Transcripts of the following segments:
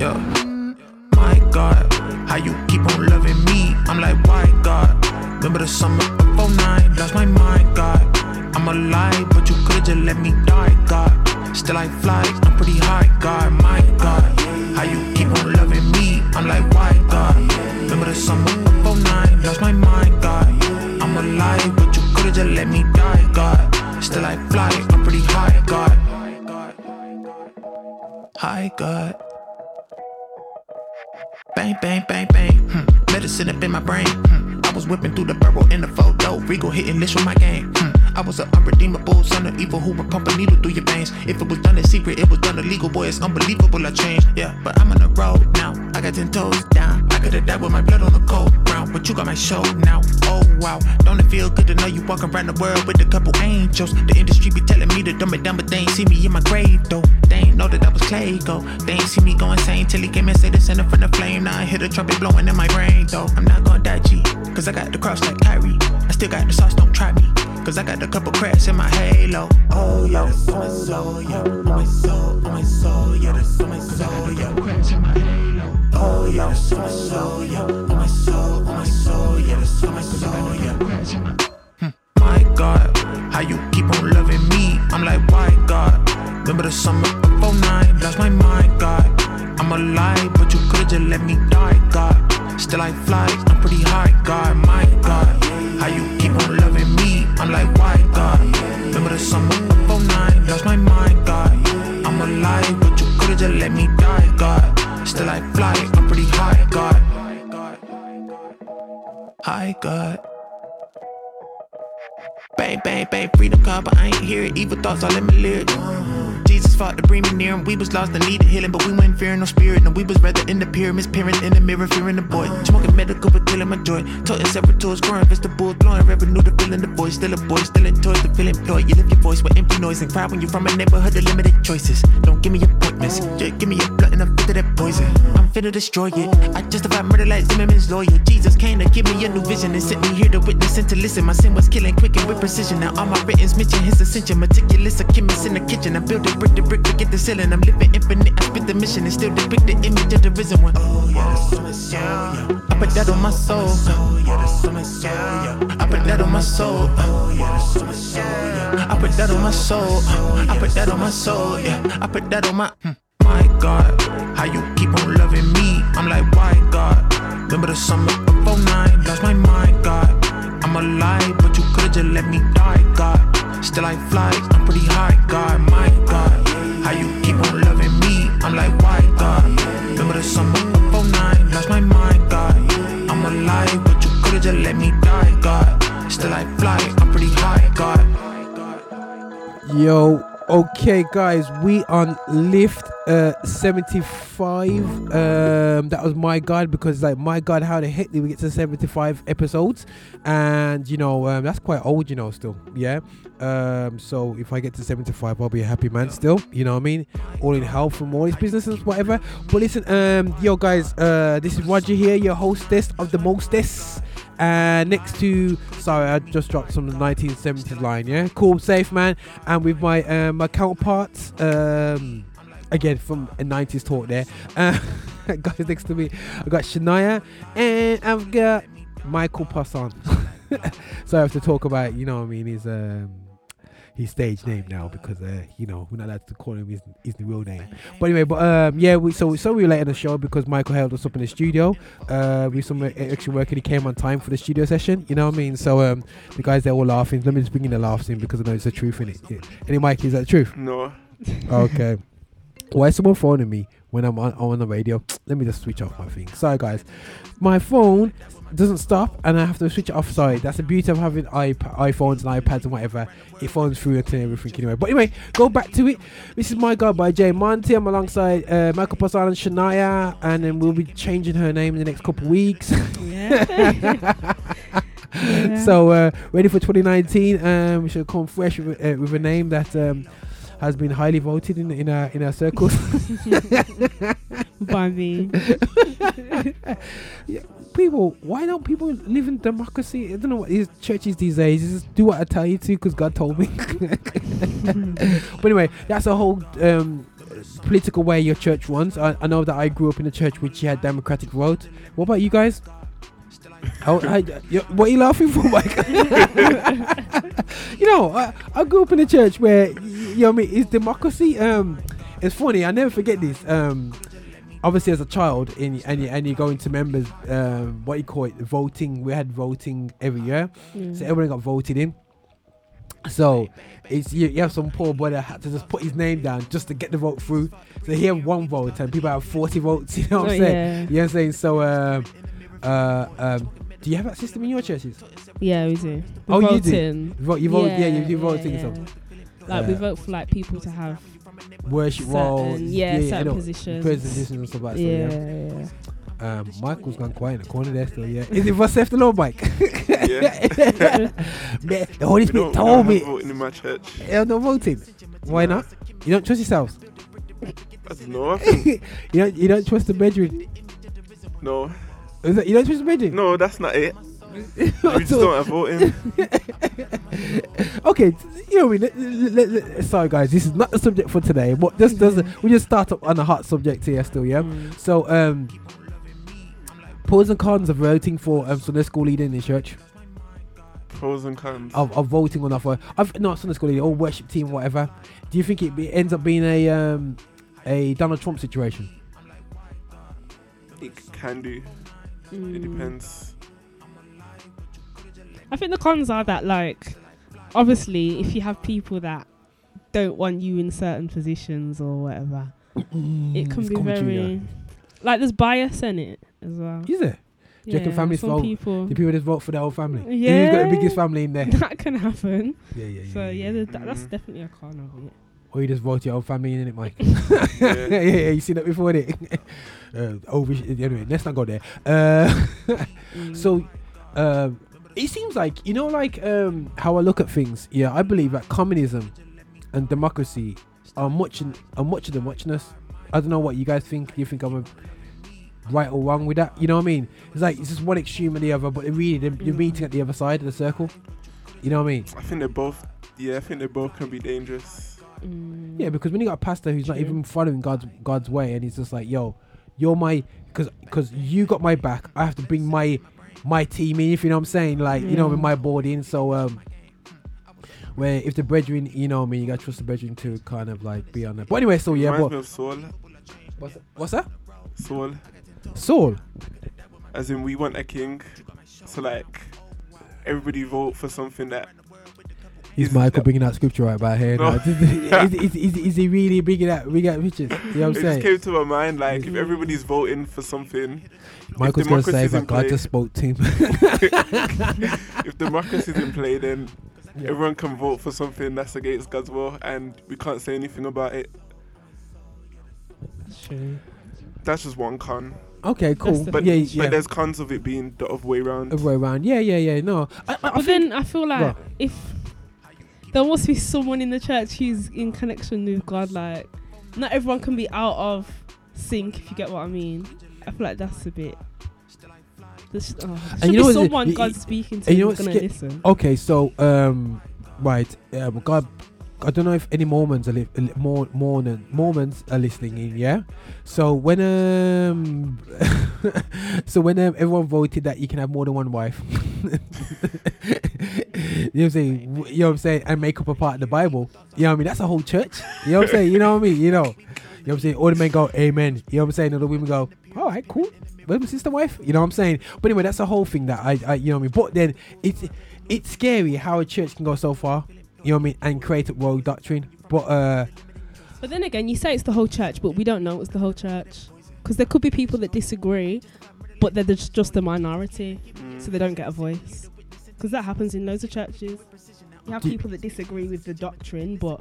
Yeah. My God, how you keep on loving me? I'm like, why God? Remember the summer Bang, bang, bang, bang. Hmm. Medicine up in my brain. Hmm. I was whipping through the barrel in the photo. Regal hitting list with my game. Hmm. I was an unredeemable son of evil who would pump a needle through your veins. If it was done in secret, it was done illegal. Boy, it's unbelievable. I changed. Yeah, but I'm on the road now. I got ten toes down. I could've died with my blood on the cold ground, but you got my show now. Oh wow, don't it feel good to know you walking around the world with a couple angels? The industry be telling me to dumb it down, but they ain't see me in my grave though. They ain't know that I was clay go. They ain't see me go insane till he came and said the center from the flame. Now I hear the trumpet blowing in my brain though. I'm not gonna die G, cause I got the cross like Kyrie. I still got the sauce, don't try me. Cause I got a couple cracks in my halo. Oh, yeah, that's on my soul, yeah. On my soul, on my soul, yeah, that's on my soul, yeah. Cracks in my halo. Oh, yeah, that's on my soul, yeah. On my soul, on my soul, yeah, that's on my soul, yeah. My God, how you keep on loving me? I'm like, why God? Remember the summer of 09, lost my mind, God. I'm alive, but you could've just let me die, God. Still I fly, I'm pretty high, God, my God. How you keep on loving me? I'm like, why God? Remember the summer of 09, lost my mind, God. I'm alive, but you could've just let me die, God. Still I fly, I'm pretty high, God. High God. Bang, bang, bang, freedom call, but I ain't hear it. Evil thoughts all in my lyrics. Jesus fought to bring me near him. We was lost and needed healing, but we weren't fearing no spirit. No, we was rather in the pyramids, peering in the mirror, fearing the boy. Smoking medical, but killing my joy. Toting several tools, growing vegetables, blowing revenue to filling the void. Still a boy, still in toys to feel employed. You lift your voice with empty noise and cry when you're from a neighborhood of limited choices. Don't give me appointments, just give me a blunt and I'm fit that poison. I'm finna destroy it. I justify murder like Zimmerman's lawyer. Jesus came to give me a new vision and sent me here to witness and to listen. My sin was killing quick and with precision. Now all my writings mention his ascension. Meticulous, a chemist in the kitchen. I build it brick to brick, forget the ceiling. I'm living infinite. I spit the mission and still depict the image of the risen one. Oh yeah, that's on my soul. Yeah. I put that on my soul. Oh yeah, that's on my soul. Yeah. I put that on my soul. Oh yeah, that's on my soul. Yeah. I put that on my soul. I put that on my soul. Yeah. I put that on my. Hmm. My God, how you keep on loving me? I'm like, why God? Remember the summer of 09, lost my mind, God. I'm alive, but you could've just let me die, God. Still I fly, I'm pretty high, God, my God. I'm like, why, God? Remember the summer of 09, lost my mind, God. I'm alive, but you could've just let me die, God. Still I fly, I'm pretty high, God. Yo, okay, guys, we on lift uh 75. Um, that was my god because like my god, how the heck did we get to 75 episodes? And you know, um, that's quite old, you know, still, yeah. Um, so if I get to 75, I'll be a happy man still. You know what I mean? All in health and all these businesses, whatever. But listen, um, yo, guys, uh, this is Roger here, your hostess of the mostest. And next to, sorry, I just dropped some of the 1970s line, yeah, cool, safe man, and with my um, my counterparts, um, again from a 90s talk there. Uh, guys next to me, I got Shania, and I've got Michael Passon. so I have to talk about, you know, what I mean, his um, his stage name now because uh, you know we're not allowed to call him his, his real name. But anyway, but um, yeah, we so so we were late on the show because Michael held us up in the studio uh, with some uh, extra work and he came on time for the studio session. You know what I mean? So um, the guys they're all laughing. Let me just bring in the laughs in because I know it's the truth in it. Yeah. Any Mike, is that the truth? No. Okay. Why is someone phoning me when I'm on, on the radio? Let me just switch off my thing. Sorry, guys. My phone doesn't stop and I have to switch it off. Sorry, that's the beauty of having iP- iPhones and iPads and whatever. It phones through it and everything anyway. But anyway, go back to it. This is My God by J. Monty. I'm alongside uh, Michael Passan and Shania, and then we'll be changing her name in the next couple weeks. Yeah. So uh, ready for 2019. Um, we should come fresh with, uh, with a name that um, has been highly voted in in our in our circles. By me. people, why don't people live in democracy? I don't know what these churches these days just do what I tell you to because God told me. but anyway, that's a whole um, political way your church runs. I, I know that I grew up in a church which had democratic vote. What about you guys? How, how, you- what are you laughing for, Mike? you know, I, I grew up in a church where you know, what I mean, it's democracy. Um, it's funny. I never forget this. Um, obviously, as a child, and and you, and you go into members, um, what you call it, voting. We had voting every year, Mm. so everyone got voted in. So it's you, you have some poor boy that had to just put his name down just to get the vote through. So he had one vote, and people have forty votes. You know what Oh, I'm saying? yeah. You know what I'm saying? So, um, uh, um, do you have that system in your churches? Yeah, we do. We Oh, you vote do? in. You vote, you vote, yeah, you, you vote things yeah. so Like we Uh, vote for like people to have worship roles, certain, yeah, certain you know, positions. positions and stuff like that. yeah, So, yeah. yeah. Um, Michael's gone quiet in the corner there still. Yeah, is it for self the Lord, Mike? Yeah. Man, the Holy Spirit told me. voting in my church. You're not voting. Why not? You don't trust yourselves. I don't know. You don't. You don't trust the bedroom. no, Is that, you don't trust the bedroom? no, that's not it. We just don't have voting. okay, you know what I. Let- let- let- sorry, guys, this is not the subject for today. But this doesn't. We just start up on a hot subject here still. Yeah. Mm. So, um, pros and cons of voting for um Sunday school leader in the church. Pros and cons. Of, of voting on offer. I've not Sunday school leader or worship team, whatever. Do you think it, be, ends up being a um a Donald Trump situation? It can do. It Mm. depends. I think the cons are that like obviously if you have people that don't want you in certain positions or whatever, it can be coming you, very like there's bias in it as well. yeah. Is there? you reckon families vote? people Do people just vote for their whole family? Yeah, Who's got the biggest family in there? that can happen. yeah, yeah, yeah. So yeah, there's that, that's Mhm. definitely a con of it. Or you just vote your own family in it, Mike. Yeah. yeah, yeah, yeah, you seen that before, innit? uh, over, anyway, let's not go there. Uh, so, um, it seems like you know, like um, how I look at things. Yeah, I believe that communism and democracy are much, in, are much of the muchness. I don't know what you guys think. Do you think I'm a right or wrong with that? You know what I mean? It's like it's just one extreme or the other, but really they're, you're Mm. meeting at the other side of the circle. You know what I mean? I think they're both. Yeah, I think they both can be dangerous. Mm. Yeah, because when you got a pastor who's not even following God's God's way, and he's just like, "Yo, you're my," because because you got my back. I have to bring my my team in. If you know what I'm saying, like you know, with my board in. So um, where if the brethren, you know, what I mean, you got to trust the brethren to kind of like be on it. But anyway, so yeah, Reminds but Saul. what's, what's that? Saul. Saul. As in, we want a king. So like, everybody vote for something that. He's Is- Michael bringing out scripture right by here. No. now. is, is, is, is he really bringing out bringing out pictures? You know what I'm It just came to my mind. Like, if everybody's voting for something, Michael's gonna say democracy's that in God play- just spoke to him. if democracy's in play, then Yeah. everyone can vote for something that's against God's will, and we can't say anything about it. True. That's just one con. Okay, cool. But yeah, yeah. but there's cons of it being the other way around. Other way around. Yeah, yeah, yeah. No, I, I, I But think- then I feel like What? if there must be someone in the church who's in connection with God, like not everyone can be out of sync. If you get what I mean, I feel like that's a bit. There's, oh, there And you know someone y- God's speaking to and you know gonna listen. Okay, so um, right, um, God, I don't know if any Mormons are li- more Mormon Mormons are listening in. Yeah, so when um, so when um, everyone voted that you can have more than one wife, you know what I'm saying? You know what I'm saying? And make up a part of the Bible. You know what I mean? That's a whole church. You know what I'm saying? You know what I mean? You know. You know what I'm saying? All the men go, Amen. You know what I'm saying? All the women go, All right, cool. Where's my sister wife? You know what I'm saying? But anyway, that's the whole thing that I, I you know what I mean? But then it's it's scary how a church can go so far, you know what I mean, and create a rogue doctrine. But uh But then again, you say it's the whole church, but we don't know it's the whole church because there could be people that disagree, but they're just just a minority, Mm. so they don't get a voice. Because that happens in loads of churches. You have Do- people that disagree with the doctrine, but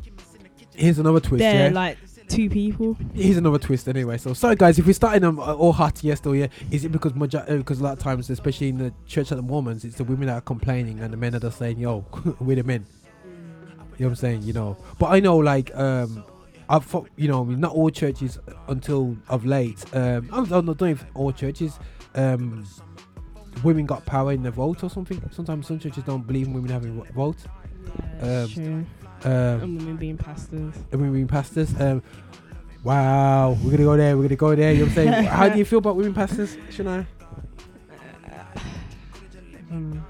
here's another twist, they're yeah. like two people. Here's another twist anyway. So sorry guys, if we're starting them uh, all hot yes still yeah, is it because uh, because a lot of times, especially in the church at the Mormons, it's the women that are complaining and the men that are just saying, "Yo, we're the men." You know what I'm saying? You know, but I know like um, I've you know I mean, not all churches until of late. Um, I'm, I'm not doing all churches. Um, women got power in the vote or something. Sometimes some churches don't believe in women having a vote. Yeah, Um, true. Um, And women being pastors. and women being pastors. Um, wow, we're gonna go there. We're gonna go there. You know what I'm saying? How do you feel about women pastors, Shania? Um,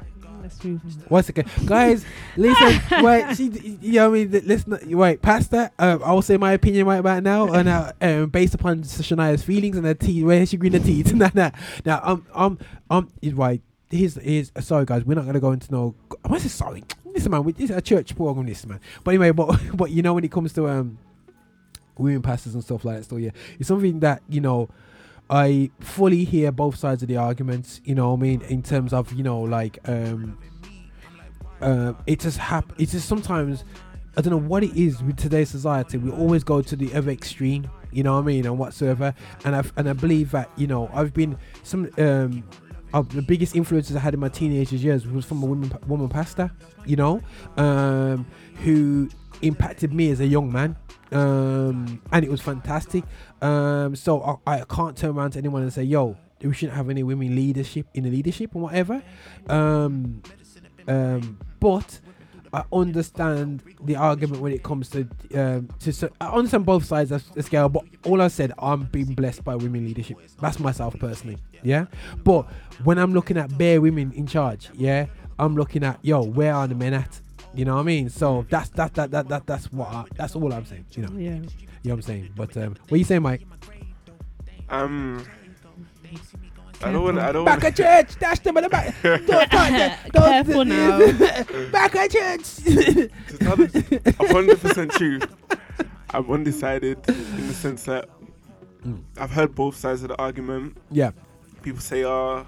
let's move on. Guys. Listen, wait. She, you know, what I mean, listen. Wait, Pastor. Um, I will say my opinion right about now, and uh, um, based upon Shania's feelings and her teeth, where she green the teeth. nah, nah. Now, um, um, um, right. Here's, here's. Sorry, guys. We're not gonna go into no. I to say sorry. Listen, man. we- This is a church program. This man. But anyway, but but you know, when it comes to um, women pastors and stuff like that, still, yeah, it's something that you know. I fully hear both sides of the arguments, you know what I mean, in terms of, you know, like um uh, it just hap- it's just sometimes I don't know what it is with today's society. We always go to the other extreme, you know what I mean, and whatsoever. And I and I believe that you know I've been some um of the biggest influences I had in my teenagers years was from a woman woman pastor, you know, um, who impacted me as a young man. Um, and it was fantastic. Um, so I, I can't turn around to anyone and say, "Yo, we shouldn't have any women leadership in the leadership or whatever." Um, um, but I understand the argument when it comes to um, to I understand both sides of the scale. But all I said, I'm being blessed by women leadership. That's myself personally, yeah. But when I'm looking at bare women in charge, yeah, I'm looking at yo, where are the men at? You know what I mean? So that's that that that, that that's what I, that's all I'm saying. You know, Yeah. you know what I'm saying. But um, what you saying, Mike? Um, I don't want. I don't. Back Wanna, at church, dash them in the back. Don't touch that. Don't Careful now. Back at church. to tell the a hundred percent true. I'm undecided in the sense that Mm. I've heard both sides of the argument. yeah. People say, "Ah,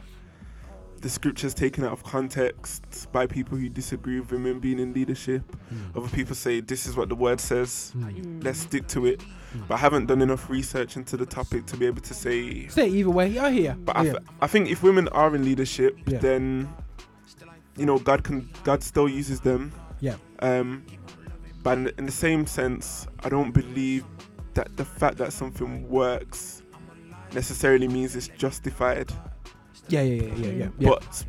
the scripture's taken out of context by people who disagree with women being in leadership." Other people say, "This is what the word says. Mm. Let's stick to it." But I haven't done enough research into the topic to be able to say. Say it either way. I hear. But I, th- I think if women are in leadership, Yeah. then you know God can God still uses them. Yeah. Um, but in, in the same sense, I don't believe that the fact that something works necessarily means it's justified. Yeah, yeah, yeah, yeah, yeah. yeah. But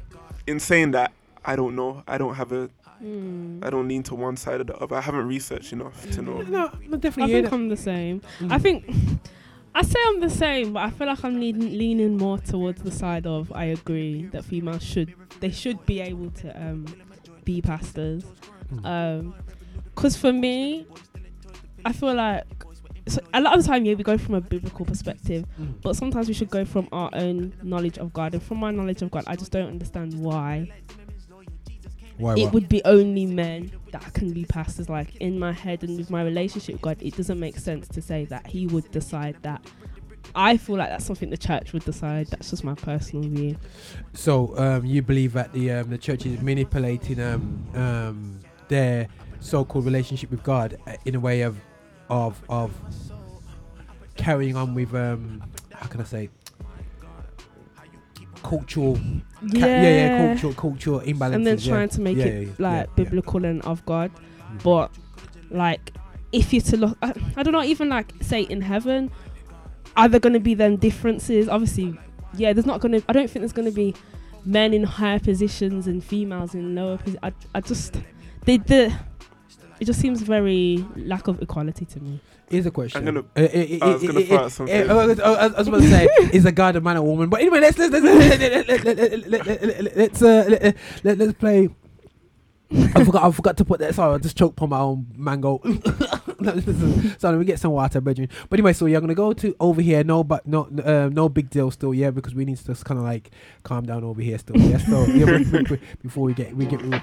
in saying that, I don't know. I don't have a. Mm. I don't lean to one side or the other. I haven't researched enough to know. no, I I definitely hear think that. I'm the same. Mm. I think I say I'm the same, but I feel like I'm leaning, leaning more towards the side of I agree that females should they should be able to um, be pastors. Mm. Because for me, I feel like so a lot of the time, yeah, we go from a biblical perspective, Mm. but sometimes we should go from our own knowledge of God. And from my knowledge of God, I just don't understand why Why? it what? would be only men that can be pastors. Like in my head and with my relationship with God, it doesn't make sense to say that He would decide that. I feel like that's something the church would decide. That's just my personal view. So um, you believe that the um, the church is manipulating um, um, their so-called relationship with God uh, in a way of of of carrying on with um, how can I say cultural ca- yeah yeah cultural cultural imbalances and then yeah. trying to make Yeah, it yeah, yeah, like yeah. biblical and of God. Mm. But like, if you're to look, I, I don't know, even like say in heaven, are there going to be then differences? Obviously, yeah. There's not going to. I don't think there's going to be men in higher positions and females in lower. Posi- I I just they the. It just seems very lack of equality to me. Here's a question. I'm gonna- Uh, uh, uh, I was uh, gonna uh, throw uh, out something. uh, I was- I was about to say, is a guy a man or woman? But anyway, let's let's let's let's let's, let's, let's, let's, uh, let, let, let's play. I forgot. I forgot to put that. Sorry, I just choked on my own mango. Sorry, we get some water, Bridget. But anyway, so I'm gonna go to over here. No, but no, uh, nobigdyl still. Yeah, because we need to just kind of like calm down over here still. Yeah, so yeah, we- we- before we get we get we,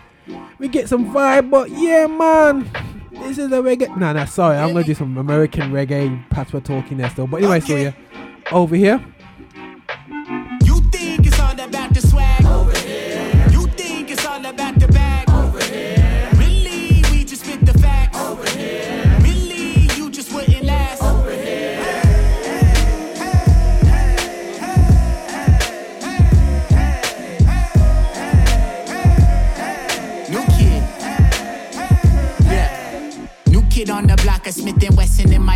we get some vibe. But yeah, man, this is the reggae. No, no, sorry, I'm gonna do some American reggae. We're talking there still. But anyway, so yeah, over here.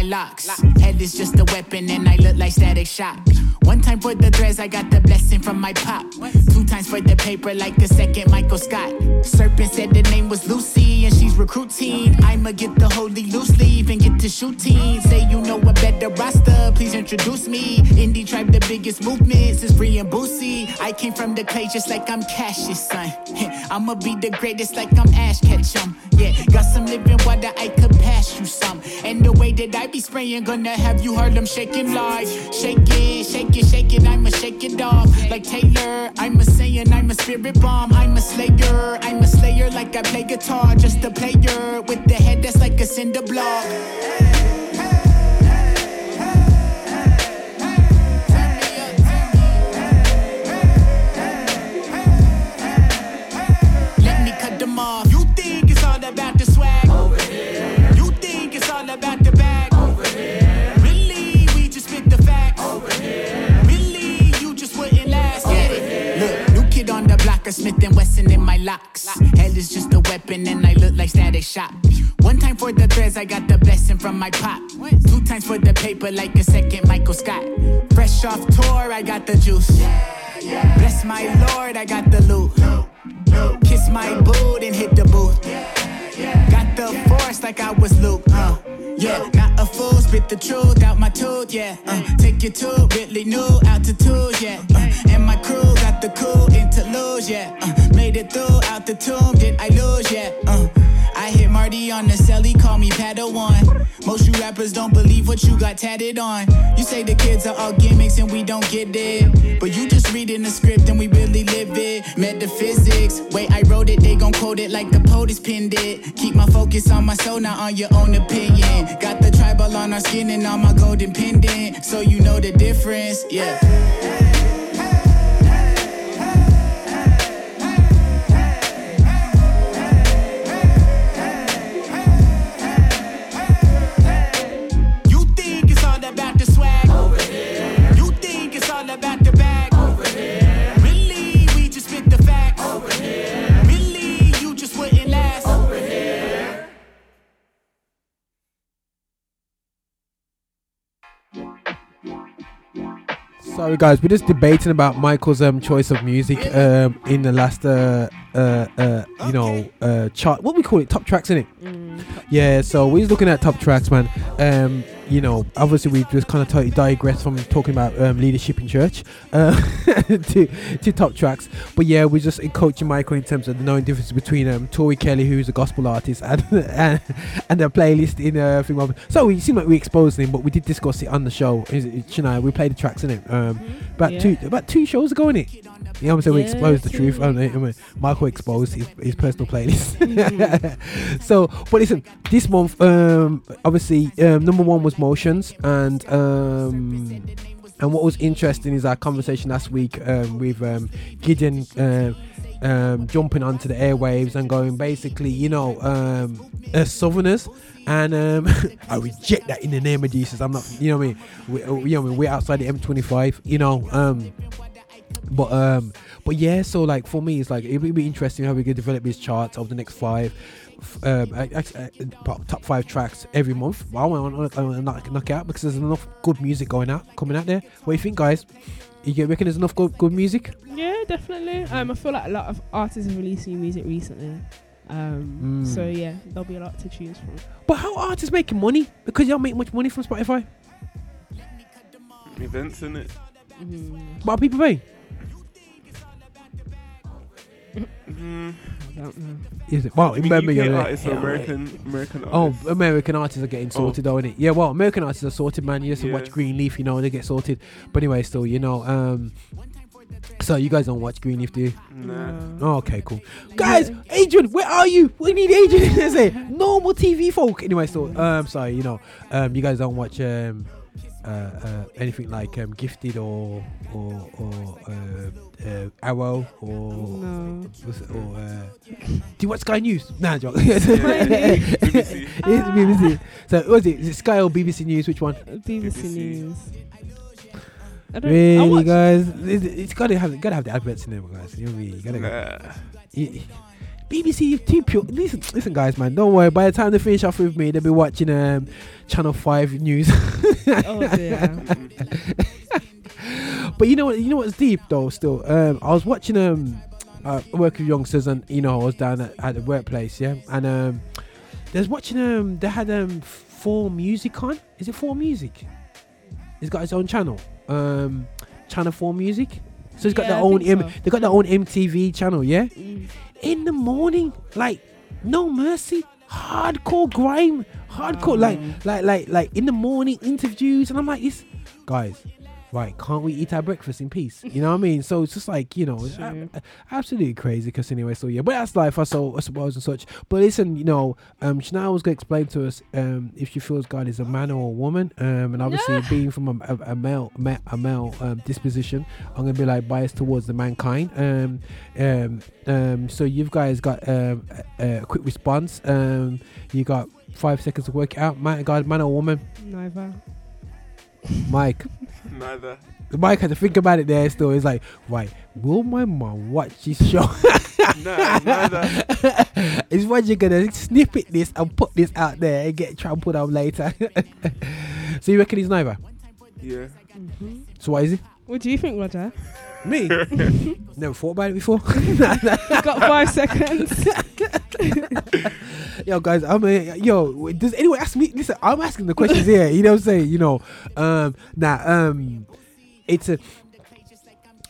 Locks. Head is just a weapon and I look like static shock. One time for the threads, I got the blessing from my pop. Two times for the paper, like a second Michael Scott. Serpent said the name was Lucy and she's recruiting. I'ma get the holy loose leaf and get to shooting. Say you know a better roster, please introduce me. Indie tribe, the biggest movement is free and boosie. I came from the clay just like I'm Cassius, son. I'ma be the greatest like I'm Ash Ketchum. Yeah, got some living water, I could pass you some. And the way that I be spraying, gonna have you heard them shaking like shake it, shake it, shake it. I'ma shake it off like Taylor. I'm a saying, I'm a spirit bomb. I'm a slayer, I'm a slayer like I play guitar, just a player with the head that's like a cinder block. Like a second Michael Scott. Fresh off tour, I got the juice. Yeah, yeah. Bless my lord, I got the loot. Kiss my boot and hit the booth. Got the force like I was Luke. Uh, yeah, not a fool, spit the truth out my tooth. Yeah, uh, take you to really new altitude. Yeah, rappers don't believe what you got tatted on. You say the kids are all gimmicks and we don't get it. But you just reading the script and we really live it. Metaphysics, way I wrote it, they gon' quote it like the POTUS pinned it. Keep my focus on my soul, not on your own opinion. Got the tribal on our skin and on my golden pendant. So you know the difference, yeah. Sorry, guys, we're just debating about Michael's um choice of music um in the last uh uh uh you know uh chart. What we call it? Top tracks, in it. Yeah, so we're just looking at top tracks, man. Um, you know, obviously we just kind of totally digress from talking about um, leadership in church uh, to to top tracks. But yeah, we're just coaching Michael in terms of the knowing difference between um Tori Kelly, who's a gospel artist, and and, and a playlist in uh of- So we seem like we exposed him, but we did discuss it on the show. Is it, Shania, we played the tracks in it. Um, about Yeah. two about two shows ago, in it. You know what I'm saying? We exposed the truth. haven't we? I mean, Michael exposed his, his personal playlist. Mm-hmm. so, but listen, this month, um, obviously, um, number one was Motions, and um, and what was interesting is our conversation last week um, with um, Gideon. Um, um, jumping onto the airwaves and going basically, you know, um, Southerners, and um, I reject that in the name of Jesus. I'm not, you know what I mean? We, uh, you know, we're outside the M25, you know. Um, but um, but yeah, so like for me, it's like it would be interesting how we could develop these charts over the next five, um, I- I- I- about top five tracks every month. Well, I want to knock, knock it out because there's enough good music going out, coming out there. What do you think, guys? You reckon there's enough good, good music? Yeah, definitely. Um, I feel like a lot of artists have released new music recently. Um, Mm. so yeah, there'll be a lot to choose from. But how are artists making money? Because you don't make much money from Spotify. Events in it. Mm, But are people paying? Mm. I don't know. Is it? Well, I mean, remember UK artists, yeah. American, American Oh. American artists are getting sorted, though, innit? Yeah, well, American artists are sorted, man. You just watch Yeah. Greenleaf, you know, they get sorted. But anyway, still, you know, um, so you guys don't watch Greenleaf, do you? Nah. Oh, okay, cool. Guys, Adrian, where are you? We need Adrian to say normal TV folk. Anyway, so um, sorry, you know, um, you guys don't watch um, uh, uh, anything like um, Gifted or or or uh, uh, Arrow or No. what's or uh, do you watch Sky News? Nah, joke. BBC. It's BBC. So what is it? Is it Sky or BBC News? Which one? BBC, BBC. News. I don't. Really, guys? It's, it's gotta have gotta have the adverts in there, guys. You know what I mean? You gotta. Nah. You, BBC pure. Listen, listen, guys, man. Don't worry. By the time they finish off with me, they'll be watching um Channel Five news. Oh dear. But you know what? You know what's deep though. Still, um, I was watching um, uh, work with youngsters, and you know, I was down at, at the workplace, yeah, and um, there's watching um, they had um, four music on. Is it four music? It's got its own channel, um, Channel Four Music. So it's got Yeah, their I own M- so. they got their own MTV channel, yeah. Mm. In the morning, like no mercy, hardcore grime, hardcore, like like like like in the morning interviews, and I'm like, this guys, right? Can't we eat our breakfast in peace? You know what I mean? So it's just like you know, absolutely crazy. Because anyway, so yeah, but that's life, I so I suppose and such. But listen, you know, um, Chanel was gonna explain to us um if she feels God is a man or a woman, um, and obviously being from a, a, a male ma- a male um, disposition, I'm gonna be like biased towards the mankind. Um, um, um, so you've guys got um a, a quick response. Um, you got five seconds to work it out. Man, God, man or woman? Neither. Mike. Neither. Mike had to think about it there still. He's like, right, will my mom watch this show? No, neither. is Roger gonna snippet this and put this out there and get trampled on later? so you reckon he's neither? Yeah. hmm So what is he? What do you think, Roger? Me? Never thought about it before. You've got five seconds. yo, guys, I'm a, yo. Does anyone ask me? Listen, I'm asking the questions here. You know what I'm saying? You know, um, nah, um, it's a.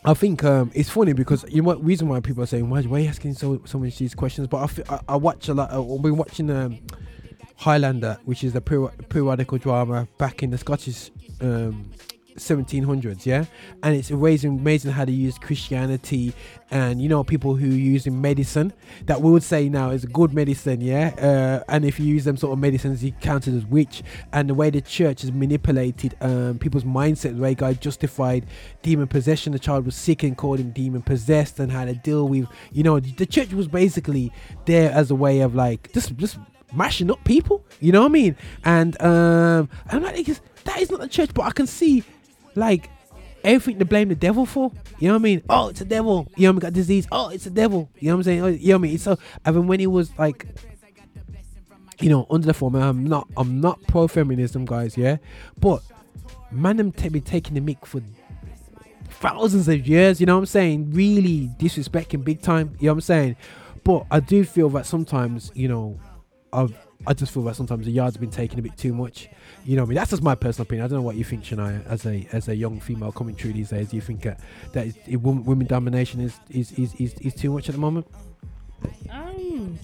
I think um, it's funny because you know reason why people are saying why, why are you asking so so much these questions? But I, fe- I, I watch a lot. Uh, I've been watching um, Highlander, which is peri- periodical drama back in the Scottish um, 1700s, yeah, and it's amazing, amazing how they use Christianity and you know people who using medicine that we would say now is good medicine, yeah, uh, and if you use them sort of medicines, you counted as witch, and the way the church has manipulated um, people's mindset, the way God justified demon possession, the child was sick and called him demon possessed, and how to deal with, you know, the church was basically there as a way of like just just mashing up people, you know what I mean? And um, I'm like, "Niggas, that is not the church, but I can see like everything to blame the devil for. You know what I mean? Oh, it's a devil. You know what I mean? Got disease. Oh, it's a devil. You know what I'm saying? Oh, you know what I mean? So and then when he was like you know, under the form, I'm not I'm not pro feminism, guys, yeah. But man them t- be taking the mic for thousands of years, you know what I'm saying? Really disrespecting big time, you know what I'm saying? But I do feel that sometimes, you know, I've I just feel that sometimes the yard's been taken a bit too much. You know, what I mean, that's just my personal opinion. I don't know what you think, Shania, as a as a young female coming through these days. Do you think that that is, it, women, women domination is is, is is is too much at the moment? Um,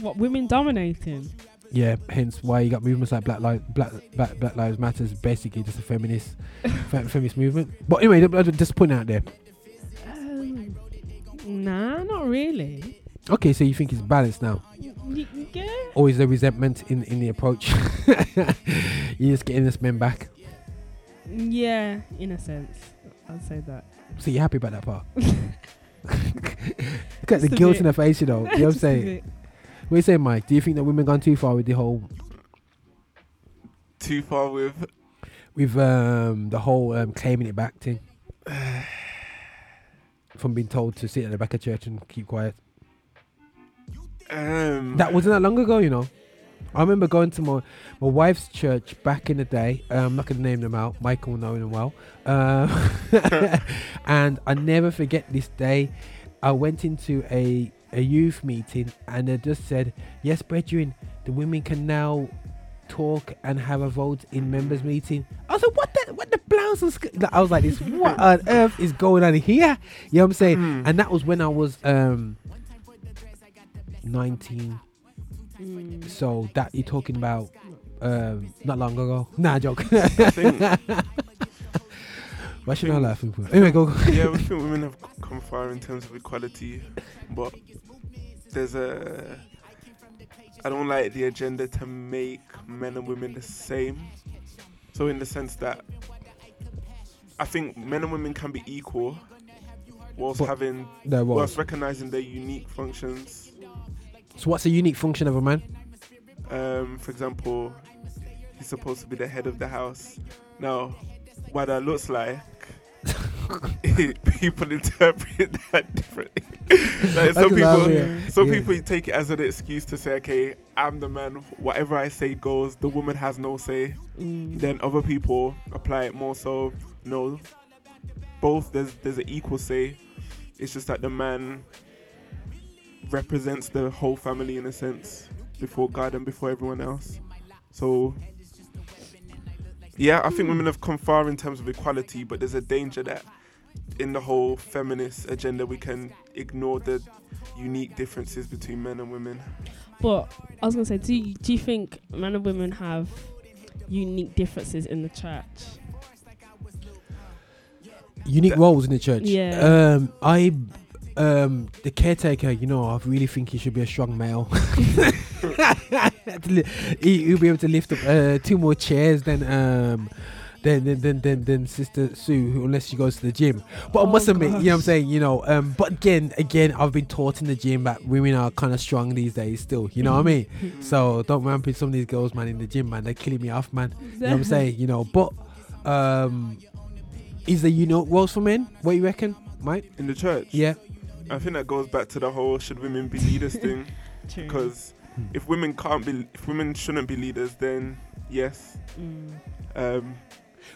what women dominating? Yeah, hence why you got movements like Black Lives Black Black, Black Lives Matters, basically just a feminist fe- feminist movement. But anyway, just putting it out there. Um, nah, not really. Okay, so you think it's balanced now, yeah. Or the resentment in in the approach? You're just getting this men back. Yeah, in a sense, I'd say that. So you're happy about that part? Look at the Just a guilt bit. in her face, you know. You know what I'm saying? bit. What you saying, Mike? Do you think that women gone too far with the whole Too far with. with um the whole um claiming it back thing? From being told to sit at the back of church and keep quiet. Um, That wasn't that long ago, you know. I remember going to my, my wife's church back in the day. Um, I'm not going to name them out. Michael will know them well. Um, and I never forget this day. I went into a, a youth meeting and they just said, Yes, brethren, the women can now talk and have a vote in members meeting. I was like, What the, what the blouse? and sk-" Like, I was like, this, What on earth is going on here? You know what I'm saying? Hmm. And that was when I was um 19. Mm. So that you're talking about um, not long ago. Nah, joke. I think, Why should I laughing for? Anyway, go. go. yeah, we think women have come far in terms of equality, but there's a. I don't like the agenda to make men and women the same. So, in the sense that I think men and women can be equal, whilst But- having, whilst recognizing their unique functions. So what's a unique function of a man? Um, for example, he's supposed to be the head of the house. Now, what that looks like people interpret that differently. like some That's what I people, some Yeah. people take it as an excuse to say, "Okay, I'm the man. Whatever I say goes. The woman has no say." Mm. Then other people apply it more so. No, both there's there's an equal say. It's just that the man represents the whole family in a sense before God and before everyone else. So yeah, I think women have come far in terms of equality, but there's a danger that in the whole feminist agenda we can ignore the unique differences between men and women. But I was gonna say, do you, do you think men and women have unique differences in the church? unique That- roles in the church. Yeah. Um, I, um, the caretaker. You know, I really think he should be a strong male. he, he'll be able to lift up uh, two more chairs than um. Than, than, than, than, than Sister Sue, unless she goes to the gym. But I Oh, must admit, you know what I'm saying? You know, um, but again, again, I've been taught in the gym that women are kind of strong these days still. You know what I mean? So don't ramp with some of these girls, man, in the gym, man. They're killing me off, man. You know what I'm saying? You know, but um, is there know roles for men? What you reckon, Mike? In the church, Yeah. I think that goes back to the whole should women be leaders thing. True. Because if women can't be, if women shouldn't be leaders, then yes. Mm. Um,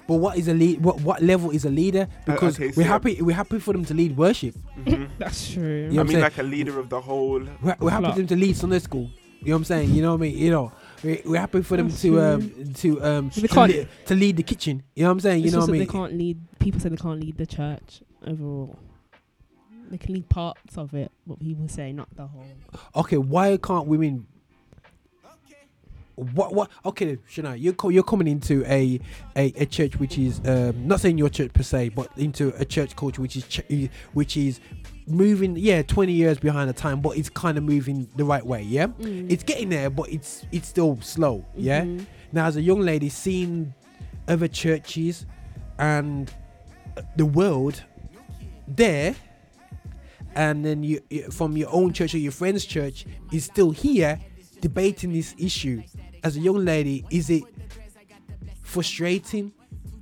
But what is a lead? What what level is a leader? Because Uh, okay, so we're happy we're happy for them to lead worship. mhm. That's true. Yeah. I I'm mean, saying- like a leader of the whole. We're, we're happy Flock. for them to lead Sunday school. You know what I'm saying? You know what I mean? You know, we're, we're happy for them That's to true. um to um to, can't- lead, to lead the kitchen. You know what I'm saying? You It's know what I that mean? they can't lead. People say they can't lead the church overall. They can lead parts of it, but people say not the whole. Okay, why can't women? What what? Okay, Shana, you're co- you're coming into a, a, a church which is um, not saying your church per se, but into a church culture which is ch- which is moving. Yeah, twenty years behind the time, but it's kind of moving the right way. Yeah, Mm. it's getting there, but it's it's still slow. Yeah. Mhm. Now, as a young lady, seeing other churches and the world there, and then you from your own church or your friend's church is still here debating this issue. As a young lady, is it frustrating,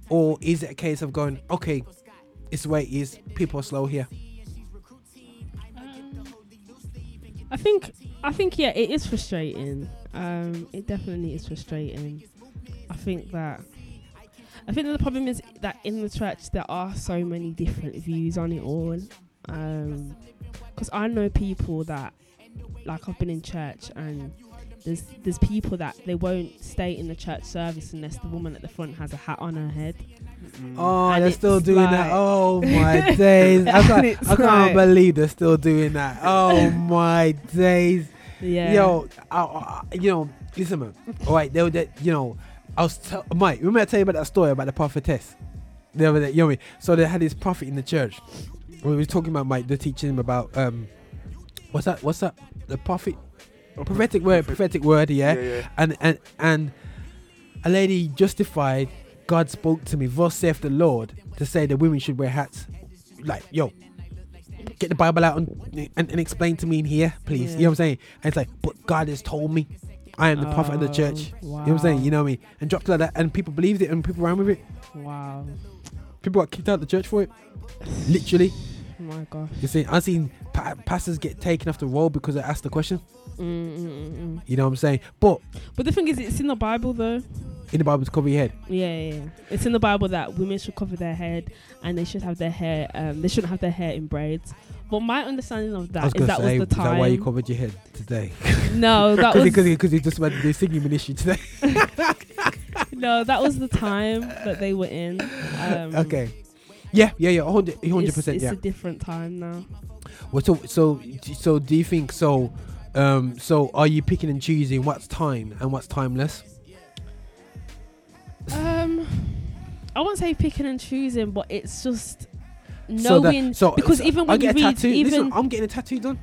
or is it a case of going, okay, it's the way it is. People are slow here. I think I think yeah, it is frustrating. Um, it definitely is frustrating. I think that I think that the problem is that in the church there are so many different views on it all. Um 'cause because I know people that like I've been in church and there's there's people that they won't stay in the church service unless the woman at the front has a hat on her head. Mm. Oh, And they're still doing like- that. Oh my days! I can't, I can't like- believe they're still doing that. Oh my days! Yeah. Yo, I, I, you know, listen, man. All right, they were, they, you know, I was tell, Mike. Remember I tell you about that story about the prophetess? The other day, you know what So they had this prophet in the church. We were talking about Mike. They're teaching him about um, what's that? What's that? The prophet, Oh, prophetic word, prophet- prophetic word. Yeah Yeah, yeah. and and and a lady justified God spoke to me, thus saith the Lord, to say that women should wear hats. Like, yo, get the Bible out and, and, and explain to me in here, please. You know what I'm saying? And it's like, but God has told me I am the prophet of the church. Oh, You know what I'm saying? You know what I mean? And dropped like that, and people believed it, and people ran with it. Wow. People got kicked out of the church for it. Literally, Oh my gosh. you see, I've seen pa- pastors get taken off the roll because they asked the question. Mm, mm, mm. You know what I'm saying? But But the thing is, it's in the Bible though. in the Bible, to cover your head. Yeah, yeah, yeah. It's in the Bible that women should cover their head and they should have their hair. Um, they shouldn't have their hair in braids. But my understanding of that is that gonna is that say, was the time. is that why you covered your head today? No, that Because was because he just about to do singing ministry today. no, that was the time that they were in. Um, okay. Yeah, yeah, yeah, hundred percent. Yeah. It's Yeah. a different time now. Well, so so so do you think so? Um, so are you picking and choosing what's time and what's timeless? Um, I won't say picking and choosing, but it's just So that- knowing. so because so even when you read, tattoo. even Listen, I'm getting a tattoo done.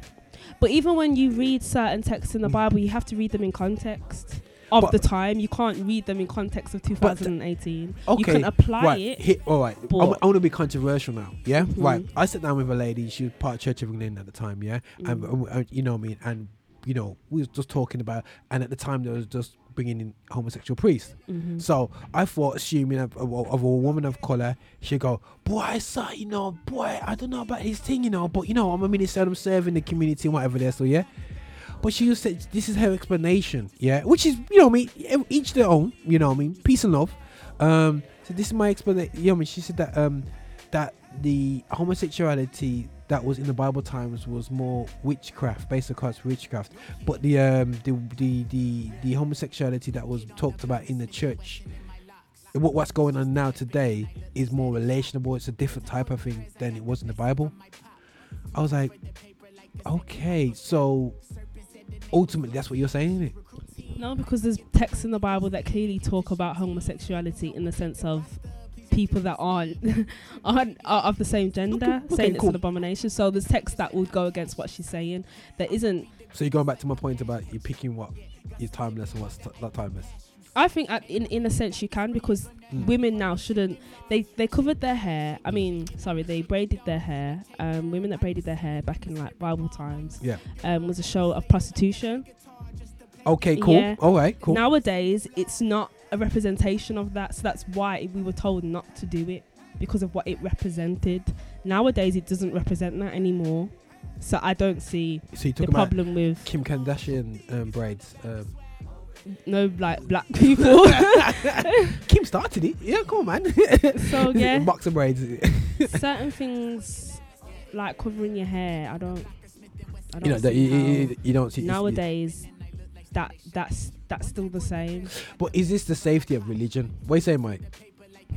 But even when you read certain texts in the. Bible, you have to read them in context of But- the time. You can't read them in context of 2018. you Okay, can apply right. it. Hit, all right. I, I want to be controversial now. Yeah. Mhm. Right. I sat down with a lady. She was part of Church of England at the time. Yeah. And, Mm. and, and you know what I mean. And you know we was just talking about. And at the time there was just bringing in homosexual priests. hmm So I thought, assuming of, of, of a woman of color, she'd go, "Boy, I saw, you know, boy, I don't know about his thing, you know, but you know, I'm a minister, I'm serving the community and whatever there, so yeah." But she just said, "This is her explanation, yeah," which is, you know, I mean, each their own, you know, I mean, peace and love. Um, so this is my explanation. You know, I mean, she said that um, that the homosexuality that was in the Bible times was more witchcraft, based across witchcraft. But the um the the the, the homosexuality that was talked about in the church, what what's going on now today is more relationable. It's a different type of thing than it was in the Bible. I was like, okay, so ultimately that's what you're saying, isn't it? No, because there's texts in the Bible that clearly talk about homosexuality in the sense of people that aren't aren't are of the same gender, Okay, saying it's an abomination. So there's texts that would go against what she's saying. There isn't. So you're going back to my point about you picking what is timeless and what's t- not timeless. I think at, in in a sense you can because Mm. women now shouldn't. They they covered their hair. I mean, sorry, they braided their hair. Um, women that braided their hair back in like Bible times. Yeah. Um, was a show of prostitution. Okay, cool. Yeah. All right, cool. Nowadays, it's not a representation of that, so that's why we were told not to do it because of what it represented. Nowadays, it doesn't represent that anymore, so I don't see so the problem with Kim Kardashian um, braids. Um, no like black people. Kim started it. Yeah, come on, man. so yeah, box of braids. certain things like covering your hair, I don't. I don't You know that you, you, you don't see nowadays that that's that's still the same. But is this the safety of religion? What you say, Mike?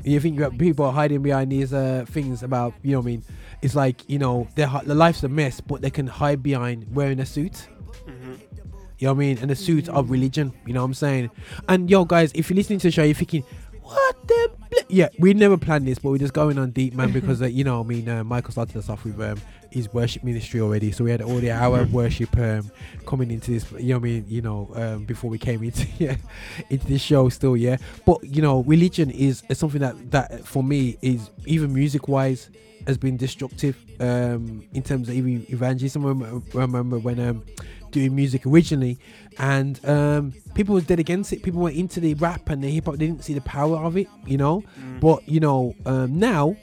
You think that people are hiding behind these uh, things about you know what I mean? It's like you know their their life's a mess, but they can hide behind wearing a suit. You know what I mean? And the suit of religion. You know what I'm saying? And yo, guys, if you're listening to the show, you're thinking, what the? Bl-? Yeah, we never planned this, but we're just going on deep, man, because uh, you know, I mean, uh, Michael started us off with um, his worship ministry already, so we had all the hour of worship um, coming into this. You know, what I mean, you know, um, before we came into yeah, into this show, still, yeah. But you know, religion is, is something that that for me is even music wise has been destructive um, in terms of even evangelism. I remember, I remember when um, doing music originally, and um, people was dead against it. People went into the rap and the hip hop. They didn't see the power of it, you know. Mm. But you know, um, now,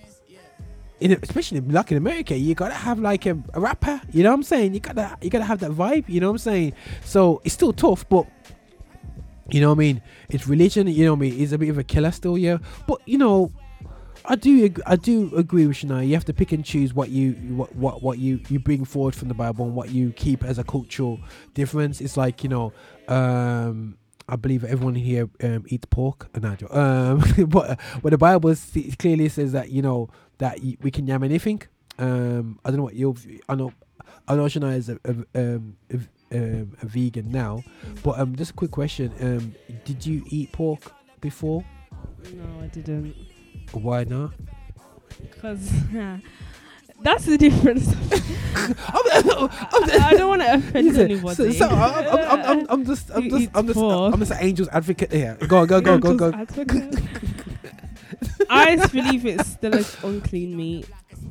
in especially in- like in America, you gotta have like a, a rapper. You know what I'm saying? You gotta you gotta have that vibe. You know what I'm saying? So it's still tough, but. You know what I mean? It's religion. You know what I mean? It's a bit of a killer still, yeah. But you know, I do I do agree with Shania. You have to pick and choose what you what what, what you, you bring forward from the Bible and what you keep as a cultural difference. It's like you know, um, I believe everyone here um, eats pork. Uh, um, but but the Bible clearly says that you know that we can yam anything. Um, I don't know what you I know I know Shania is a, a, um, a, um, a vegan now, but um, just a quick question: um, Did you eat pork before? No, I didn't. Why not? Because that's the difference. I, don't want to offend anybody. So, so I'm, I'm, I'm, I'm, just, I'm just, I'm just. I'm just an angel's advocate here. Go, go, go, go, go. I just believe it's still an unclean meat.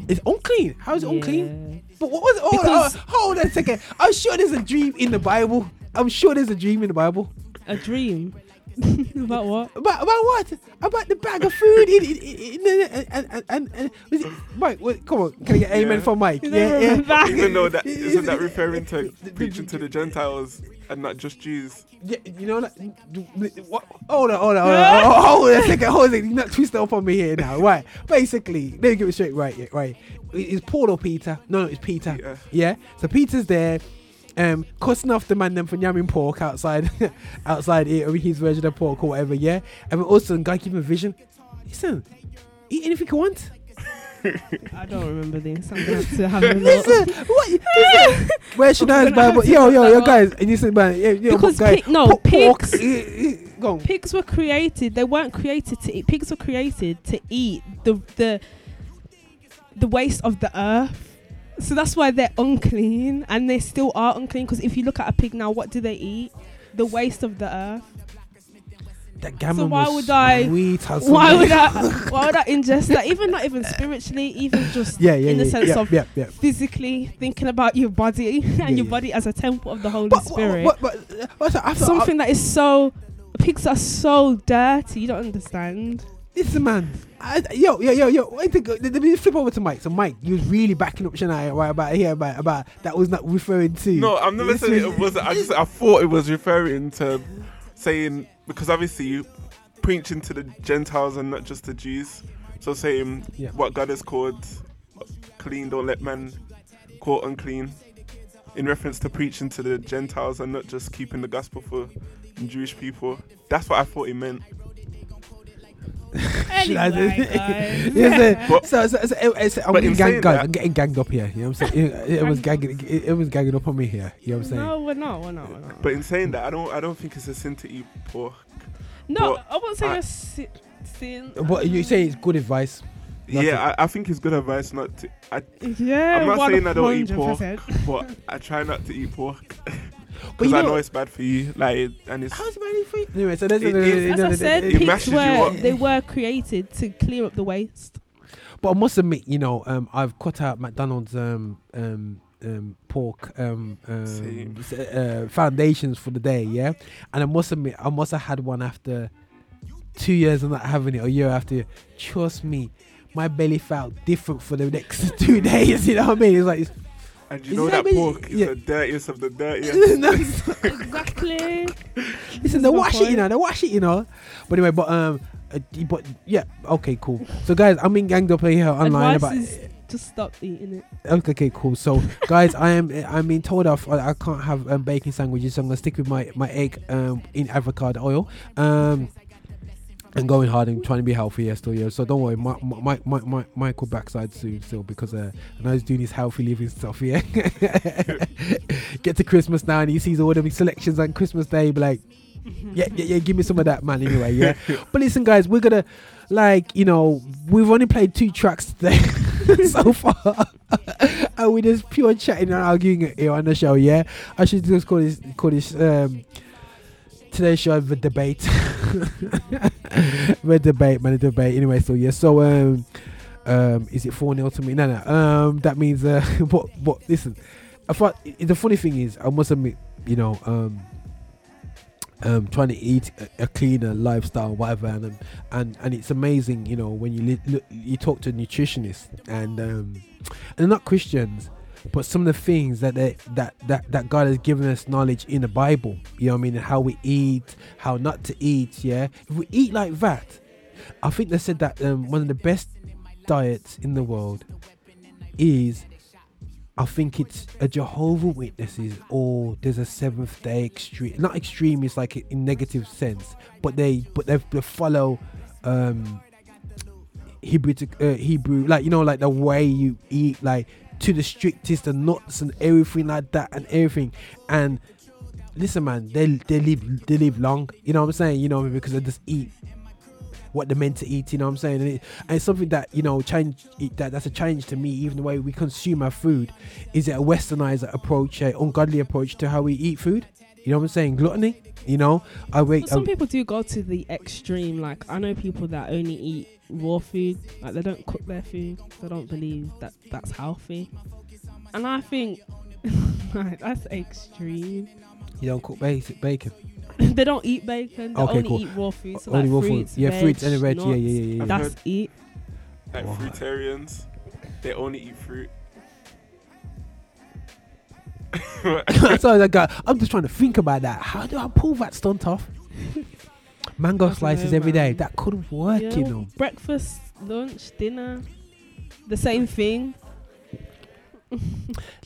It's unclean. How is it unclean? But what was it? Oh, hold on a second. I'm sure there's a dream in the Bible. I'm sure there's a dream in the Bible. A dream. About what? About, about what? About the bag of food in, in, in, in, and, and, and, and, and was it, Mike, what, come on, can I get amen Yeah. from Mike? You Yeah, don't yeah. remember? Even though that isn't that referring to preaching to the Gentiles and not just Jews. Yeah, you know that. What? Hold on, hold on, hold on, hold on, hold on a second, hold on. a second. You're not twist it up on me here now, right? Basically, let me get it straight, right? Yeah, right. It's Paul or Peter? No, no, it's Peter. Peter. Yeah. So Peter's there, um, cussing off the man them for yamming pork outside, outside here, or his version of pork or whatever. Yeah. And then all of a God give him a vision. Listen, eat anything you want. I don't remember this. I'm gonna have to have a look. Listen, what? Listen, where should I I'm gonna have Bible? to Yo, yo, yo, guys, and you said, man, yeah, yo, Because guy, pig- no, pork, pigs- eh, eh, go on. Pigs were created. They weren't created to eat. Pigs were created to eat the the the waste of the earth. So that's why they're unclean, and they still are unclean. Because if you look at a pig now, what do they eat? The waste of the earth. That gammon why would I- Why would I? Why would I ingest that? Even not even spiritually, even just Yeah, yeah, in the yeah, sense yeah, of yeah, yeah. physically thinking about your body and your body as a temple of the Holy But, Spirit. but, but, but, but Something that is so pigs are so dirty. You don't understand. Listen, man. I, yo, yo, yo, yo. Wait, to go- let me flip over to Mike. So, Mike, you was really backing up Shania right about here about about that was not referring to. No, I'm never saying it wasn't. I just I thought it was referring to saying because obviously you preaching to the Gentiles and not just the Jews. So saying Yeah. what God has called clean, don't let man call unclean. In reference to preaching to the Gentiles and not just keeping the gospel for Jewish people. That's what I thought he meant. Should I do- Anyway, guys. Yes, But- so, so, so, it- it's- I'm getting gang, guys, I'm getting ganged up here. You know what I'm saying? It, it was gagging, it, it was gagging up on me here. You know what I'm saying? No, we're not. We're not. We're not. But in saying that, I don't I don't think it's a sin to eat pork. no, but I won't say I- a si- sin. But you say it's good advice. That's yeah, I, I think it's good advice not to. I, Yeah, I'm not saying I don't eat pork, but I try not to eat pork But because you I know- know it's bad for you. Like, and it's How's it bad for you? Anyway, so there's It- it- As I said, it pigs mashes you were they were created to clear up the waste. But I must admit, you know, um, I've cut out McDonald's um, um, um, pork um, um, uh, foundations for the day, yeah. And I must admit, I must have had one after two years of not having it, or a year after. Trust me, my belly felt different for the next two days. You know what I mean? It's like, it's, and you Is know that that really- pork is yeah. the dirtiest of the dirtiest. It's- Exactly. Listen, they the wash it, you know. They wash it, you know. But anyway, but um, uh, but yeah, okay, cool. So guys, I'm being ganged up here online Advice about. is just stop eating it. Okay, okay, cool. So, guys, I am I'm being told off. I, I can't have um, bacon sandwiches, so I'm gonna stick with my my egg um in avocado oil. Um. And going hard and trying to be healthy, yeah, still, yeah. So don't worry, my my my, my Michael backside soon, still, because uh, I know he's doing his healthy living stuff, yeah. Get to Christmas now, and he sees all the selections on Christmas Day, be like, yeah, yeah, yeah, give me some of that, man. Anyway, yeah. but listen, guys, we're gonna like, you know, we've only played two tracks today so far, and we're just pure chatting and arguing here on the show. Yeah, I should just call this call this um today's show the debate, the debate, man, the debate. Anyway, so yeah, so um. Um, is it four 0 to me? No, no. Um, that means uh, but but listen, I thought the funny thing is, I must admit, you know, um, um, trying to eat a, a cleaner lifestyle, whatever, and um, and and it's amazing, you know, when you li- look, you talk to nutritionists and um, and they're not Christians, but some of the things that they that that that God has given us knowledge in the Bible, you know, what I mean, and how we eat, how not to eat, yeah. If we eat like that, I think they said that um, one of the best diets in the world is I think it's a Jehovah Witnesses or there's a Seventh Day Extreme. Not extreme is like in negative sense, but they but they, they follow um Hebrew to, uh, Hebrew like you know like the way you eat like to the strictest and nuts and everything like that and everything and listen man they they live they live long you know what I'm saying you know because they just eat what they're meant to eat. You know what I'm saying? And, it, and it's something that you know change. That that's a change to me. Even the way we consume our food, is it a westernized approach, a ungodly approach to how we eat food? You know what I'm saying? Gluttony. You know, I wait. Some people do go to the extreme. Like I know people that only eat raw food. Like they don't cook their food. They don't believe that that's healthy. And I think like, that's extreme. you don't cook basic bacon. they don't eat bacon. They Okay, only cool. eat raw food. So Only like raw food. Yeah, veg, fruits and veg. Yeah, nuts, yeah, yeah, yeah. I've That's heard- it. like Wow. fruitarians, they only eat fruit. so like, uh, I'm just trying to think about that. How do I pull that stunt off? Mango slices every day. That could work, Yeah, you know. Breakfast, lunch, dinner, the same thing.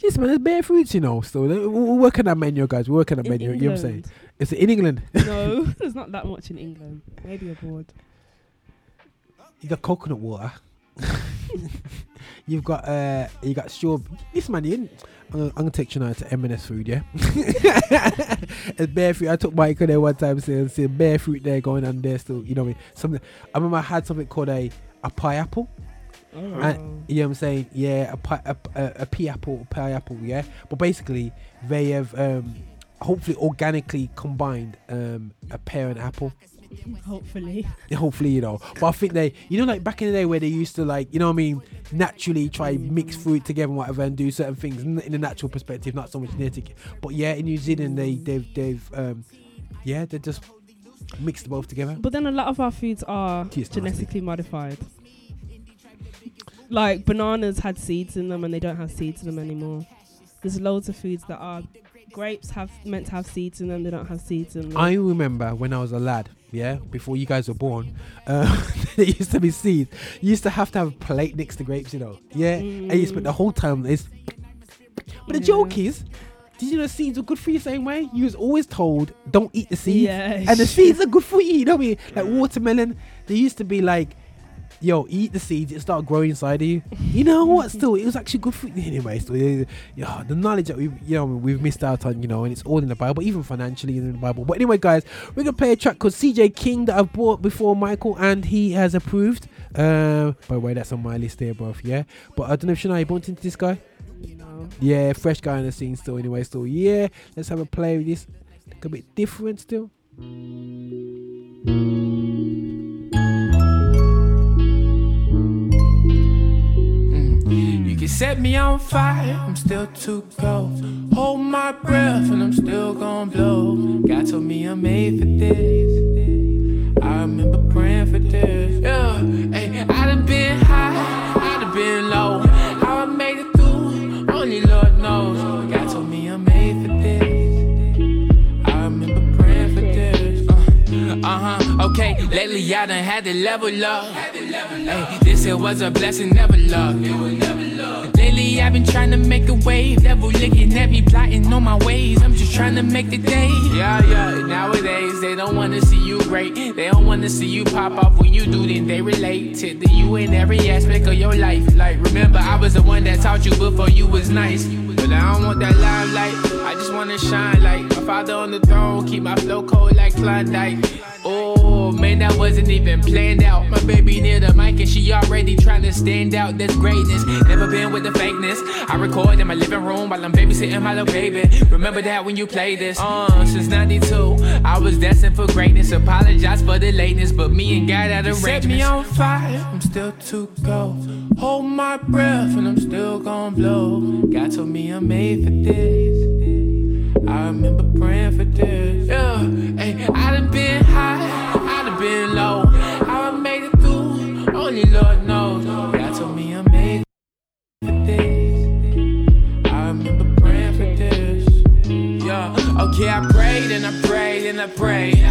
Listen, man, there's bare fruits, you know. So we're working on menu, guys. We're working on menu. You know what I'm saying? England. It's in England. No, there's not that much in England. Maybe abroad. You got coconut water. You've got uh, you got straw. This man, you. I'm gonna, I'm gonna take you now to M&S food, yeah. it's bare fruit. I took Michael there one time, saying, see bare fruit there going on there still. You know what I mean? Something. I remember I had something called a a pie apple. Oh. And- You know what I'm saying? Yeah, a pie, a, a, a pea apple, pie apple. Yeah, but basically they have um, hopefully organically combined um, a pear and apple. Hopefully. Hopefully, you know. But I think they, you know, like back in the day where they used to like, you know what I mean, naturally try mix fruit together and whatever and do certain things in in a natural perspective, not so much genetic. But yeah, in New Zealand they they've they've um, yeah they just mixed them both together. But then a lot of our foods are Tea is nasty. genetically modified. Like bananas had seeds in them and they don't have seeds in them anymore. There's loads of foods that are grapes have meant to have seeds in them, they don't have seeds in them. I remember when I was a lad, yeah, before you guys were born, uh, there used to be seeds. You used to have to have a plate next to grapes, you know. Yeah, and you spent the whole time this. But the Yeah. joke is, did you know seeds are good for you same way? You was always told don't eat the seeds, Yeah, and the seeds are good for you. You know what I mean? Like watermelon, they used to be like. Yo, eat the seeds; it start growing inside of you. You know what? Still, it was actually good for you anyway. Still, yeah, the knowledge that we, you know, we've missed out on, you know, and it's all in the Bible, even financially in the Bible. But anyway, guys, we're gonna play a track called CJ King that I've bought before Michael, and he has approved. Uh, by the way, that's on my list there, bro. Yeah, but I don't know if Shania, bumped into this guy. No. Yeah, fresh guy on the scene still. Anyway, still. Yeah, let's have a play with this. Look a bit different still. You can set me on fire, I'm still too cold. Hold my breath and I'm still gonna blow. God told me I'm made for this. I remember praying for this. Yeah, hey, I done been high, I done been low. How I made it through, only Lord knows. Uh huh, okay, lately I done had to level up. Hey, this here was a blessing, never luck. Lately I've been trying to make a wave, level looking at me, plotting on my ways. I'm just trying to make the day. Yeah, yeah. Nowadays they don't wanna see you great. They don't wanna see you pop off when you do. Then they relate to the you in every aspect of your life. Like remember, I was the one that taught you before you was nice. But I don't want that limelight. I just wanna shine like my father on the throne. Keep my flow cold like Klondike. Oh man, that wasn't even planned out. My baby near the mic and she already trying to stand out. That's greatness. Never been with the fakeness. I record in my living room while I'm babysitting my little baby. Remember that when you play this? Uh, since 92, I was destined for greatness. Apologize for the lateness, but me and God had arrangements. Set me on fire, I'm still too cold. Hold my breath and I'm still gonna blow. God told me I'm made for this. I remember praying for this. Yeah, hey, I done been high, I done been low. How I made it through, only Lord knows. God told me I'm made for this. I remember praying for this. Yeah, okay, I prayed and I prayed and I prayed.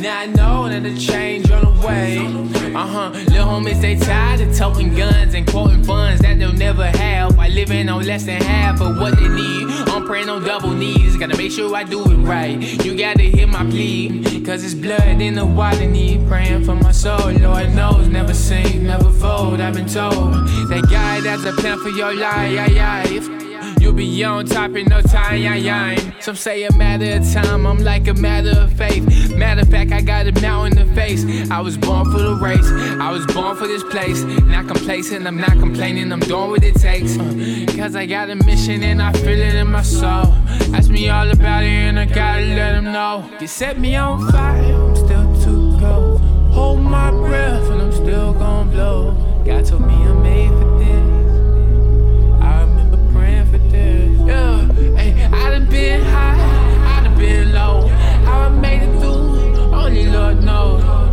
Now I know that the change on the way. Uh huh. Little homies, they tired of toting guns and quoting funds that they'll never have while living on less than half of what they need. I'm praying on double knees. Gotta make sure I do it right. You gotta hear my plea. Cause it's blood in the water need. Praying for my soul. Lord knows, never sink, never fold. I've been told that God has a plan for your life. You'll be on top in no time, yeah, yeah. Some say a matter of time, I'm like a matter of faith. Matter of fact, I got a mountain to face. I was born for the race, I was born for this place. Not complacent, I'm not complaining, I'm doing what it takes. Uh, Cause I got a mission and I feel it in my soul. Ask me all about it and I gotta let them know. You set me on fire, I'm still too cold. Hold my breath and I'm still gonna blow. God told me I'm made Hey, I done been high, I done been low. How I made it through, only Lord knows.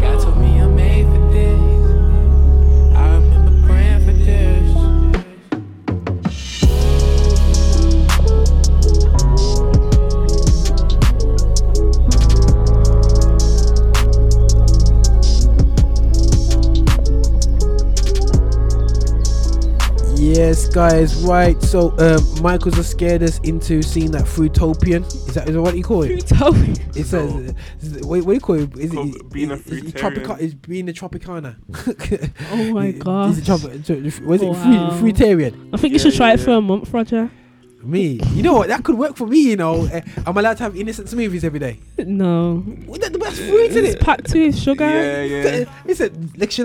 Yes, guys. Right. So, um, Michael's has scared us into seeing that Fruitopian. Is that is that what you call it? Fruitopian. It says, what, what do you call it? Is it Called being a is, is, tropica, is being a Tropicana? Oh my god. Is it tropi- was it Wow. fruit, fruitarian? I think you should try it yeah. for a month, Roger. Me, you know what? That could work for me. You know, uh, I'm allowed to have innocent smoothies every day. No. Well, that- That's fruit, isn't It's it? packed with sugar. Yeah, yeah. Listen, like she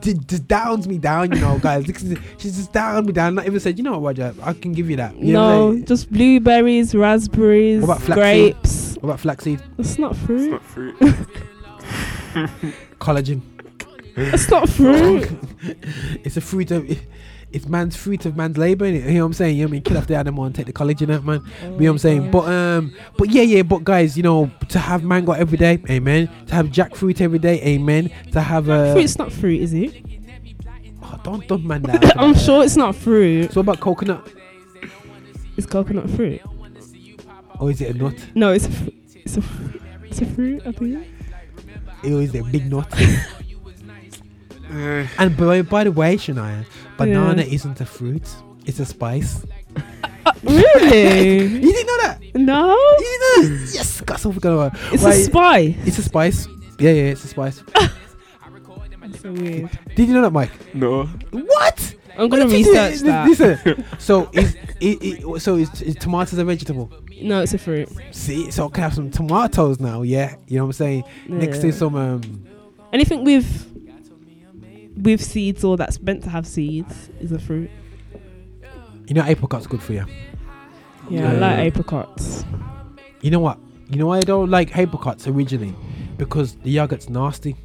just, just downs me down, you know, guys. Like, She's just down me down. Not even said, you know what, Roger, I can give you that. You know what I'm No, saying? just blueberries, raspberries, What about flaxseed? grapes. What about flaxseed? It's not fruit. It's not fruit. Collagen. It's not fruit. it's a fruit of. It's man's fruit of man's labor. innit? You know what I'm saying? You know what I mean? Kill off the animal and take the collagen that man. you know what I'm saying? But um, but yeah, yeah. But guys, you know, to have mango every day, amen. To have jackfruit every day, amen. To have uh, Fruit's not fruit, is it? oh, don't man that. I'm sure it's not fruit. So what about coconut? Is coconut fruit. Or is it a nut? No, it's a fr- it's a fr- it's a fruit. I is it a big nut? And by, by the way, Shania, banana Yeah. isn't a fruit; it's a spice. Really? You didn't know that? no. You didn't know that? Yes, got something going on. It's Right, a spice. It's a spice. Yeah, yeah, it's a spice. That's so weird. Did you know that, Mike? no. What? I'm gonna What did you do? research that. Listen, so is it, it, so is, is tomatoes a vegetable? No, it's a fruit. See, so I can have some tomatoes now. Yeah, you know what I'm saying. Next to some um, anything with with seeds or that's meant to have seeds is a fruit. you know, apricot's good for you. Yeah, I like apricots. You know what? You know why I don't like apricots originally? Because the yogurt's nasty.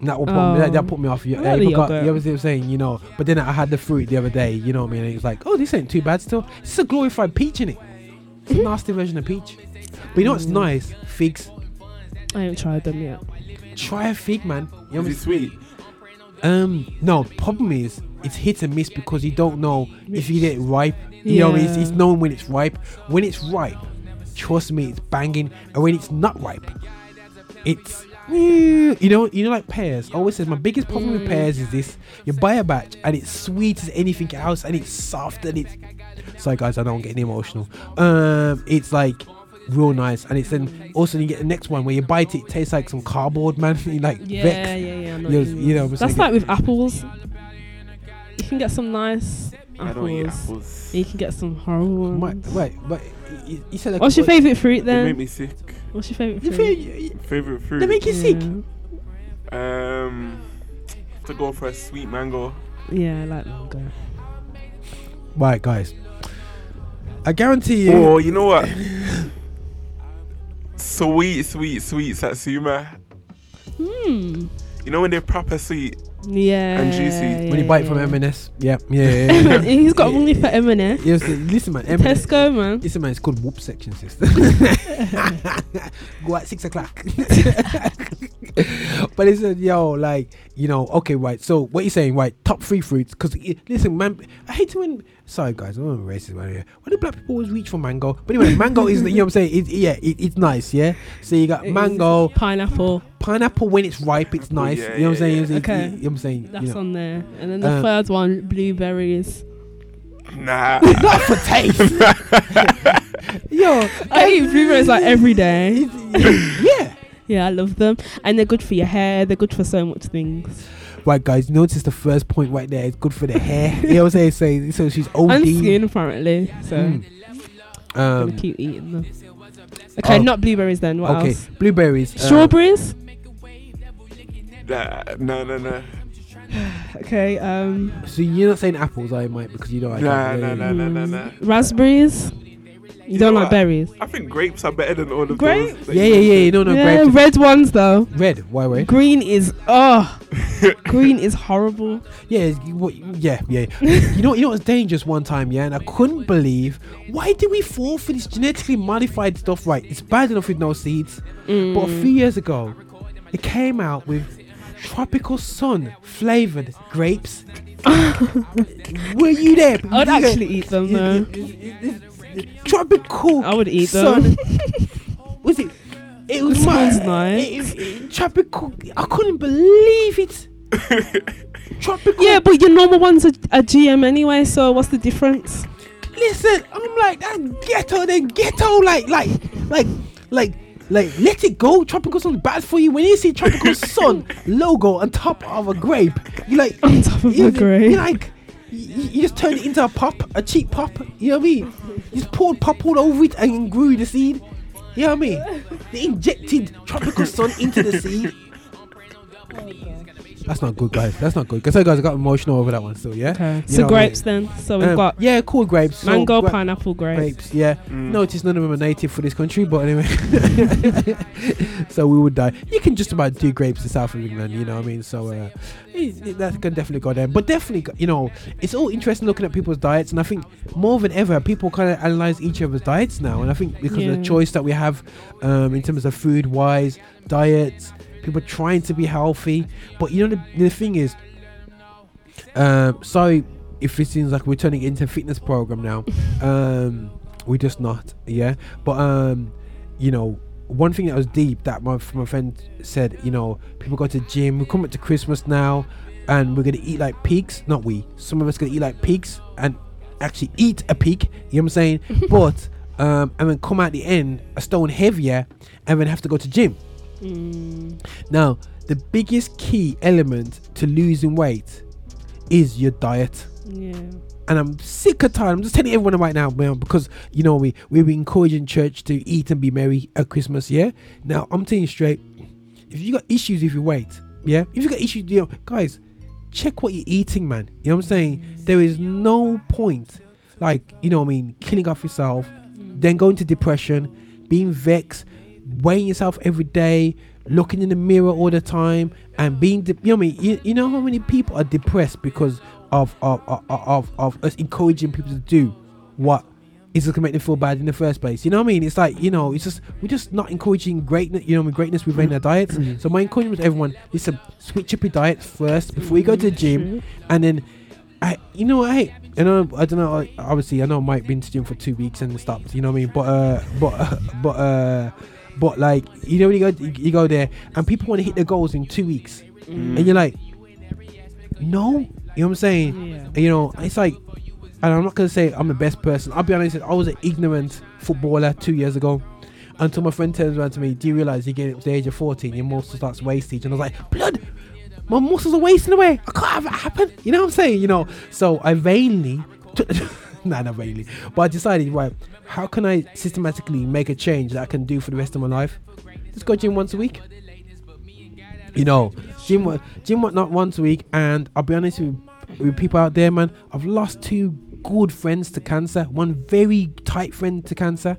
And That will put me, that, that Oh. put me off your I like the apricot. yogurt. You know what I'm saying? You know, but then I had the fruit the other day. You know what I mean? And it was like, oh, this ain't too bad still. It's a glorified peach in it. It's a nasty version of peach. But you know what's Mm. nice? Figs. I haven't tried them yet. Try a fig, man. You know what Is I'm it sweet? Um, no. Problem is, it's hit and miss because you don't know if you get it ripe. You know, what it's, it's Yeah. known when it's ripe. When it's ripe, trust me, it's banging. And when it's not ripe, it's mm, you know, you know, like pears. I always says my biggest problem with Mm. pears is this: you buy a batch and it's sweet as anything else, and it's soft and it's. Sorry, guys, I don't get any emotional. Um, it's like real nice, and it's then also you get the next one where you bite it, it tastes like some cardboard, man. you like Yeah, vex. yeah, yeah. You- you you know what I'm mean. That's saying? like with apples. You can get some nice I don't eat apples. apples. You can get some horrible Wait, ones. wait, but you, you said like, What's your what- favorite fruit then? They make then? me sick. What's your favorite Your fruit? favorite- Favorite fruit. They make you sick. Um, to go for a sweet mango. Yeah, I like mango. Right, guys. I guarantee you. Oh, you know what? sweet, sweet, sweet satsuma. Hmm. You know when they're proper sweet? Yeah. And juicy. when you yeah, bite from yeah. M&S, yeah, yeah. yeah, yeah. He's got Yeah. money for M&S. Yes, listen, man. M&S, Tesco, man. listen, man. It's called whoop section, sister. Go at six o'clock. but listen, yo, like you know, okay, right. So what you saying, right? Top three fruits, because listen, man. I hate to when. Sorry, guys, I'm not racist right here. Why do black people always reach for mango? But anyway, mango is, you know what I'm saying? It, yeah, it, it's nice, yeah. So you got It is mango, Pineapple. pineapple when it's ripe, it's nice. yeah, you know what I'm yeah, saying? yeah. It's- it's- Okay. You know what I'm saying? That's you know. on there. And then the Uh, third one, blueberries. Nah. Not for taste. Yo, I eat blueberries like every day. yeah. Yeah, I love them. And they're good for your hair. They're good for so much things. Right, guys, notice the first point right there. It's good for the hair. you know what I'm saying? So, so she's OD. And skin, apparently. So Mm. I'm Um, gonna keep eating them. Okay, oh. not blueberries then. What okay, else? blueberries. uh, Strawberries. nah. No, no, no. Okay. Um, so you're not saying apples, I might, because you don't like Nah, apples, nah, yeah, nah, yeah. nah, nah, mm, nah. raspberries. You, You don't like what? berries. I think grapes are better than all of Grapes? those. that Yeah, yeah, yeah. mentioned. You don't know yeah, grapes. red ones though. Red. Why, why? Green is oh, green is horrible. Yeah, what- yeah, yeah. you know, you know what's dangerous one time, yeah, and I couldn't believe why did we fall for this genetically modified stuff? Right, it's bad enough with no seeds, but a Mm. few years ago, it came out with tropical sun flavored grapes. Were you there? I would You know- actually eat them though. tropical. I would eat them. sun. Was it? It was It my, nice. it- it- tropical. I couldn't believe it. tropical. Yeah, but your normal ones are, are GM anyway. So what's the difference? Listen, I'm like that ghetto, then ghetto, like, like, like, like, like, let it go. Tropical sun's bad for you. When you see tropical sun logo on top of a grape, you like On top of you, a grape. You like, you, just turned it into a pop, a cheap pop. You know what I mean? You just poured pop all over it and grew the seed. You know what I mean? They injected tropical sun into the seed. That's not good, guys. That's not good. Because guys, I got emotional over that one still. Yeah. Okay. You So know what I mean? grapes then. So we've Um, got yeah, cool grapes. So mango, gra- pineapple, grapes. grapes. Yeah. Mm. Notice none of them are native for this country, but anyway. so we would die. You can just about do grapes in south of England, you know what I mean? So uh, it- it- that can definitely go there. But definitely, you know, it's all interesting looking at people's diets, and I think more than ever, people kind of analyze each other's diets now, and I think because of the choice that we have um, in terms of food wise, diets, people trying to be healthy. But you know, the, the thing is, um, sorry if it seems like we're turning it into a fitness program now. Um, we're just not, yeah. But um, you know, one thing that was deep that my my friend said, you know, people go to gym. We're coming to Christmas now, and we're gonna eat like pigs. Not we. Some of us gonna eat like pigs and actually eat a pig. You know what I'm saying? but um, and then come out the end a stone heavier, and then have to go to gym. Mm, Now, the biggest key element to losing weight is your diet. yeah. And I'm sick of tired. I'm just telling everyone right now, man, because you know we we've been encouraging church to eat and be merry at Christmas. Yeah. Now I'm telling you straight, if you got issues with your weight, yeah, if you got issues, you know, guys, check what you're eating, man. You know what I'm saying? There is no point, like you know, what I mean, killing off yourself, then going to depression, being vexed, weighing yourself every day, looking in the mirror all the time, and being, de- you know, what I mean, you, you know how many people are depressed because of of of of, of us encouraging people to do what is just gonna make them feel bad in the first place. You know what I mean? It's like you know, it's just we're just not encouraging greatness. You know, greatness within our diets. So my encouragement to everyone: listen, switch up your diet first before you go to the gym, and then I, you know, I, you know, I don't know. Obviously, I know Mike been to the gym for two weeks and stopped. You know what I mean? But, uh, but, uh, but, uh, but like, you know, when you go, you go there, and people want to hit their goals in two weeks, Mm. and you're like, no, you know what I'm saying? Yeah. You know, it's like, and I'm not gonna say I'm the best person. I'll be honest. I was an ignorant footballer two years ago. Until my friend turns around to me, do you realize you get up to the age of 14, your muscle starts wastage? And I was like, blood, my muscles are wasting away. I can't have it happen. You know what I'm saying? You know, so I vainly, nah, not really. but I decided, right, how can I systematically make a change that I can do for the rest of my life? Just go gym once a week. You know, gym, gym not once a week. And I'll be honest with, with people out there, man, I've lost two good friends to cancer, one very tight friend to cancer.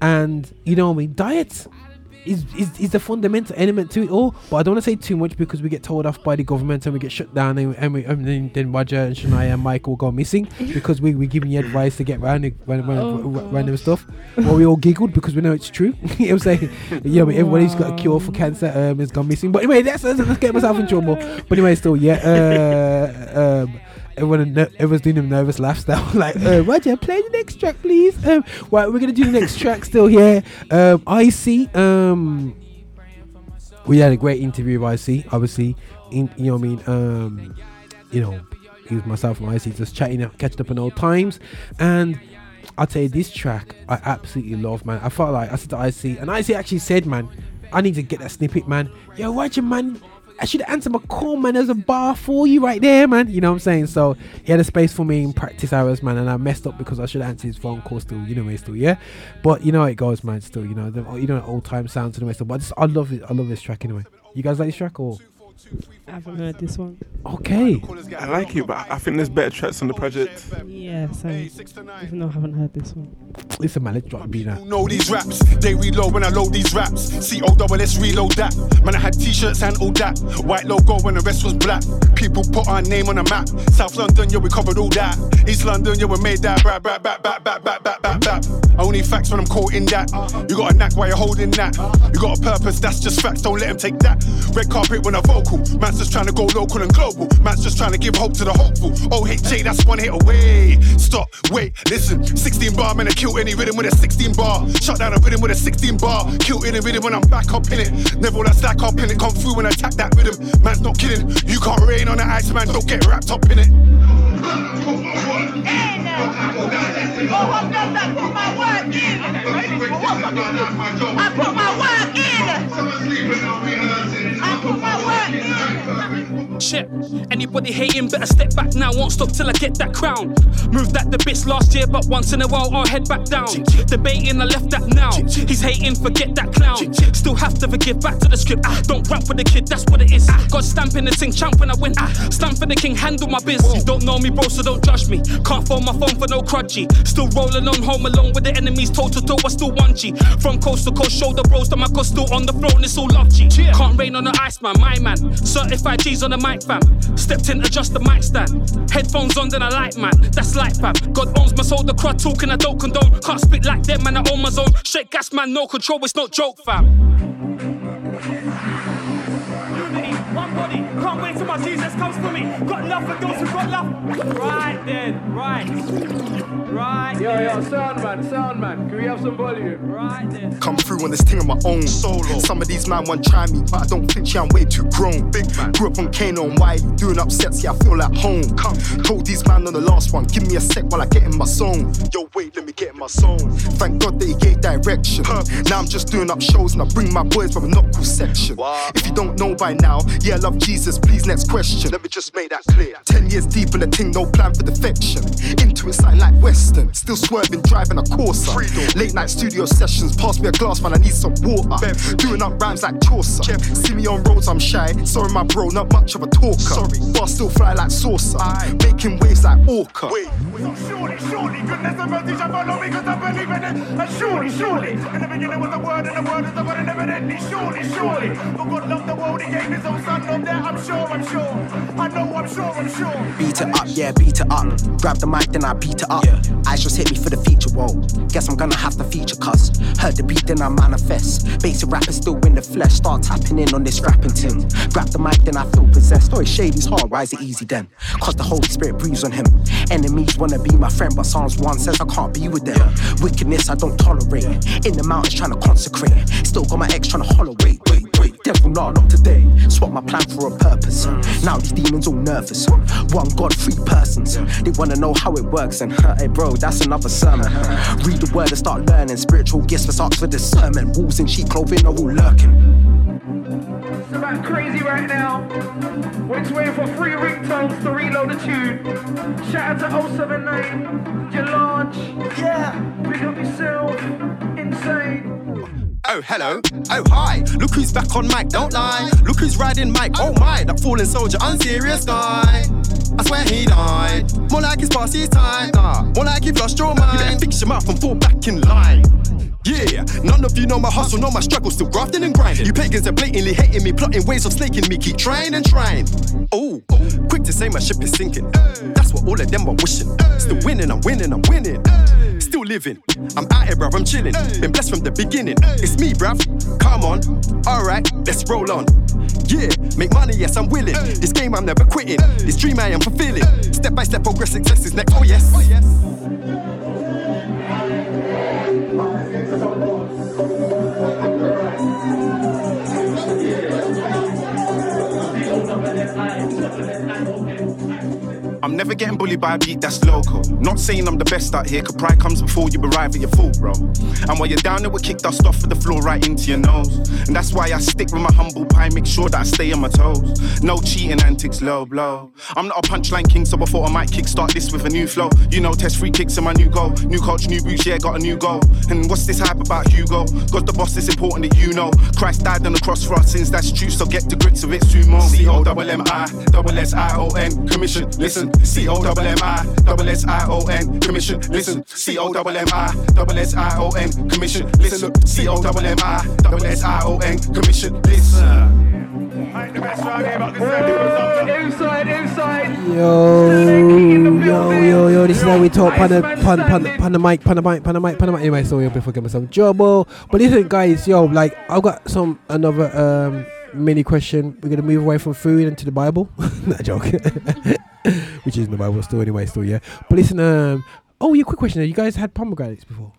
And you know, what I mean, diet is, is is the fundamental element to it all. But I don't want to say too much because we get told off by the government and we get shut down, and, and, we, and then, then Roger and Shania and Michael go missing because we we giving you advice to get around it, ran, ran, Oh, random stuff. Well, we all giggled because we know it's true. you know what I'm saying? Yeah, I mean, everybody's got a cure for cancer um, has gone missing. But anyway, that's, that's let's get myself in trouble. But anyway, still, yeah. Uh, um, everyone, everyone's doing them nervous now. like, uh, Roger, play the next track, please. Um, right, we're gonna do the next track still here. Um, Icie. Um, we had a great interview with Icie. Obviously, in, you know what I mean. Um, you know, he was myself and Icie just chatting, up, catching up on old times, and. I'll tell you this track I absolutely love, man. I felt like I said to Icie, and Icie actually said, man, I need to get that snippet, man. Yo, Roger, man, I should answer my call, man. There's a bar for you right there, man. You know what I'm saying? So he had a space for me in practice hours, man, and I messed up because I should answer his phone call still. You know me still, yeah. But you know how it goes, man. Still, you know, the, you know, old time sounds and the rest of. But I, just, I love it. I love this track anyway. You guys like this track or? I haven't heard this one. Okay. I like it, but I think there's better tracks on the project. Yeah, same. Even though I haven't heard this one. Listen, man, let's drop a beat now. Know these raps? They reload when I load these raps. C O double S reload that. Man, I had t-shirts and all that. White logo when the rest was black. People put our name on the map. South London, yeah, we covered all that. East London, yeah, we made that. Bap, bap, bap, bap, bap, bap, bap, bap, bap. Only facts when I'm quoting that. You got a knack while you're holding that. You got a purpose, that's just facts. Don't let them take that. Red carpet when I vocal. Man's just trying to go local and global. Man's just trying to give hope to the hopeful. OHJ, that's one hit away. Stop, wait, listen. 16 bar, man, I kill any rhythm with a 16 bar. Shut down a rhythm with a 16 bar. Kill any rhythm when I'm back up in it. Never will I stack up in it. Come through when I attack that rhythm. Man's not kidding. You can't rain on the ice, man. Don't get wrapped up in it. I put my work in. I put my work in. Check. Anybody hating, better step back now. Won't stop till I get that crown. Moved that the bits last year, but once in a while I'll head back down. Debating, I left that now. He's hating, forget that clown. Still have to forgive back to the script. Ah, don't rap with the kid, that's what it is. God stamping the thing, champ when I win. Ah, stamp for the king, handle my biz. You don't know me, bro, so don't judge me. Can't phone my phone for no crudgy. Still rolling on home alone with the enemies toe to toe. I still want G. From coast to coast, shoulder bros to my cost still on the throne. It's all love G. Can't rain on the ice man, my man. Certified G's on the mic fam. Stepped in, adjust the mic stand. Headphones on, then I like man. That's light fam. God owns my soul, the crowd talking, I don't condone. Can't spit like them, man. I own my zone. Straight gas man, no control. It's not joke fam. Can't till my Jesus comes for me. Got love for those who got love. Right then, right. Right. Yo, yo, sound man, sound man. Can we have some volume? Right then. Come through on this thing on my own. Solo. Some of these man want try me, but I don't think yeah, I'm way too grown. Big man. Grew up on Kano and Wiley, doing upsets, yeah, I feel like home. Come. Told these man on the last one, give me a sec while I get in my zone. Yo, wait, let me get in my zone. Thank God that he gave direction. Huh. Now I'm just doing up shows and I bring my boys from a not cool section. If you don't know by now, yeah, I love Jesus, please, next question. Let me just make that clear. Ten years deep in the thing, no plan for defection. Into it, something like Western. Still swerving, driving a Corsa. Late night studio sessions, pass me a glass, man, I need some water. Doing up rhymes like Chaucer. See me on roads, I'm shy. Sorry, my bro, not much of a talker. Sorry, but I still fly like saucer. Making waves like Orca. Wait. Surely, surely, goodness and mercy shall follow me because I believe in it. And surely, surely, in the beginning was the word, and the word is the word, and evidently, surely, surely. For God loved the world, he gave his own son. Of that, I'm sure, I'm sure. I know, I'm sure, I'm sure. Beat it up, yeah, beat it up. Grab the mic, then I beat it up. Eyes just hit me for the feature, whoa. Guess I'm gonna have to feature, cuz. Heard the beat, then I manifest. Basic rappers still in the flesh. Start tapping in on this rapping thing. Grab the mic, then I feel possessed. Oh, it's shady's hard, why is it easy then? Cause the Holy Spirit breathes on him. Enemies wanna be my friend, but Psalms 1 says I can't be with them. Wickedness I don't tolerate. In the mountains trying to consecrate. Still got my ex trying to hollow. Wait, wait, wait. Devil, nah, not today. Swap my plan for a purpose. Now these demons all nervous. One God, three persons. They wanna know how it works, and hey, bro, that's another sermon. Read the word and start learning. Spiritual gifts for ask for discernment. Wolves in sheep clothing are all lurking. It's about crazy right now. We're just waiting for three ringtones to reload the tune. Shout out to 079, your launch. Yeah. Big up yourself. Insane. Oh, hello. Oh, hi. Look who's back on mic, don't lie. Look who's riding mic. Oh, my. That fallen soldier, unserious guy. I swear he died. More like he's past his time. Nah, more like you've lost your mind. You better fix your mouth and fall back in line. Yeah, none of you know my hustle, know my struggle, still grafting and grinding. You pagans are blatantly hating me, plotting ways of snaking me, keep trying and trying. Oh, quick to say my ship is sinking. That's what all of them are wishing. Still winning, I'm winning, I'm winning. Still living, I'm out here, bruv, I'm chilling. Been blessed from the beginning. It's me, bruv. Come on, alright, let's roll on. Yeah, make money, yes, I'm willing. This game I'm never quitting. This dream I am fulfilling. Step by step, progress, success is next. Oh, yes. Oh, yes. Never getting bullied by a beat that's local. Not saying I'm the best out here, cause pride comes before you arrive at your full, bro. And while you're down there, we kick dust off of the floor right into your nose. And that's why I stick with my humble pie, make sure that I stay on my toes. No cheating antics, low blow. I'm not a punchline king, so before I might kickstart this with a new flow. You know, test free kicks in my new goal. New coach, new boots, yeah, got a new goal. And what's this hype about Hugo? Cause the boss is important that you know. Christ died on the cross for our sins, that's true, so get to grips with it, sumo. C O double M I, double S I O N, commission, listen. C O double M I, double S I O N, commission, listen. C O double M I, double S I O N, commission, listen. C O double M I, double S I O N, commission, listen. Inside, inside. Yo, yo, yo, yo, this is how we talk pan the, pan, pan, pan the mic, pan the mic, pan the mic, pan the mic. Anyway, so before getting myself in trouble. But listen, guys, yo, like, I've got some, another um, mini question. We're to move away from food into the Bible. Not joke. Which is in the Bible still, anyway, still, yeah. But listen, um, oh, yeah, quick question. You guys had pomegranates before?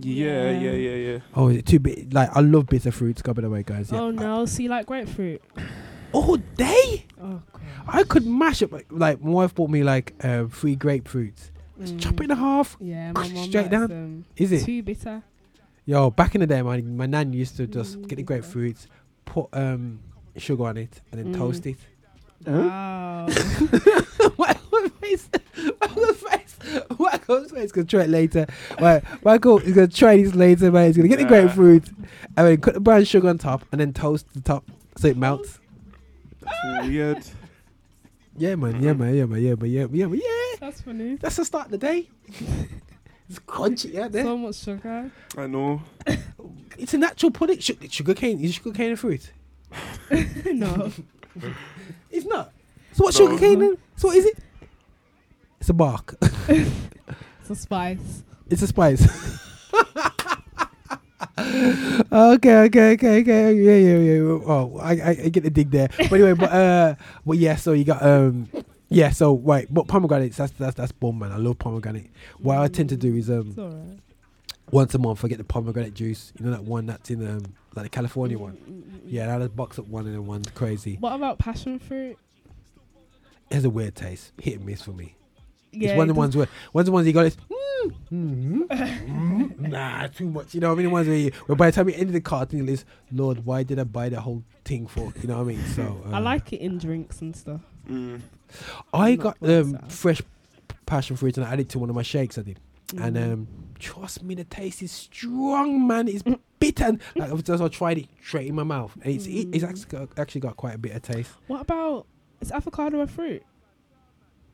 Yeah, yeah, yeah, yeah. Oh, is it too big? Like, I love bitter fruits. Go by the way, guys. Yeah. Oh no, see like grapefruit. All day? Oh god. I could mash up like, like my wife bought me like uh, three grapefruits. Just chop it in half. Yeah, my mum straight down. them. Is it? Too bitter. Yo, back in the day, my my nan used to just get the grapefruits, put um sugar on it, and then Mm. toast it. Um, wow. Michael's face. Michael's face. Michael's face. Gonna try it later. Right, Michael is gonna try this later, man. He's gonna get the grapefruit and then cut the brown sugar on top and then toast the top so it melts. That's weird. Yeah, man. Yeah, man. Yeah, man. Yeah, man. Yeah, yeah, man. Yeah. That's funny. That's the start of the day. it's crunchy, yeah. There. So much sugar. I know. It's a natural pudding. Sugar, sugar cane. Is sugar cane a fruit? no. It's not. So what No. sugar cane then? So what is it? It's a bark. It's a spice. It's a spice. okay, okay, okay, okay. Yeah, yeah, yeah. Oh, I, I, I get the dig there. But anyway, but uh, well, yeah. So you got um, yeah. So right, but pomegranates. That's that's that's bomb, man. I love pomegranate. What I tend to do is um, It's alright. once a month I get the pomegranate juice. You know that one that's in um, like the California one. Mm, Yeah, I just box up one and then one's crazy. What about passion fruit? It has a weird taste, hit and miss for me. Yeah, it's one of the ones where one's the ones you got is mm, mm, mm, nah too much. You know what I mean? The ones where, you, where by the time you end the carton, list, Lord, why did I buy the whole thing for? You know what I mean? So I uh, like it in drinks and stuff. Mm. I not got um, fresh passion fruit and I added to one of my shakes. I did, and Mm. um, trust me, the taste is strong, man. It's bitter. And, like, I've just I tried it straight in my mouth, and it's it, it's Mm. actually got, actually got quite a bitter taste. What about is avocado a fruit?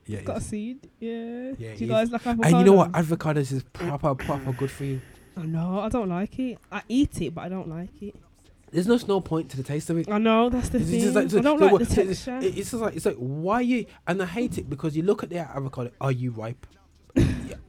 Yeah, It's got a seed. Yeah. Yeah, Do you is. guys like avocado? and you know what? Avocados is proper proper good for you. I know. I don't like it. I eat it, but I don't like it. There's no no point to the taste of it. I know that's the It's thing. like- so- I don't so like what- the so texture. it- It's just like it's like why you and I hate it because you look at the avocado. Are you ripe?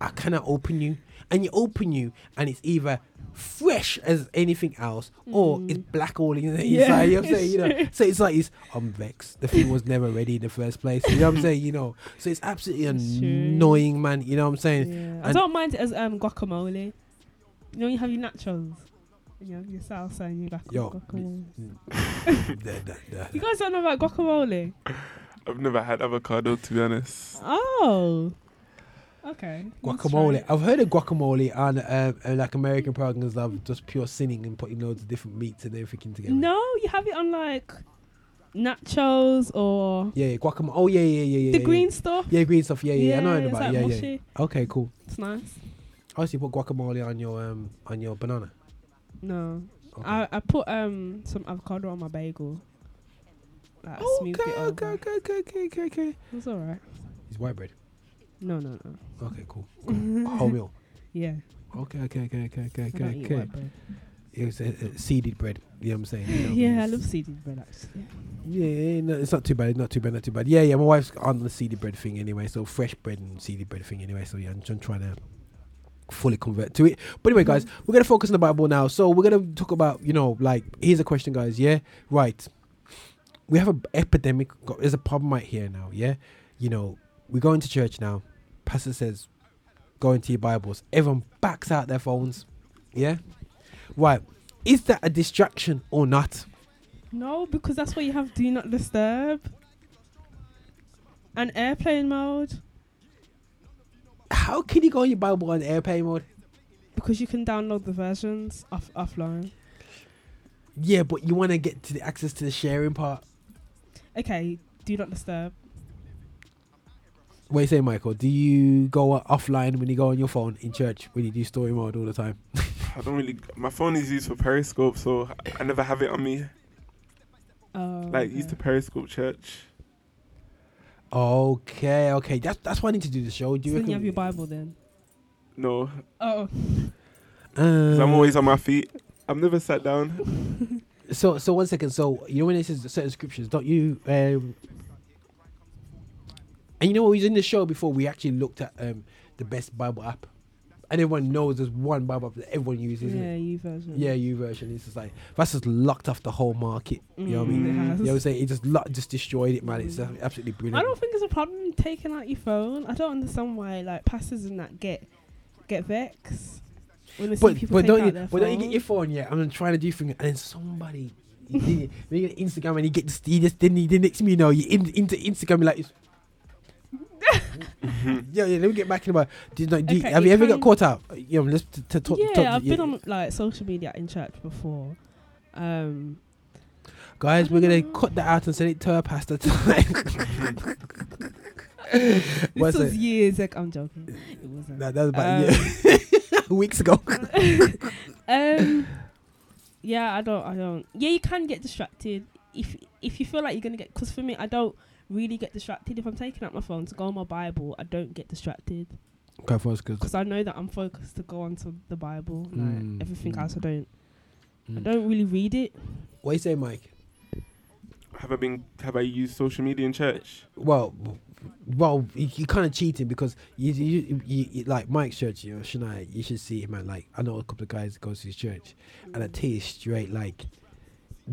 I cannot open you, and you open you, and it's either fresh as anything else, or it's black all in the Mm. Yeah, inside. you know what I'm saying? You know, so it's like it's I'm vexed. The thing was never ready in the first place. You know what I'm saying? You know, so it's absolutely It's true. annoying, man. You know what I'm saying? Yeah. I don't mind it as um guacamole. You know, you have your nachos. You have your salsa and your guac- Yo, guacamole. Da- da- da. You guys don't know about guacamole? I've never had avocado to be honest. Oh. Okay. Guacamole. I've heard of guacamole on um, like American programs of just pure sinning and putting loads of different meats and everything together. No, you have it on like nachos or Yeah, yeah, guacamole. Oh yeah, yeah, yeah, yeah. the yeah, green yeah. stuff. Yeah, green stuff. Yeah, yeah. I know about. like it. Yeah, yeah. Okay, cool. It's nice. I see put guacamole on your um on your banana. No, Okay. I I put um some avocado on my bagel. Like, okay, okay, okay, okay, okay, okay, okay. It's alright. It's white bread. No, no, no. Okay, cool. cool. Wholemeal. Yeah. Okay, okay, okay, okay, okay, I okay, okay. white bread. It was uh, uh, seeded bread. You know what I'm saying? You know, Yeah, I love seeded bread actually. Yeah, yeah, no, it's not too bad. Not too bad. Not too bad. Yeah, yeah. My wife's on the seeded bread thing anyway, so fresh bread and seeded bread thing anyway. So yeah, I'm just trying to fully convert to it. But anyway, guys, we're gonna focus on the Bible now. So we're gonna talk about you know like here's a question, guys. Yeah, right. We have an epidemic. There's a problem right here now. Yeah, you know we go into church now. Pastor says, go into your Bibles. Everyone backs out their phones. Yeah, right. Is that a distraction or not? No, because that's why you have do not disturb. And airplane mode How can you go on your Bible on airplane mode? because you can download the versions off offline. Yeah, but you want to get to the access to the sharing part. Okay, do not disturb. What you say, Michael? Do you go offline when you go on your phone in church when you do story mode all the time? I don't really. My phone is used for Periscope, so I never have it on me. Oh, Like used to Periscope church. Okay, okay. That's that's why I need to do the show. Do so you then you have your Bible then. No, Oh. 'cause I'm always on my feet. I've never sat down. so so one second. So you know when it says certain scriptures, don't you? Um, and you know what? We was in the show before. We actually looked at um the best Bible app, and everyone knows there's one Bible app that everyone uses. isn't it? yeah, YouVersion. Yeah, YouVersion. It's just like that's just locked off the whole market. You know what I mean? Mm, it You has. know what I'm saying? It just lo- just destroyed it, man. It's Mm. uh, absolutely brilliant. I don't think it's a problem taking out your phone. I don't understand why like pastors and that get get vexed when they see but people but don't out you but don't you get your phone yet? I'm trying to do things, and then somebody. You did- you get Instagram and you get this, you just then you, the next thing you know you in, into Instagram like yeah, yeah. Let me get back in. Do you, know, do you- Okay, have you ever got caught out? You know, let's to, to talk. yeah, I've been on like social media in church before. Um, Guys, we're gonna cut that out and send it to our pastor tonight. This was it? years ago. I'm joking. It wasn't. Nah, that was about Um, weeks ago. um, yeah, I don't, I don't. Yeah, you can get distracted if if you feel like you're gonna get. Because for me, I don't really get distracted if I'm taking out my phone to go on my Bible. I don't get distracted Go for us, 'cause- because I know that I'm focused to go onto the Bible. Like Mm, everything mm. else, I don't. I Mm. don't really read it. What you say, Mike? Have I been? Have I used social media in church? Well, well, you, you kind of cheating because you, you, you, you like Mike's church, you know, Shania, you should see him, man. Like, I know a couple of guys that goes to his church, and I tell you straight, like, the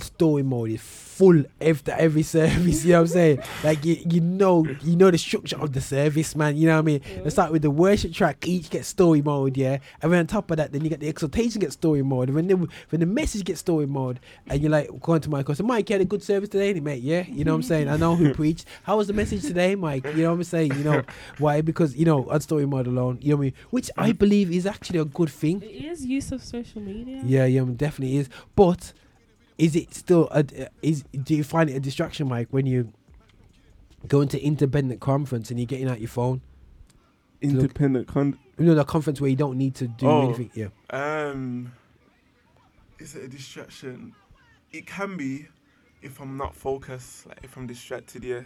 story mode is full after every service. You know what I'm saying? Like, you, you know, you know the structure of the service, man. You know what I mean? Let's start with the worship track. Each gets story mode, yeah, and then on top of that, then you get the exaltation gets story mode. And when the when the message gets story mode, and you're like going to Mike, I said, Mike, you had a good service today, didn't mate. Yeah, you know what I'm saying? I know who preached. How was the message today, Mike? You know what I'm saying? You know why? Because you know on story mode alone, you know what I mean? Which I believe is actually a good thing. It is use of social media. Yeah, yeah, definitely is. But is it still a, is do you find it a distraction, Mike, when you go into independent conference and you're getting out your phone? Independent con. you know, the conference where you don't need to do Oh. anything. Yeah. Um, is it a distraction? It can be if I'm not focused. Like if I'm distracted, yeah.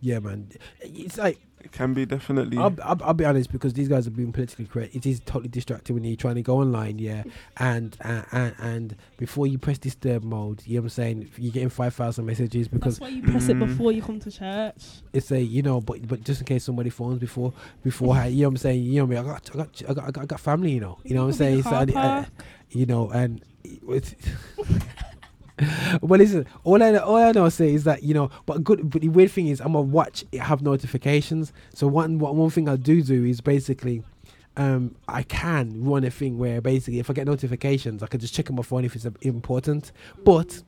Yeah, man. It's like It can be definitely. I'll, I'll, I'll be honest because these guys are being politically correct. It is totally distracting when you're trying to go online, yeah, and uh, and and before you press disturb mode, you know what I'm saying? You're getting five thousand messages because That's why you press it Mm. before you come to church. it's a you know, but but just in case somebody phones before beforehand, you know what I'm saying? You know me, I got I got I got, I got, I got family, you know, you know what I'm saying? So I, I, you know, and it's. well, listen. All I all I know say is that you know, but good. But the weird thing is, I'm gonna watch it have notifications. So one one thing I do do is basically, um, I can run a thing where basically if I get notifications, I can just check on my phone if it's important. But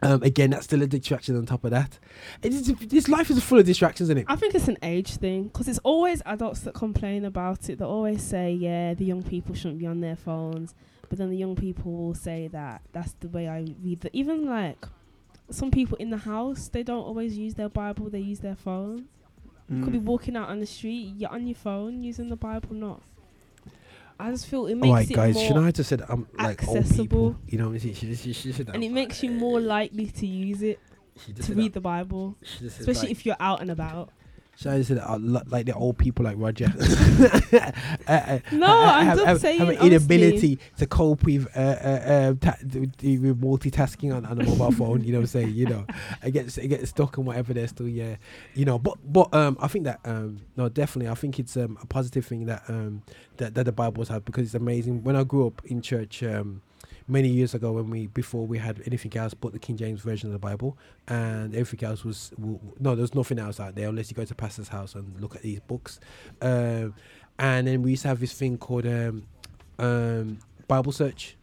um, again, that's still a distraction on top of that. This life is full of distractions, isn't it? I think it's an age thing because it's always adults that complain about it. They always say, "Yeah, the young people shouldn't be on their phones," but then the young people will say that that's the way I read. The even like some people in the house, they don't always use their Bible; they use their phone. You could be Mm. walking out on the street, you're on your phone using the Bible, not. I just feel it makes right, it guys. more, Shania just said I'm like old people. accessible. You know, she, she, she, she said that. and it makes you more likely to use it to read the Bible, She just said, especially like- if you're out and about. Shania said that, uh, like the old people like Roger. uh, uh, No, uh, I'm have, just have, saying, have an honestly. inability to cope with uh, uh, um, ta- th- th- with multitasking on, on a mobile phone. You know what I'm saying? You know, I get I get stuck and whatever. They're still yeah. You know, but but um, I think that um, no, definitely, I think it's um, a positive thing that um, that that the Bible's had because it's amazing. When I grew up in church. Um, many years ago when we before we had anything else but the King James version of the Bible and everything else was w- w- no there's nothing else out there unless you go to pastor's house and look at these books um, and then we used to have this thing called um, um, Bible search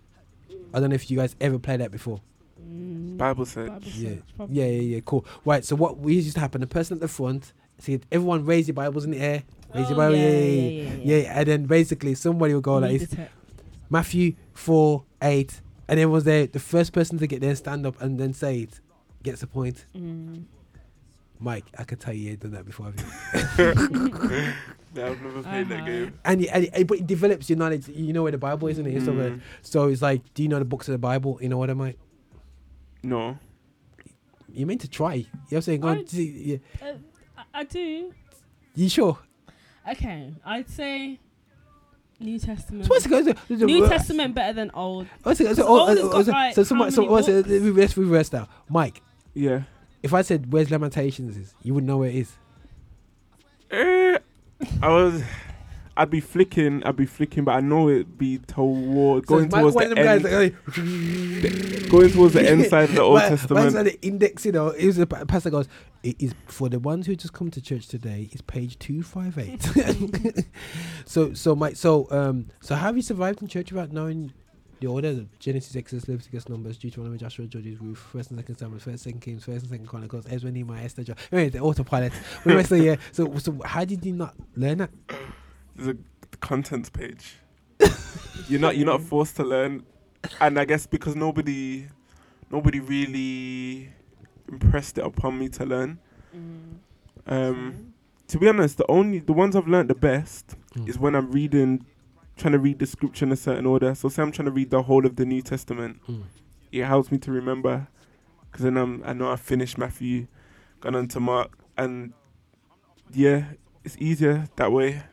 I don't know if you guys ever played that before Mm, Bible search. Bible yeah search, probably. yeah yeah yeah cool right so what we used to happen the person at the front see everyone raise your Bibles in the air raise your Oh, Bible yeah, yeah yeah, yeah, yeah, yeah, yeah. and then basically somebody will go like Read this the text. Matthew 4 8. And then was there the first person to get there, stand up, and then say it gets a point. Mm. Mike, I can tell you, you've done that before. Have you? Yeah, I've never played that Uh-huh. game. and, it, and but it develops your knowledge. You know where the Bible is, isn't it? So, Mm. so it's like, do you know the books of the Bible? You know what I mean? No. You meant to try. You know what I'm saying? Go I- on, see, yeah. Uh, I, I do. You sure? Okay, I'd say New Testament. So what's it going to New Testament better than Old. What's it, so, So oh, old has oh, got, so, like, so, how so what's it, books? reverse, reverse now. Mike, Yeah. if I said, where's Lamentations is, you wouldn't know where it is. Eh, I was. I'd be flicking. I'd be flicking, but I know it'd be toward going so Mike towards the end. guys like, going towards the end side of the Old Mike- Testament. Mike's on the index, you know. It was the pastor goes, it is for the ones who just come to church today. It's page two five eight. so, so Mike, so um, so have you survived in church without knowing the order? of Genesis, Exodus, Leviticus, Numbers, Deuteronomy, Joshua, Judges, Ruth, First and Second Samuel, First, Second Kings, First and Second Chronicles, Ezra, Nehemiah, Esther, John. Anyway, the autopilot. Anyway, so yeah, so so how did you not learn that? There's a contents page. you're not. You're not forced to learn, and I guess because nobody, nobody really impressed it upon me to learn. Um, to be honest, the only the ones I've learned the best Mm. is when I'm reading, trying to read the scripture in a certain order. So say I'm trying to read the whole of the New Testament. Mm. It helps me to remember, because then I'm, I know I finished Matthew, gone on to Mark, and yeah, it's easier that way.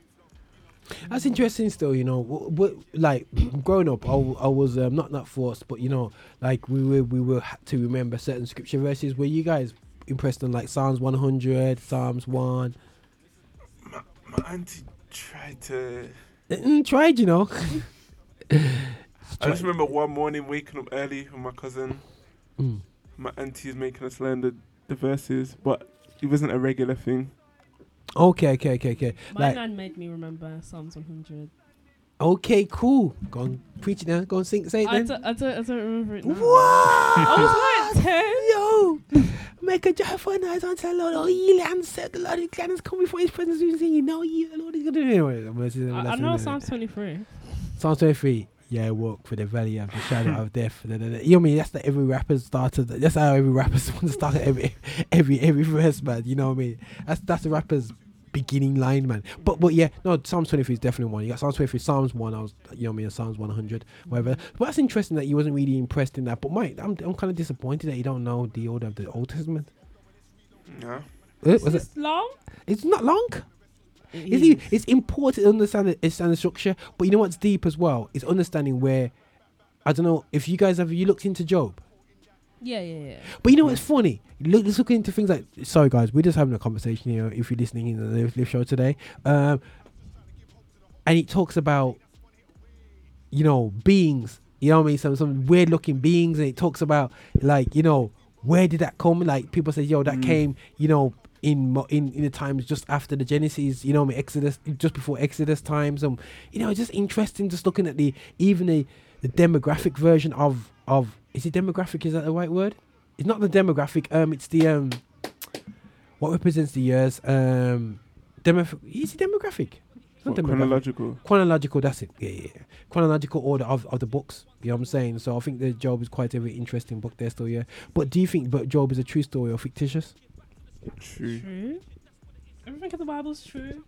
That's interesting. Still, you know, w- w- like growing up, I, w- I was um, not not forced, but you know, like we were we were had to remember certain scripture verses. Were you guys impressed on like Psalms 100, Psalms one? My my auntie tried to. Mm, tried, you know. I just remember one morning waking up early with my cousin. Mm. My auntie is making us learn the, the verses, but it wasn't a regular thing. Okay, okay, okay, okay. My Like, nan made me remember Psalms 100. okay, cool. Go on, preach it now. Go on, sing, say it I then. don't, I don't, I don't remember it now. What? I was like 10. Yo, make a joyful noise unto the Lord. Oh, ye lands, said the Lord. His gladness come before his presence. You sing, you know, ye the Lord is good. Gonna say that I, I know. Psalms 23. Psalms 23. Yeah, walk for the valley of the shadow of death. You know what I mean? That's the every rapper started. That's how every rapper's wants to start every every every verse, man. You know what I mean? That's that's the rapper's beginning line, man. But but yeah, no, Psalms 23 is definitely one. You got Psalms 23, Psalms 1, I was you know what I mean, Psalms 100, whatever. But that's interesting that you wasn't really impressed in that. But Mike, I'm I'm kind of disappointed that you don't know the order of the Old Testament. Yeah. Uh, Is was it? long? It's not long. It It's, it's important to understand the, understand the structure, but you know what's deep as well? It's understanding where I don't know if you guys have you looked into Job. Yeah, yeah, yeah. But you know what's funny? Look, let's look into things like. Sorry, guys, we're just having a conversation here. If you're listening in the live, live show today, um, and it talks about, you know, beings. You know what I mean? Some some weird looking beings, and it talks about like you know where did that come? Like people say, yo, that Mm. came, you know. In, in in the times just after the Genesis, you know, I mean, Exodus, just before Exodus times, and you know, it's just interesting, just looking at the even the, the demographic version of of is it demographic? Is that the right word? It's not the demographic. Um, it's the um, what represents the years. Um, demographic. Is it demographic? It's not What, demographic. chronological. Chronological. That's it. Yeah, yeah, yeah. Chronological order of, of the books. You know what I'm saying? So I think the Job is quite a very interesting book there still. Yeah. But do you think but Job is a true story or fictitious? True. True. Everything in the Bible is true.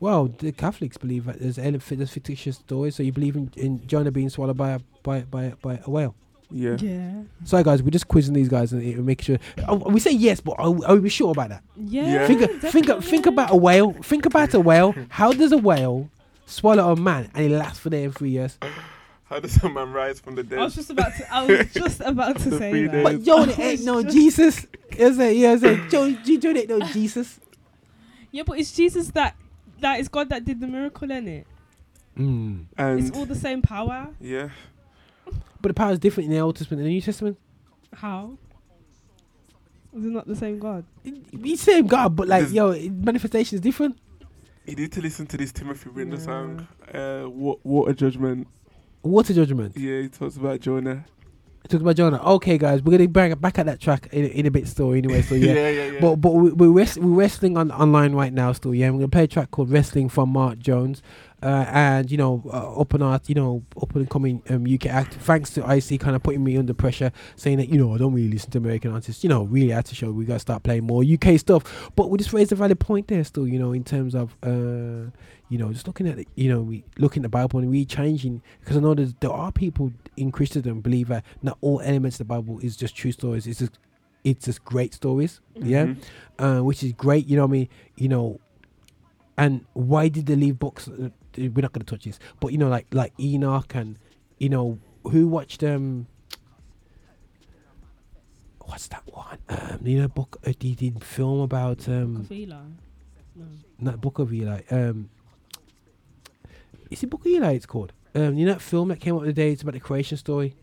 Well, the Catholics believe that there's ele- there's fictitious stories. So you believe in, in Jonah being swallowed by a by by by a whale. Yeah. Yeah. Sorry, guys, we're just quizzing these guys and making sure. Oh, we say yes, but are, are we sure about that? Yeah. Yeah. Think, think, think about a whale. Think about a whale. How does a whale swallow a man and it lasts for there in three years? How does a man rise from the dead? I was just about to. I was just about to say that. days. But Joe, it ain't no Jesus. Eh, eh. You say, you say, Joe, you Joe ain't no Jesus. Yeah, but it's Jesus that that is God that did the miracle in it. Mm. It's all the same power. yeah, But the power is different in the Old Testament and the New Testament. How? Is it not the same God? It's same God, but like, There's- yo, manifestation is different. you need to listen to this Timothy Brindle song, uh, Wa- Water Judgment. Water judgment. Yeah, he talks about Jonah. Talk about Jonah. Okay, guys, we're gonna bring back at that track in, in a bit still. Anyway, so yeah. yeah, yeah. yeah. But but we, we're rest, we're wrestling on online right now still. Yeah, we're gonna play a track called "Wrestling" from Marc Jones, uh, and you know uh, up and art, you know up and coming um, UK act. Thanks to Icie kind of putting me under pressure, saying that you know I don't really listen to American artists. You know, really had to show we gotta start playing more UK stuff. But we just raised a valid point there still. You know, in terms of uh, you know just looking at it, you know we looking at the Bible and we changing because I know there's, there are people in Christendom believe that not all elements of the Bible is just true stories. It's just it's just great stories. Yeah Mhm. uh, which is great. You know what I mean? You know, and why did they leave books? Uh, we're not going to touch this, but you know, like like Enoch and you know who watched um. What's that one? Um, you know, book uh, he did film about um, Of Eli. No. not Book of Eli. Um, is it Book of Eli? It's called. Um, you know that film that came out today? It's about the creation story.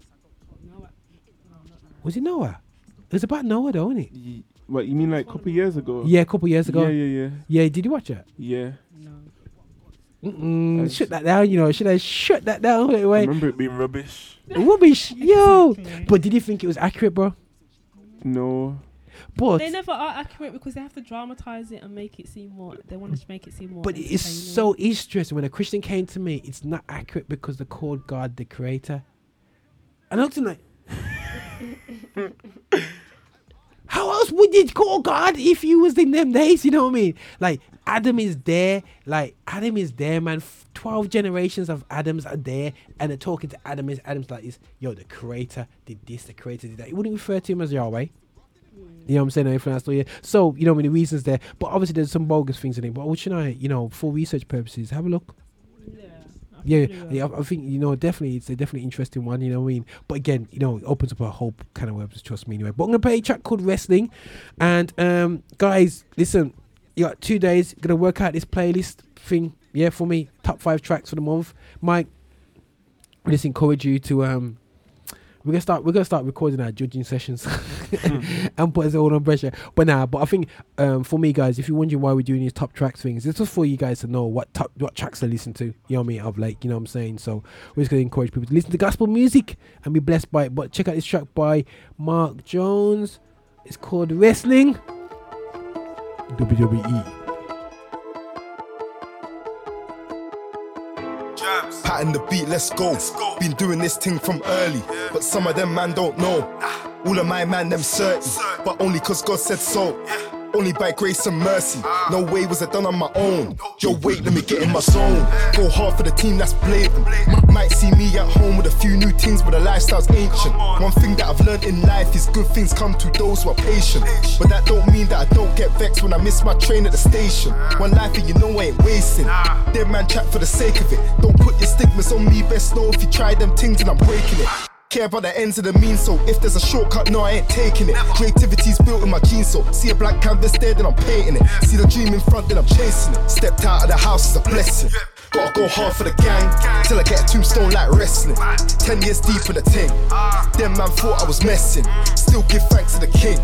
Was it Noah? It was about Noah, though, isn't it? Ye- What you mean, like a couple years ago? Yeah, a couple years ago. Yeah, yeah, yeah, Yeah, did you watch it? yeah. Mm-mm, I shut that down, you know. Should I shut that down? Wait, I remember it being rubbish. Rubbish, yo. But did you think it was accurate, bro? No. But They never are accurate because they have to dramatize it and make it seem more. They want to make it seem more. but it's so interesting when a Christian came to me. It's not accurate because they called God the Creator. And I looked at like, How else would you call God if you was in them days? You know what I mean? Like Adam is there, like Adam is there, man. Twelve generations of Adams are there, and they're talking to Adam. Is Adam's like this? Yo, the creator did this, the creator did that. He wouldn't refer to him as Yahweh. You know what I'm saying? Anything else? Yeah. So you know, many reasons there, but obviously there's some bogus things in it. But what should I, you know, for research purposes, have a look. Yeah, yeah, I I think you know definitely it's a definitely interesting one. You know what I mean? But again, you know, it opens up a whole kind of webs. Trust me, anyway. But I'm gonna play a track called Wrestling, and um, guys, listen, you got two days. Gonna work out this playlist thing. Yeah, for me, top five tracks for the month. Mike, I just encourage you to um. We're gonna start. We're gonna start recording our judging sessions and put us all on pressure. But now, but I think um, for me, guys, if you're wondering why we're doing these top tracks things, it's just for you guys to know what top what tracks to listen to. You know what I mean? Of like, you know what I'm saying. So we're just gonna encourage people to listen to gospel music and be blessed by it. But check out this track by Marc Jones. It's called Wrestling. E. WWE. Pattern the beat, let's go. Been doing this thing from early, but some of them man don't know. All of my man them certain, but only cause God said so. Only by grace and mercy. No way was it done on my own. Yo, wait, let me get in my zone. Go hard for the team that's blatant. M- Might see me at home with a few new things, but the lifestyle's ancient. One thing that I've learned in life is good things come to those who are patient. But that don't mean that I don't get vexed when I miss my train at the station. One life and you know I ain't wasting. Dead man chat for the sake of it. Don't put your stigmas on me, best know if you try them things and I'm breaking it. Care about the ends of the means, so if there's a shortcut, no, I ain't taking it. Creativity's built in my genes, so see a blank canvas there, then I'm painting it. See the dream in front, then I'm chasing it. Stepped out of the house is a blessing. Gotta go hard for the gang, till I get a tombstone like wrestling. Ten years deep in the thing. Them man thought I was messing. Still give thanks to the king.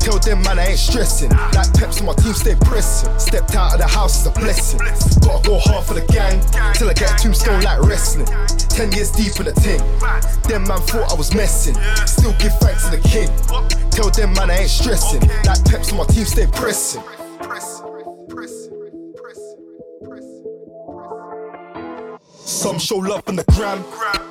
Tell them man I ain't stressing. Like peps on my team stay pressing. Stepped out of the house is a blessing. Gotta go hard for the gang, till I get a tombstone like wrestling. Ten years deep in the thing. Them man thought I was messing. Still give thanks to the king. Tell them man I ain't stressing. Like peps on my team stay pressing. Some show love on the gram,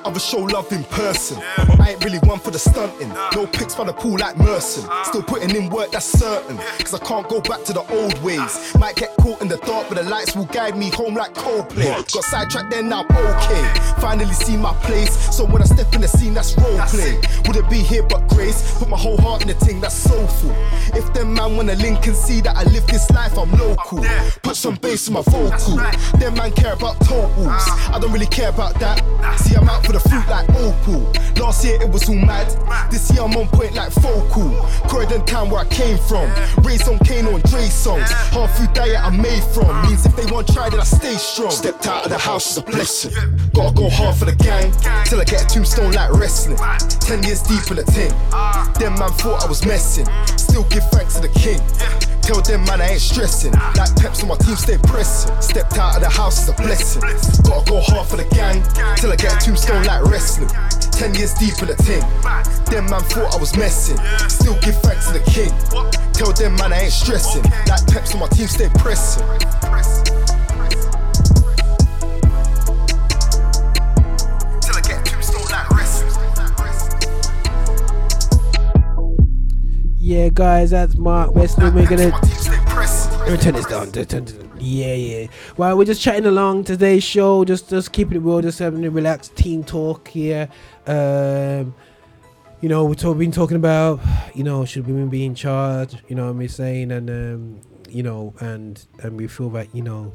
others show love in person. I ain't really one for the stunting. No pics by the pool like Merson. Still putting in work, that's certain. Cause I can't go back to the old ways. Might get caught in the dark, but the lights will guide me home like Coldplay. Got sidetracked, then now okay. Finally see my place. So when I step in the scene, that's role play. Wouldn't be here but grace. Put my whole heart in the thing, that's soulful. If them man wanna link and see that I live this life, I'm local. Put some bass in my vocal. Them man care about totals. I don't really care about that. See, I'm out for the fruit like opal. Last year it was all mad. This year I'm on point like focal. Croydon town where I came from. Raised on Kano and Dre songs. Half food diet I'm made from. Means if they want try, then I stay strong. Stepped out of the house is a blessing. Gotta go hard for the gang. Till I get a tombstone like wrestling. Ten years deep in the thing. Them man thought I was messing. Still give thanks to the king. Tell them man I ain't stressing. Like peps on my team stay pressing. Stepped out of the house is a blessing. Gotta go hard for the gang. Till I get a tombstone like wrestling. Ten years deep in the thing. Them man thought I was messing. Still give thanks to the king. Tell them man I ain't stressing. Like peps on my team stay pressing. Yeah, guys, that's Mark Wesley. We're gonna let me turn this down. Turn- turn- turn- Yeah, yeah. Well, we're just chatting along today's show. Just, just keeping it real. Just having a relaxed team talk here. Um, you know, we've been talking about, you know, should women be in charge? You know, what I'm saying, and um, you know, and and we feel that you know,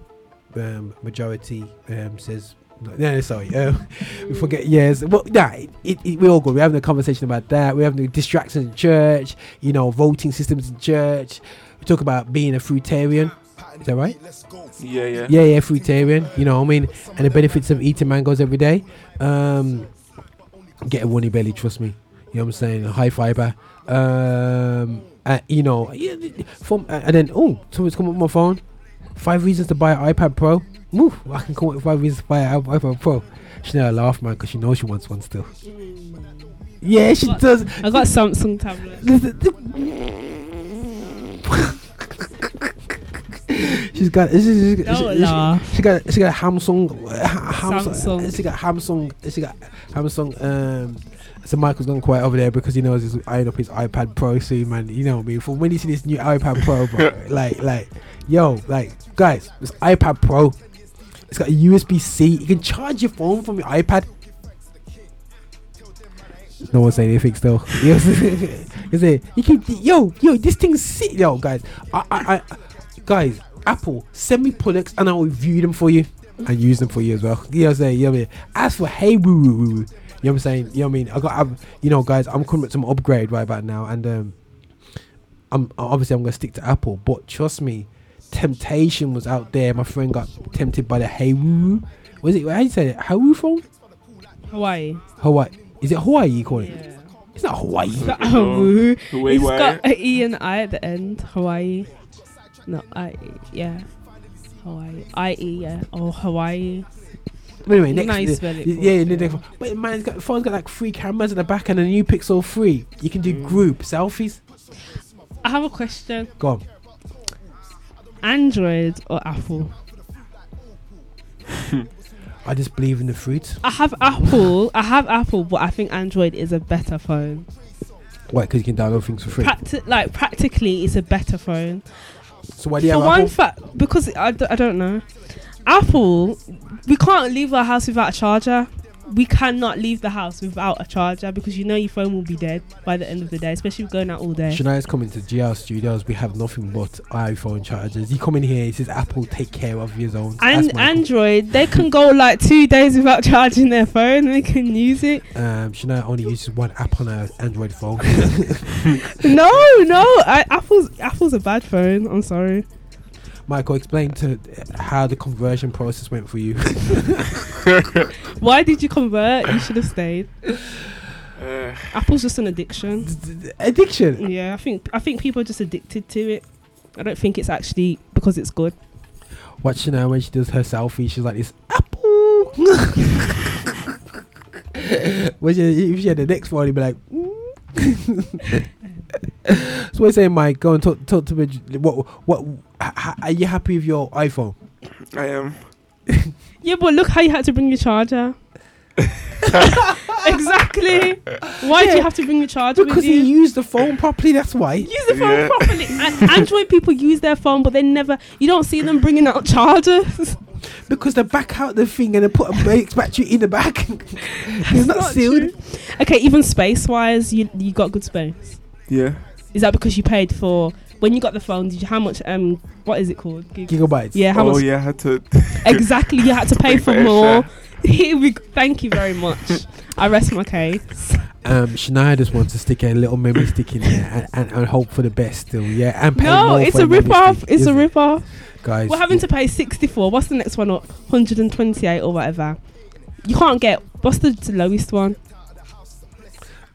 um, majority um says. No, sorry. Um, we forget. Yes. Well, nah. It, it, it, we're all good. We're having a conversation about that. We're having the distractions in church. You know, voting systems in church. We talk about being a fruitarian. Is that right? Yeah, yeah. Yeah, yeah, fruitarian. You know, what I mean, and the benefits of eating mangoes every day. Um, get a runny belly. Trust me. You know what I'm saying? High fiber. Um, uh, you know, yeah, from uh, and then oh, someone's come up on my phone. Five reasons to buy an iPad Pro. Woo, I can come up with five reasons to buy an iPad Pro. She never laugh, man, because she knows she wants one still. Yeah, she got- does. I got Samsung tablet. she's got she's, she's, she's, Don't she, laugh. she got she got Samsung uh, ha- Samsung. She got Samsung. She got Samsung. Um, so Michael's gone quiet over there because he knows he's eyeing up his iPad Pro soon, man. You know what I mean? For when you see this new iPad Pro, bro, like, like, yo, like, guys, this iPad Pro, it's got a USB C. You can charge your phone from your iPad. No one's saying anything still. You say you can, yo, yo, this thing's sick, yo, guys. I, I, I, guys, Apple, send me products and I'll review them for you and use them for you as well. You know what I'm saying? You know what I mean? As for hey woo woo woo, you know what I'm saying? You know what I mean? I got, I'm, you know, guys, I'm coming some upgrade right about now, and um, I'm obviously I'm gonna stick to Apple, but trust me, temptation was out there. My friend got tempted by the hey woo. woo. Was it? How you say it? Hawaii phone? Hawaii. Hawaii? Is it Hawaii? You call it? It's not Hawaii. It's got Hawaii. Hawaii. It's got an E and I at the end. Hawaii. No, I. Yeah. Hawaii. I E. Yeah. Or Hawaii. But anyway, next, Nice spell it, yeah, but, yeah, yeah. But man, it's got, phone's got like three cameras at the back and a new Pixel three. You can do mm. group selfies. I have a question. Go on. Android or Apple? I just believe in the fruit. I have Apple. I have Apple, but I think Android is a better phone. Why? Because you can download things for free. Practi- like practically, it's a better phone. So why do you For have one Apple? fact, because I, d- I don't know, Apple, we can't leave our house without a charger. We cannot leave the house without a charger because you know your phone will be dead by the end of the day, especially going out all day. Shania's coming to GR Studios. We have nothing but iPhone chargers. You come in here, he says Apple take care of your own. And Android, they can go like two days without charging their phone they can use it. um, Shania only uses one app on her Android phone. No, no, I, Apple's Apple's a bad phone. I'm sorry. Michael, explain to how the conversion process went for you. Why did you convert? You should have stayed. Uh, Apple's just an addiction. Addiction. Yeah, I think I think people are just addicted to it. I don't think it's actually because it's good. Watch Shania when she does her selfie, she's like this Apple. when she, if she had the next one, he'd be like. "Mm." so what you saying, Mike? Go and talk, talk to me. What, what, h- h- are you happy with your iPhone? I am. Yeah, but look how you had to bring your charger. exactly. Why do you have to bring your charger Because with he you? used the phone properly. That's why. use the phone Yeah. properly. And Android people use their phone, but they never. You don't see them bringing out chargers. Because they back out the thing and they put a brakes battery in the back. it's not, not sealed. true. okay, even space wise, you you got good space. Yeah. Is that because you paid for when you got the phone? Did you how much? Um, what is it called? Gig- Gigabytes. yeah, how oh much? yeah, I had to. Exactly, you had to pay Pay for for more. Here we go. Thank you very much. I rest my case. Um, Shania just wants to stick a little memory stick in there and, and, and hope for the best still. Yeah, and pay No, more it's for a memory rip off. stick, It's a isn't rip off. Guys, We're having to pay 64. What's the next one up? 128 or whatever. You can't get. What's the, the lowest one?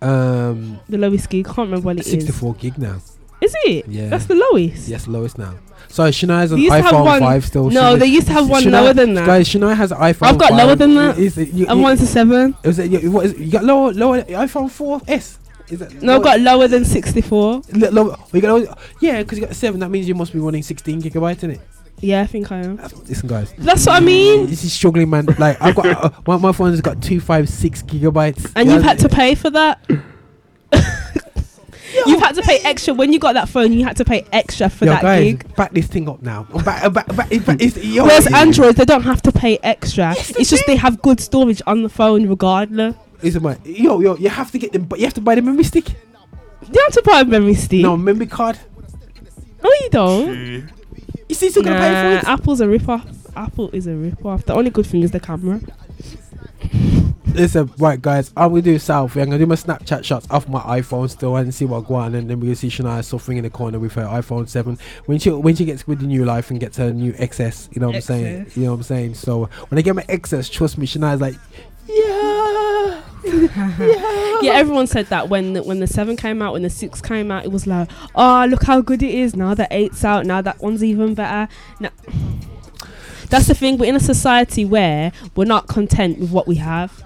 Um, The lowest gig. I can't remember what it is. 64 gig now. Is it? Yeah. That's the lowest. Yes, lowest now. So Shania's on They used to have iPhone one- 5 still. No, Shania- they used to have one Shania- lower than that. Guys, Shania has an iPhone. I've got 5. lower than that. Is it, you, and you, one's a seven. is it, you, what is it, you got lower, lower iPhone 4S? Is it No, I've got lower than 64. Li- lower, you got lower, yeah, because you got seven. That means you must be running 16 gigabytes in it. Yeah, I think I am. Listen, guys. That's what I mean. This is struggling, man. Like I've got uh, my, my phone's got two five six gigabytes. And Yeah, you've had to pay for that. you've had to pay extra when you got that phone. You had to pay extra for Yo, that guys, gig. back this thing up now. I'm back, back, back, back, it's, yo, Whereas Android, they don't have to pay extra. it's just they have good storage on the phone regardless. Listen, man. Yo, yo, you have to get them, but you have to buy the memory stick. You have to buy a memory stick. No memory card. No, you don't. True. You see, still gonna pay for Nah, it. Apple's a rip off. Apple is a rip off. The only good thing is the camera. Listen, right, guys. I'm gonna do a selfie. I'm gonna do my Snapchat shots off my iPhone still and see what go on, and then we're gonna see Shania suffering in the corner with her iPhone seven. When she when she gets with the new life and gets her new XS, you know what I'm saying? You know what I'm saying? So when I get my XS, trust me, Shania's like, yeah. Yeah, yeah, everyone said that when the, when the seven came out, when the six came out, it was like, oh, look how good it is. Now the eight's out. Now that one's even better. Now, that's the thing. We're in a society where we're not content with what we have.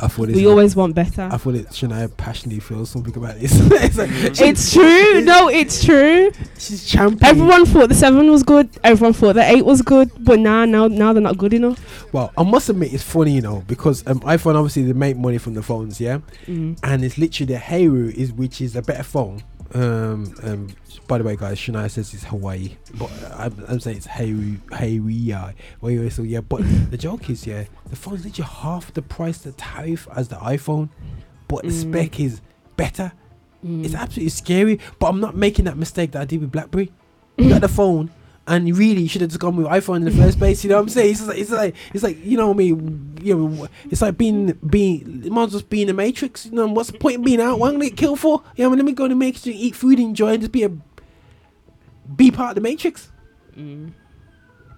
I thought we always want better. I thought it Shania passionately feels something about this. it's, like, it's true. No, it's true. She's champion. Everyone thought the seven was good. Everyone thought the eight was good. But now, now, now they're not good enough. Well, I must admit it's funny, you know, because um, iPhone obviously they make money from the phones, yeah, Mm. and it's literally the Heiru is which is a better phone. Um, um, by the way, guys, Shania says it's Hawaii, but I'm, I'm saying it's. Well, anyway, so yeah, but the joke is, yeah, the phone's literally half the price, the tariff as the iPhone, but the Mm. spec is better. It's Mm. absolutely scary, but I'm not making that mistake that I did with BlackBerry. You got the phone, and really you should have just gone with iPhone in the first place. You know what I'm saying? It's like it's like it's like you know what I mean. You know, it's like being being. It might as well just be in the Matrix. You know what's the point in being out? What am I gonna get killed for? You know, I mean, let me go in the Matrix, eat food, enjoy, and just be a be part of the Matrix. Mm. You know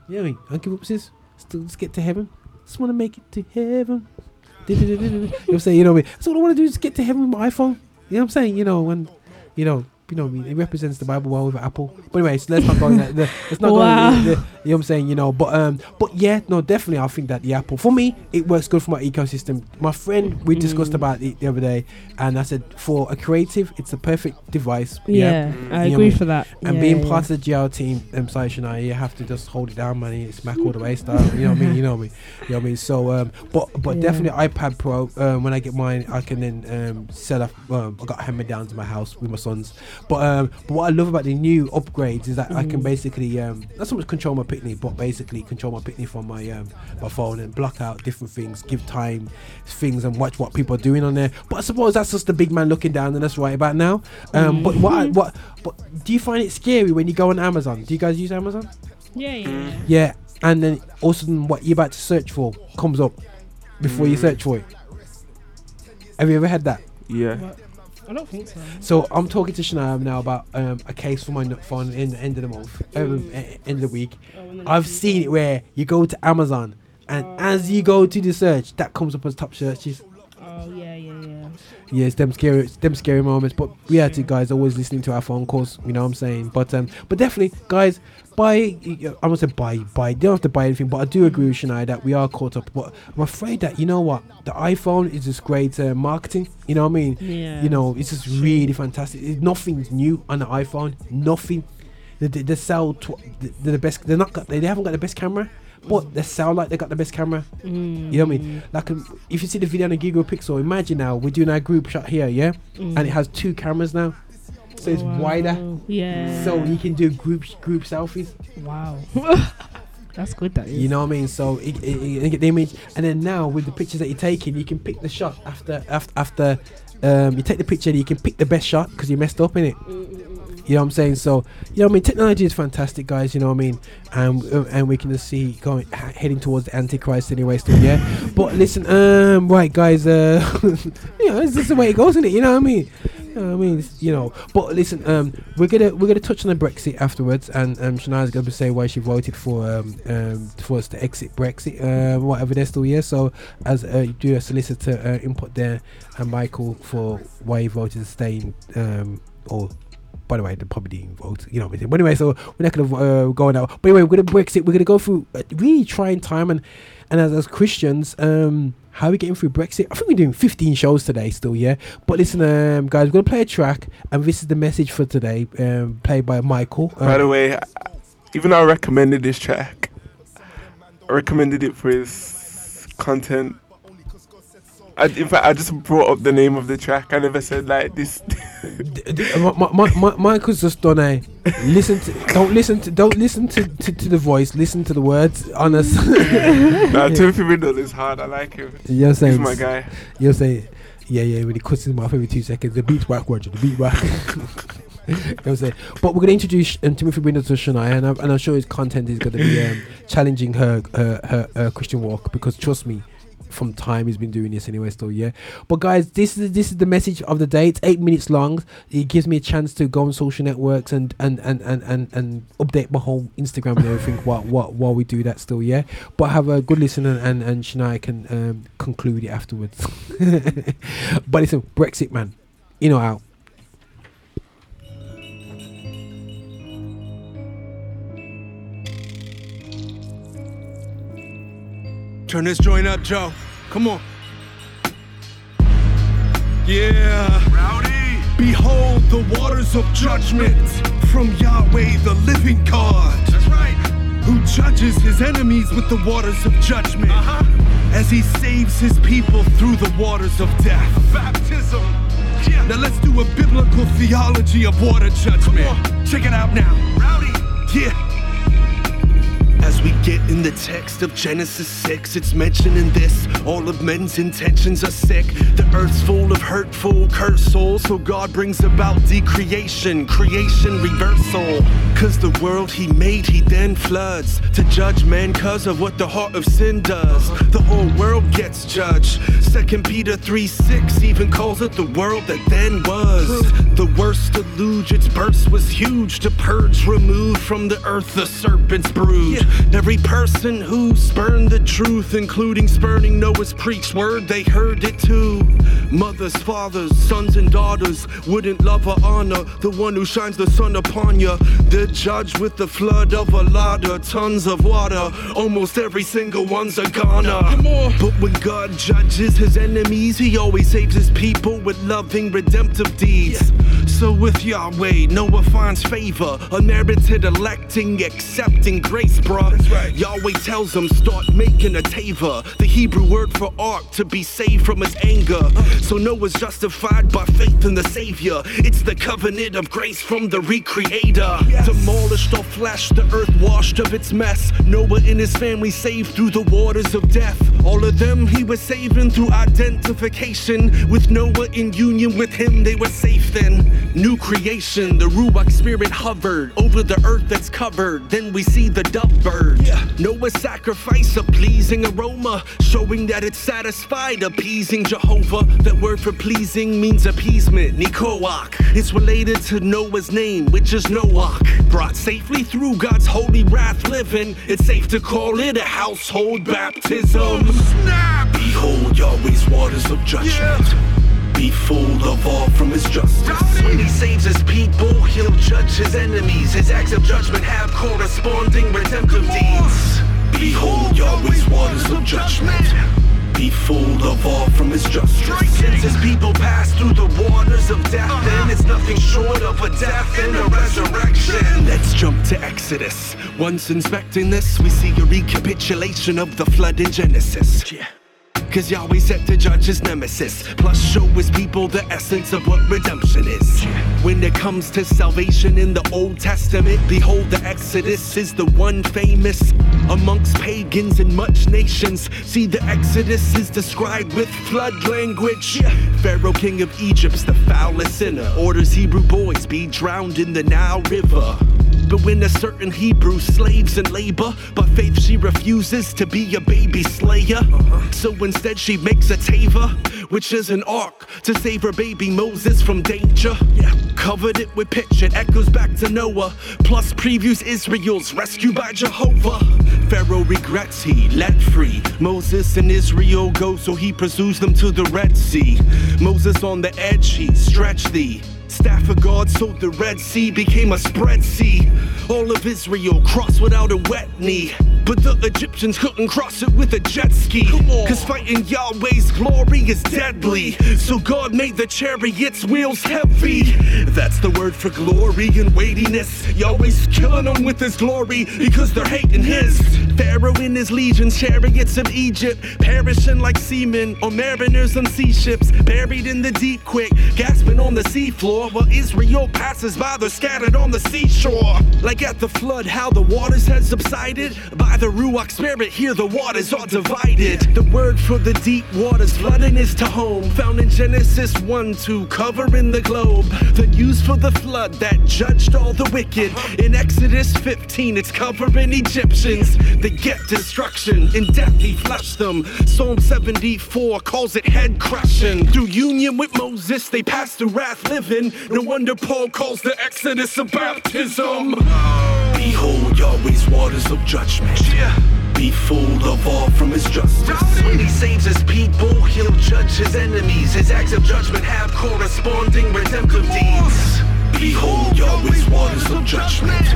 what I mean? I give up, sis. Still, just get to heaven. Just want to make it to heaven. you know what I'm saying? You know what I mean? That's all I want to do is get to heaven with my iPhone. You know what I'm saying? You know, when, you know, you know what I mean? It represents the Bible well with Apple. But anyways, let's not go in that. The, let's not Wow. go the, the- you know what I'm saying? You know, but um, but yeah, no, definitely, I think that the Apple for me it works good for my ecosystem. My friend, we discussed Mm. about it the other day, and I said for a creative, it's a perfect device. Yeah, I You agree for that. And Yeah, being yeah. part of the GL team, um, sorry, Shania, you have to just hold it down, man. It's smack all the way style. You know what I mean? You know what I mean? You know what I mean? So, um, but but Yeah. definitely iPad Pro. Um, when I get mine, I can then um, set up. Um, I got hammered down to my house with my sons. But um, but what I love about the new upgrades is that I can Mm. basically um, not so much control my Pitney, but basically control my Pitney from my um, my phone and block out different things, give time things, and watch what people are doing on there. But I suppose that's just the big man looking down, and that's right about now. Um, But what I, Mhm. what but do you find it scary when you go on Amazon? Do you guys use Amazon? Yeah, yeah. yeah. Yeah, and then all of a sudden what you're about to search for comes up before you Mm. search for it. Have you ever had that? Yeah. I don't think so. So I'm talking to Shania now about um, a case for my phone in the end of the month, um, Mm. end of the week. Oh, I've seen it where you go to Amazon, and as you go to the search, that comes up as top searches. Oh yeah, yeah, yeah. Yes, them scary, it's them scary moments. But reality, guys, always listening to our phone calls. You know what I'm saying? But um, but definitely, guys, buy. I'm gonna say buy, buy. You don't have to buy anything, but I do agree with Shania that we are caught up. But I'm afraid that you know what, the iPhone is just great uh, marketing. You know what I mean? Yeah. You know, it's just really fantastic. It, nothing's new on the iPhone. Nothing. They, they, they sell. Tw- they're the best. They're not. Got, they haven't got the best camera. But they sound like they got the best camera. Mm. You know what I mean? Like um, if you see the video on the Google Pixel, imagine now we're doing our group shot here, yeah, and it Mm. has two cameras now, so it's Wow. wider. Yeah. So you can do group group selfies. Wow. That's good. That is. You know what I mean? So it, it, it, it get the image, and then now with the pictures that you're taking, you can pick the shot after after after. Um, you take the picture, you can pick the best shot because you messed up in it. You know what I'm saying? So, you know what I mean? Technology is fantastic, guys. You know what I mean? And uh, and we can just see going heading towards the Antichrist anyway. Still, yeah. but listen, um, right, guys. Uh, you know, this is the way it goes, isn't it? You know what I mean? You know I mean? You know. But listen, um, we're gonna we're gonna touch on the Brexit afterwards, and um, Shania's gonna say why she voted for um, um for us to exit Brexit, um, whatever they're still here. So, as uh, you do a solicitor uh, input there, and Michael for why he voted to stay in, um, or by the way, they probably didn't vote. You know what I mean? But anyway, so we're not gonna uh, go that. But anyway, we're gonna Brexit. We're gonna go through a really trying time, and and as, as Christians, um, how are we getting through Brexit? I think we're doing 15 shows today, still, yeah. But listen, um, guys, we're gonna play a track, and this is the message for today, um, played by Michael. By Um, the way, even though I recommended this track, I recommended it for his content. I, in fact, I just brought up the name of the track. I never said like this. my, my, my, Michael's just done a listen to don't listen to don't listen to, to, to the voice listen to the words honest nah, Timothy Brindle is hard. I like him. You know what I'm saying? He's my guy. You know saying? Yeah, yeah, when he cuts his mouth every two seconds, the beat's whack, Roger, the beat whack. you know what I'm saying? But we're going to introduce um, Timothy Windows to Shania, and I'm, and I'm sure his content is going to be um, challenging her, her, her, her Christian walk, because trust me, from time he's been doing this anyway still yeah. But guys this is this is the message of the day. It's eight minutes long. It gives me a chance to go on social networks and and and and and, and update my whole instagram and everything while, while, while we do that still yeah. But have a good listen and and, and Shania can um, conclude it afterwards. But listen brexit man you know out Turn this joint up, Joe. Come on. Yeah. Rowdy. Behold the waters of judgment from Yahweh, the living God. That's right. Who judges his enemies with the waters of judgment. Uh-huh. As he saves his people through the waters of death. Baptism. Yeah. Now let's do a biblical theology of water judgment. Check it out now. Rowdy. Yeah. As we get in the text of Genesis 6, it's mentioning this. All of men's intentions are sick. The earth's full of hurtful, cursed souls. So God brings about decreation, creation, reversal. Cause the world he made, he then floods to judge man cause of what the heart of sin does. The whole world gets judged. Second Peter 3 6 even calls it the world that then was. The worst deluge, its burst was huge to purge, remove from the earth the serpent's brood. Every person who spurned the truth, including spurning Noah's preached word, they heard it too. Mothers, fathers, sons, and daughters wouldn't love or honor the one who shines the sun upon you. The judge with the flood of a lot of tons of water. Almost every single one's a goner. But when God judges his enemies, he always saves his people with loving, redemptive deeds. So with Yahweh, Noah finds favor, unmerited electing, accepting grace, bruh. Right. Yahweh tells him, start making a tava, the Hebrew word for ark, to be saved from his anger. So Noah's justified by faith in the Savior. It's the covenant of grace from the Recreator. Yes. Demolished or flesh, the earth washed of its mess. Noah and his family saved through the waters of death. All of them he was saving through identification. With Noah in union with him, they were safe then. New creation, the Ruach spirit hovered over the earth that's covered. Then we see the dove bird. Yeah. Noah's sacrifice, a pleasing aroma, showing that it's satisfied, appeasing Jehovah. That word for pleasing means appeasement, Nikoach. It's related to Noah's name, which is Noach. Brought safely through God's holy wrath living, it's safe to call it a household baptism. Snap! Behold Yahweh's waters of judgment. Yeah be full of all from his justice. When he saves his people, he'll judge his enemies. His acts of judgment have corresponding redemptive deeds. Behold Yahweh's waters of judgment. Be full of all from his justice. Since his people pass through the waters of death, then it's nothing short of a death and a resurrection. Let's jump to Exodus. Once inspecting this, we see a recapitulation of the flood in Genesis. Yeah. Cause Yahweh set to judge his nemesis. Plus, show his people the essence of what redemption is. When it comes to salvation in the Old Testament, behold, the Exodus is the one famous amongst pagans and much nations. See, the Exodus is described with flood language. Pharaoh, king of Egypt's the foulest sinner, orders Hebrew boys be drowned in the Nile River. But when a certain Hebrew slaves in labor, by faith she refuses to be a baby slayer. So instead she makes a tava, which is an ark to save her baby Moses from danger. Covered it with pitch, it echoes back to Noah. Plus previews Israel's rescue by Jehovah. Pharaoh regrets he let free. Moses and Israel go, so he pursues them to the Red Sea. Moses on the edge, he stretched thee. Staff of God, so the Red Sea became a spread sea. All of Israel crossed without a wet knee. But the Egyptians couldn't cross it with a jet ski. Cause fighting Yahweh's glory is deadly. So God made the chariot's wheels heavy. That's the word for glory and weightiness. Yahweh's killing them with his glory because they're hating his. Pharaoh and his legions, chariots of Egypt, perishing like seamen or mariners on sea ships, buried in the deep quick, gasping on the seafloor while Israel passes by, they're scattered on the seashore. Like at the flood, how the waters had subsided. By the Ruach Spirit, here the waters are divided. The word for the deep waters flooding is tehom, found in Genesis 1 2, covering the globe. The use for the flood that judged all the wicked. In Exodus 15, it's covering Egyptians. They get destruction. In death, he flushed them. Psalm 74 calls it head crushing. Through union with Moses, they passed through wrath living. No wonder Paul calls the Exodus a baptism. Behold Yahweh's waters of judgment. Be full of all from his justice. When he saves his people, he'll judge his enemies. His acts of judgment have corresponding redemptive deeds. Behold Yahweh's waters of judgment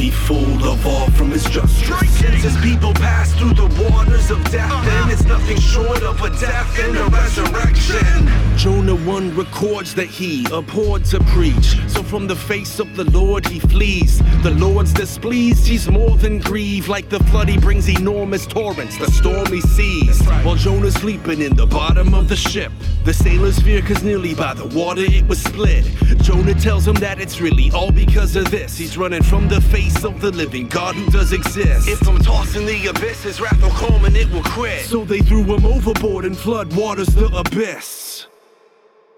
be full of all from his justice. His people pass through the waters of death, uh-huh. then it's nothing short of a death and a resurrection. Jonah 1 records that he abhorred to preach. So from the face of the Lord he flees. The Lord's displeased, he's more than grieved. Like the flood, he brings enormous torrents, the stormy seas. While Jonah's sleeping in the bottom of the ship, the sailors fear cause nearly by the water it was split. Jonah tells him that it's really all because of this. He's running from the face of the living God who does exist. If I'm tossing the abyss, his wrath will come and it will quit. So they threw him overboard and flood waters the abyss.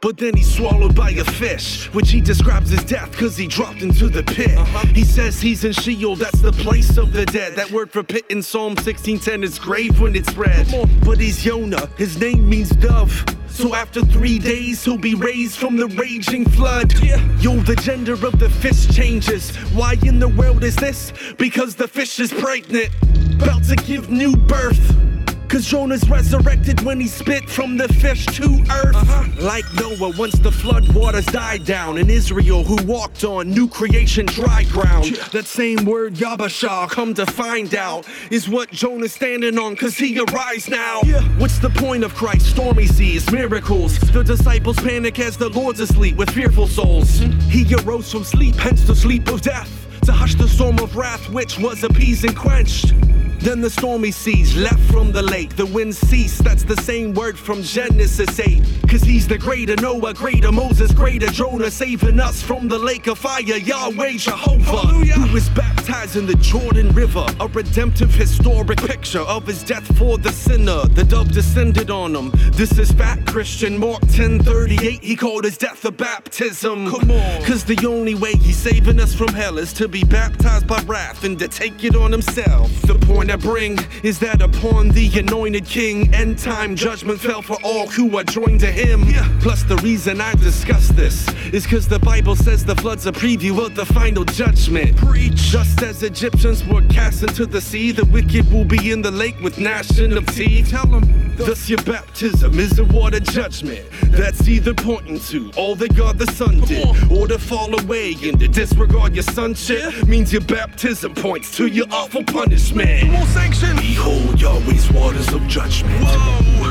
But then he's swallowed by a fish, which he describes as death cause he dropped into the pit. Uh-huh. He says he's in Sheol, that's the place of the dead. That word for pit in Psalm 1610 is grave when it's read. But he's Yonah, his name means dove. So after three days, he'll be raised from the raging flood. Yo, the gender of the fish changes. Why in the world is this? Because the fish is pregnant, about to give new birth. Cause Jonah's resurrected when he spit from the fish to earth. Uh-huh. Like Noah, once the flood waters died down in Israel, who walked on new creation dry ground. That same word, Yabashah, come to find out, is what Jonah's standing on, cause he arise now. What's the point of Christ? Stormy seas, miracles. The disciples panic as the Lord's asleep with fearful souls. Mm-hmm. He arose from sleep, hence the sleep of death to hush the storm of wrath which was appeased and quenched. Then the stormy seas left from the lake, the wind ceased. That's the same word from Genesis 8. Cause he's the greater Noah, greater Moses, greater Jonah, saving us from the lake of fire. Yahweh Jehovah, who is baptized in the Jordan River, a redemptive historic picture of his death for the sinner. The dove descended on him. This is fat Christian Mark 10:38. He called his death a baptism. Come on, cause the only way he's saving us from hell is to be baptized by wrath and to take it on himself. The point I bring is that upon the anointed king, end time judgment fell for all who are joined to him. Plus, the reason I discuss this is because the Bible says the flood's a preview of the final judgment. Preach. Just as Egyptians were cast into the sea, the wicked will be in the lake with gnashing of teeth. Tell them. Thus, your baptism is a water judgment. That's either pointing to all that God the Son did, or to fall away and to disregard your sonship means your baptism points to your awful punishment. More sanction. Behold Yahweh's waters of judgment.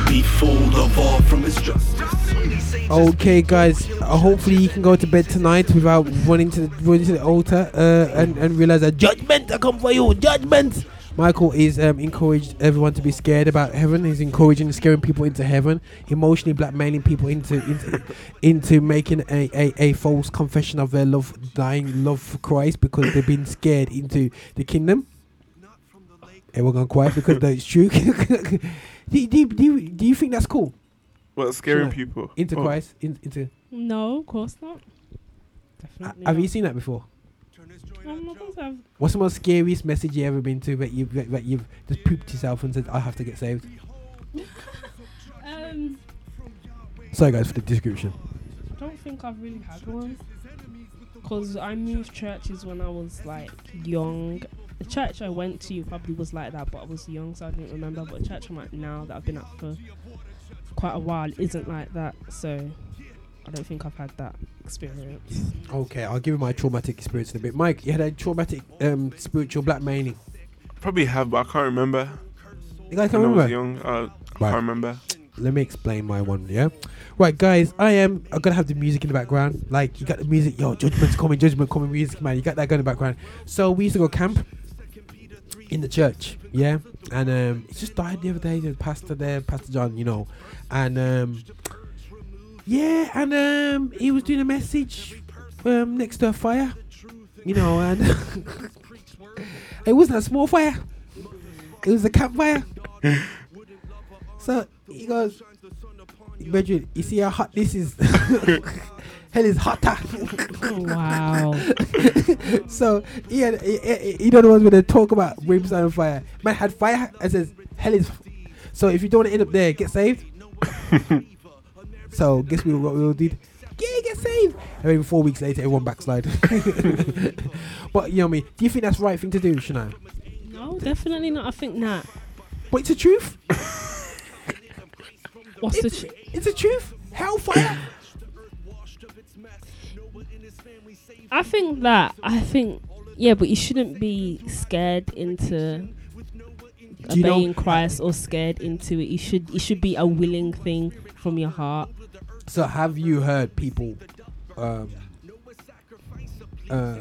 Be full of all from his justice. Okay, guys. Uh, hopefully, you can go to bed tonight without running to the, running to the altar uh, and and realize that judgment I come for you. Judgment. Michael is um, encouraged everyone to be scared about heaven. He's encouraging scaring people into heaven, emotionally blackmailing people into into, into making a, a, a false confession of their love, dying love for Christ because they've been scared into the kingdom. Everyone gone quiet because that's true. do, do, do, you- do you think that's cool? Well, scaring Shona? people. into Oh. Christ, in, into. No, of course not. Definitely Have you seen that before? I'm not gonna say I've- What's the most scariest message you ever been to that you that, that you've just pooped yourself and said I have to get saved? Um, Sorry guys for the description. I don't think I've really had one. Because I moved churches when I was like young. The church I went to probably was like that, but I was young, so I didn't remember. But the church I'm at now, that I've been at for quite a while, isn't like that. So I don't think I've had that experience. Okay, I'll give you my traumatic experience in a bit. Mike, you had a traumatic um, spiritual blackmailing. Probably have, but I can't remember. You guys can't when I was remember? young, uh, I Right. can't remember. Let me explain my one, yeah? Right, guys, I am I'm gonna have the music in the background. Like you got the music, yo, judgment's coming, judgment coming, music, man. You got that going in the background. So we used to go camp in the church, yeah? And um it just died the other day, the pastor there, Pastor John, you know. And um yeah, and um he was doing a message um next to a fire. You know, and it wasn't a small fire. It was a campfire. So he goes, Brethren, you see how hot this is? Hell is hotter. wow. so he had, he, he, he don't know what's going to talk about brimstone and fire. Man had fire and says, hell is. So if you don't want to end up there, get saved. So guess we what we all did? Yeah, get saved. And then four weeks later, everyone backslide. but you know me. Do you think that's the right thing to do, Shania? No, definitely not. I think not. But it's the truth. What's the truth? it's the truth. Hellfire. I think that I think Yeah, but you shouldn't be scared into Do you know- obeying Christ or scared into it. You should it should be a willing thing from your heart. So have you heard people? Um, uh,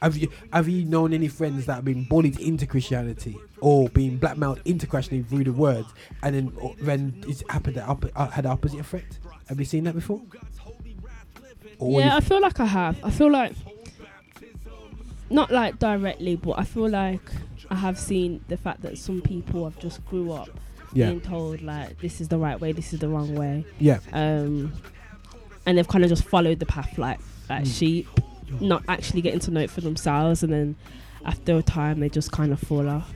have you have you known any friends that have been bullied into Christianity or been blackmailed into Christianity through the words, and then or then it's happened that up, uh, had the opposite effect? Have you seen that before? Or yeah, I feel like I have. I feel like not like directly, but I feel like I have seen the fact that some people have just grew up Yeah. being told like this is the right way, this is the wrong way. Yeah. Um, and they've kind of just followed the path like like Mm. sheep, not actually getting to know it for themselves, and then after a time they just kind of fall off.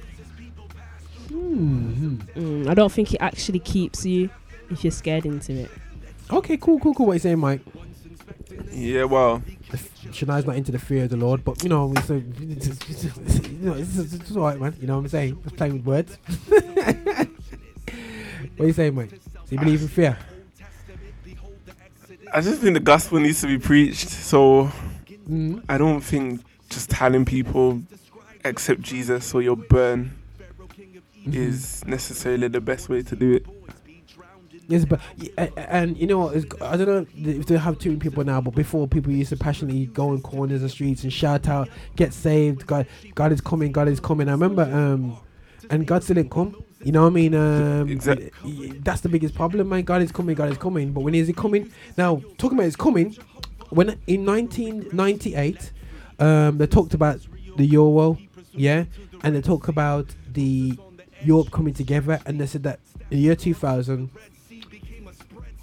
Hmm. Mm, I don't think it actually keeps you if you're scared into it. Okay, cool, cool, cool. What are you saying, Mike? Yeah, well, Shania's not into the fear of the Lord, but you know, it's a, it's, it's, it's, you know, it's, it's, it's alright, man. You know what I'm saying? Just playing with words. what you saying, Mike? So you believe in fear? I just think the gospel needs to be preached. So Mm. I don't think just telling people accept Jesus or you'll burn Mm-hmm. is necessarily the best way to do it. Yes, but y- a- a- and you know I don't know if they have too many people now, but before people used to passionately go in corners of streets and shout out, "Get saved! God, God is coming! God is coming!" I remember, um, and God still didn't come. You know what I mean? Um, Exact- y- y- That's the biggest problem, man. God is coming! God is coming! But when is He coming? Now, talking about His coming, when in 1998, um, they talked about the Euro, yeah, and they talked about the Europe coming together, and they said that in the year 2000.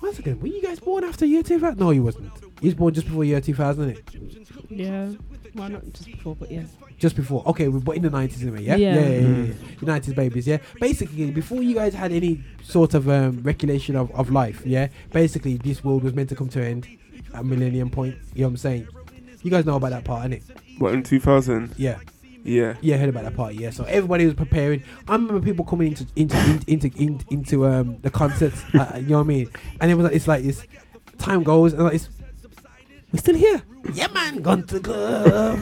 Once again, were you guys born after year 2000? No, you wasn't. He was born just before year 2000, innit? Yeah, why not just before? But yeah. Just before. Okay, we- but in the 90s anyway, yeah? Yeah. Yeah, yeah, yeah, Mm. yeah. The 90s babies, yeah? Basically, before you guys had any sort of um, regulation of, of life, yeah? Basically, this world was meant to come to an end at millennium point. You know what I'm saying? You guys know about that part, innit? What in 2000? Yeah. Yeah. Yeah, heard about that part. Yeah, so everybody was preparing. I remember people coming into into into into, into, into um the concerts. uh, you know what I mean? And it was like it's like this. Time goes and like it's we're still here. Yeah, man, gone to the club.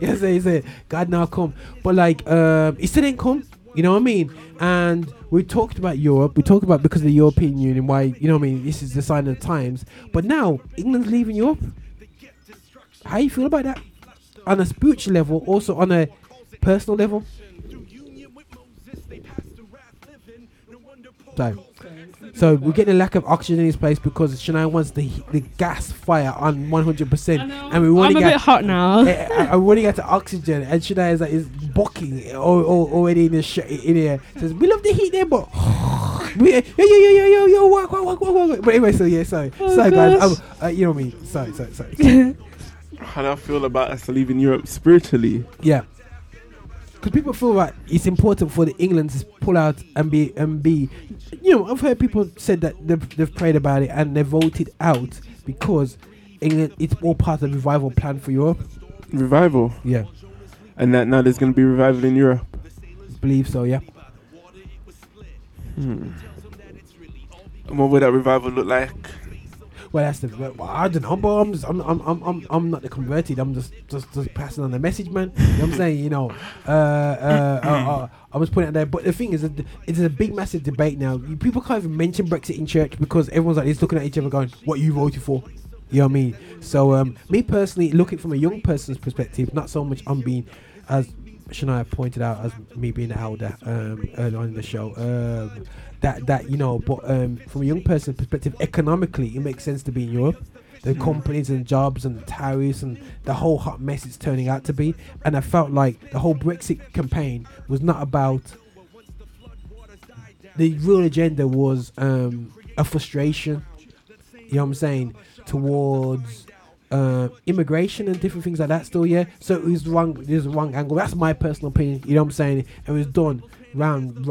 yes, he said, God now come, but like um, he still didn't come. You know what I mean? And we talked about Europe. We talked about because of the European Union why you know what I mean. This is the sign of the times. But now England's leaving Europe. How you feel about that? On a spiritual level, also on a personal level. So, so we're getting a lack of oxygen in this place because Shania wants the the gas fire on 100, percent and we want I'm to a get bit hot now. I, I, I want to get to oxygen, and Shania is like is bucking or, or, already in the sh- in here. Says we love the heat there, but we, yo yo yo yo yo yo walk walk walk walk walk. But anyway, so yeah, sorry, Oh, sorry guys, gosh. um, uh, you know what I mean. Sorry, sorry, sorry. How do I feel about us leaving Europe spiritually? Yeah. Because people feel like it's important for the England to pull out and be and be, you know, I've heard people said that they've, they've prayed about it and they voted out because England it's all part of the revival plan for Europe. Revival. Yeah. And that now there's going to be revival in Europe. Believe so, yeah. Hmm. And what would that revival look like? Well, that's the. Well, I don't know, but I'm, just, I'm, I'm, I'm, I'm, I'm not the converted. I'm just, just, just passing on the message, man. You know what I'm saying? You know, uh, uh, uh, uh, I was putting it there. But the thing is, that it's a big, massive debate now. People can't even mention Brexit in church because everyone's like, it's looking at each other, going, "What you voted for?" You know what I mean? So, um, me personally, looking from a young person's perspective, not so much I'm being, as Shania pointed out, as me being an elder um, earlier on in the show. Um, that that you know, but um, from a young person's perspective, economically, it makes sense to be in Europe. The companies and jobs and the tariffs and the whole hot mess it's turning out to be. And I felt like the whole Brexit campaign was not about the real agenda was um, a frustration. You know what I'm saying towards uh, immigration and different things like that. Still, yeah. So it was wrong. It was wrong angle. That's my personal opinion. You know what I'm saying? It was done round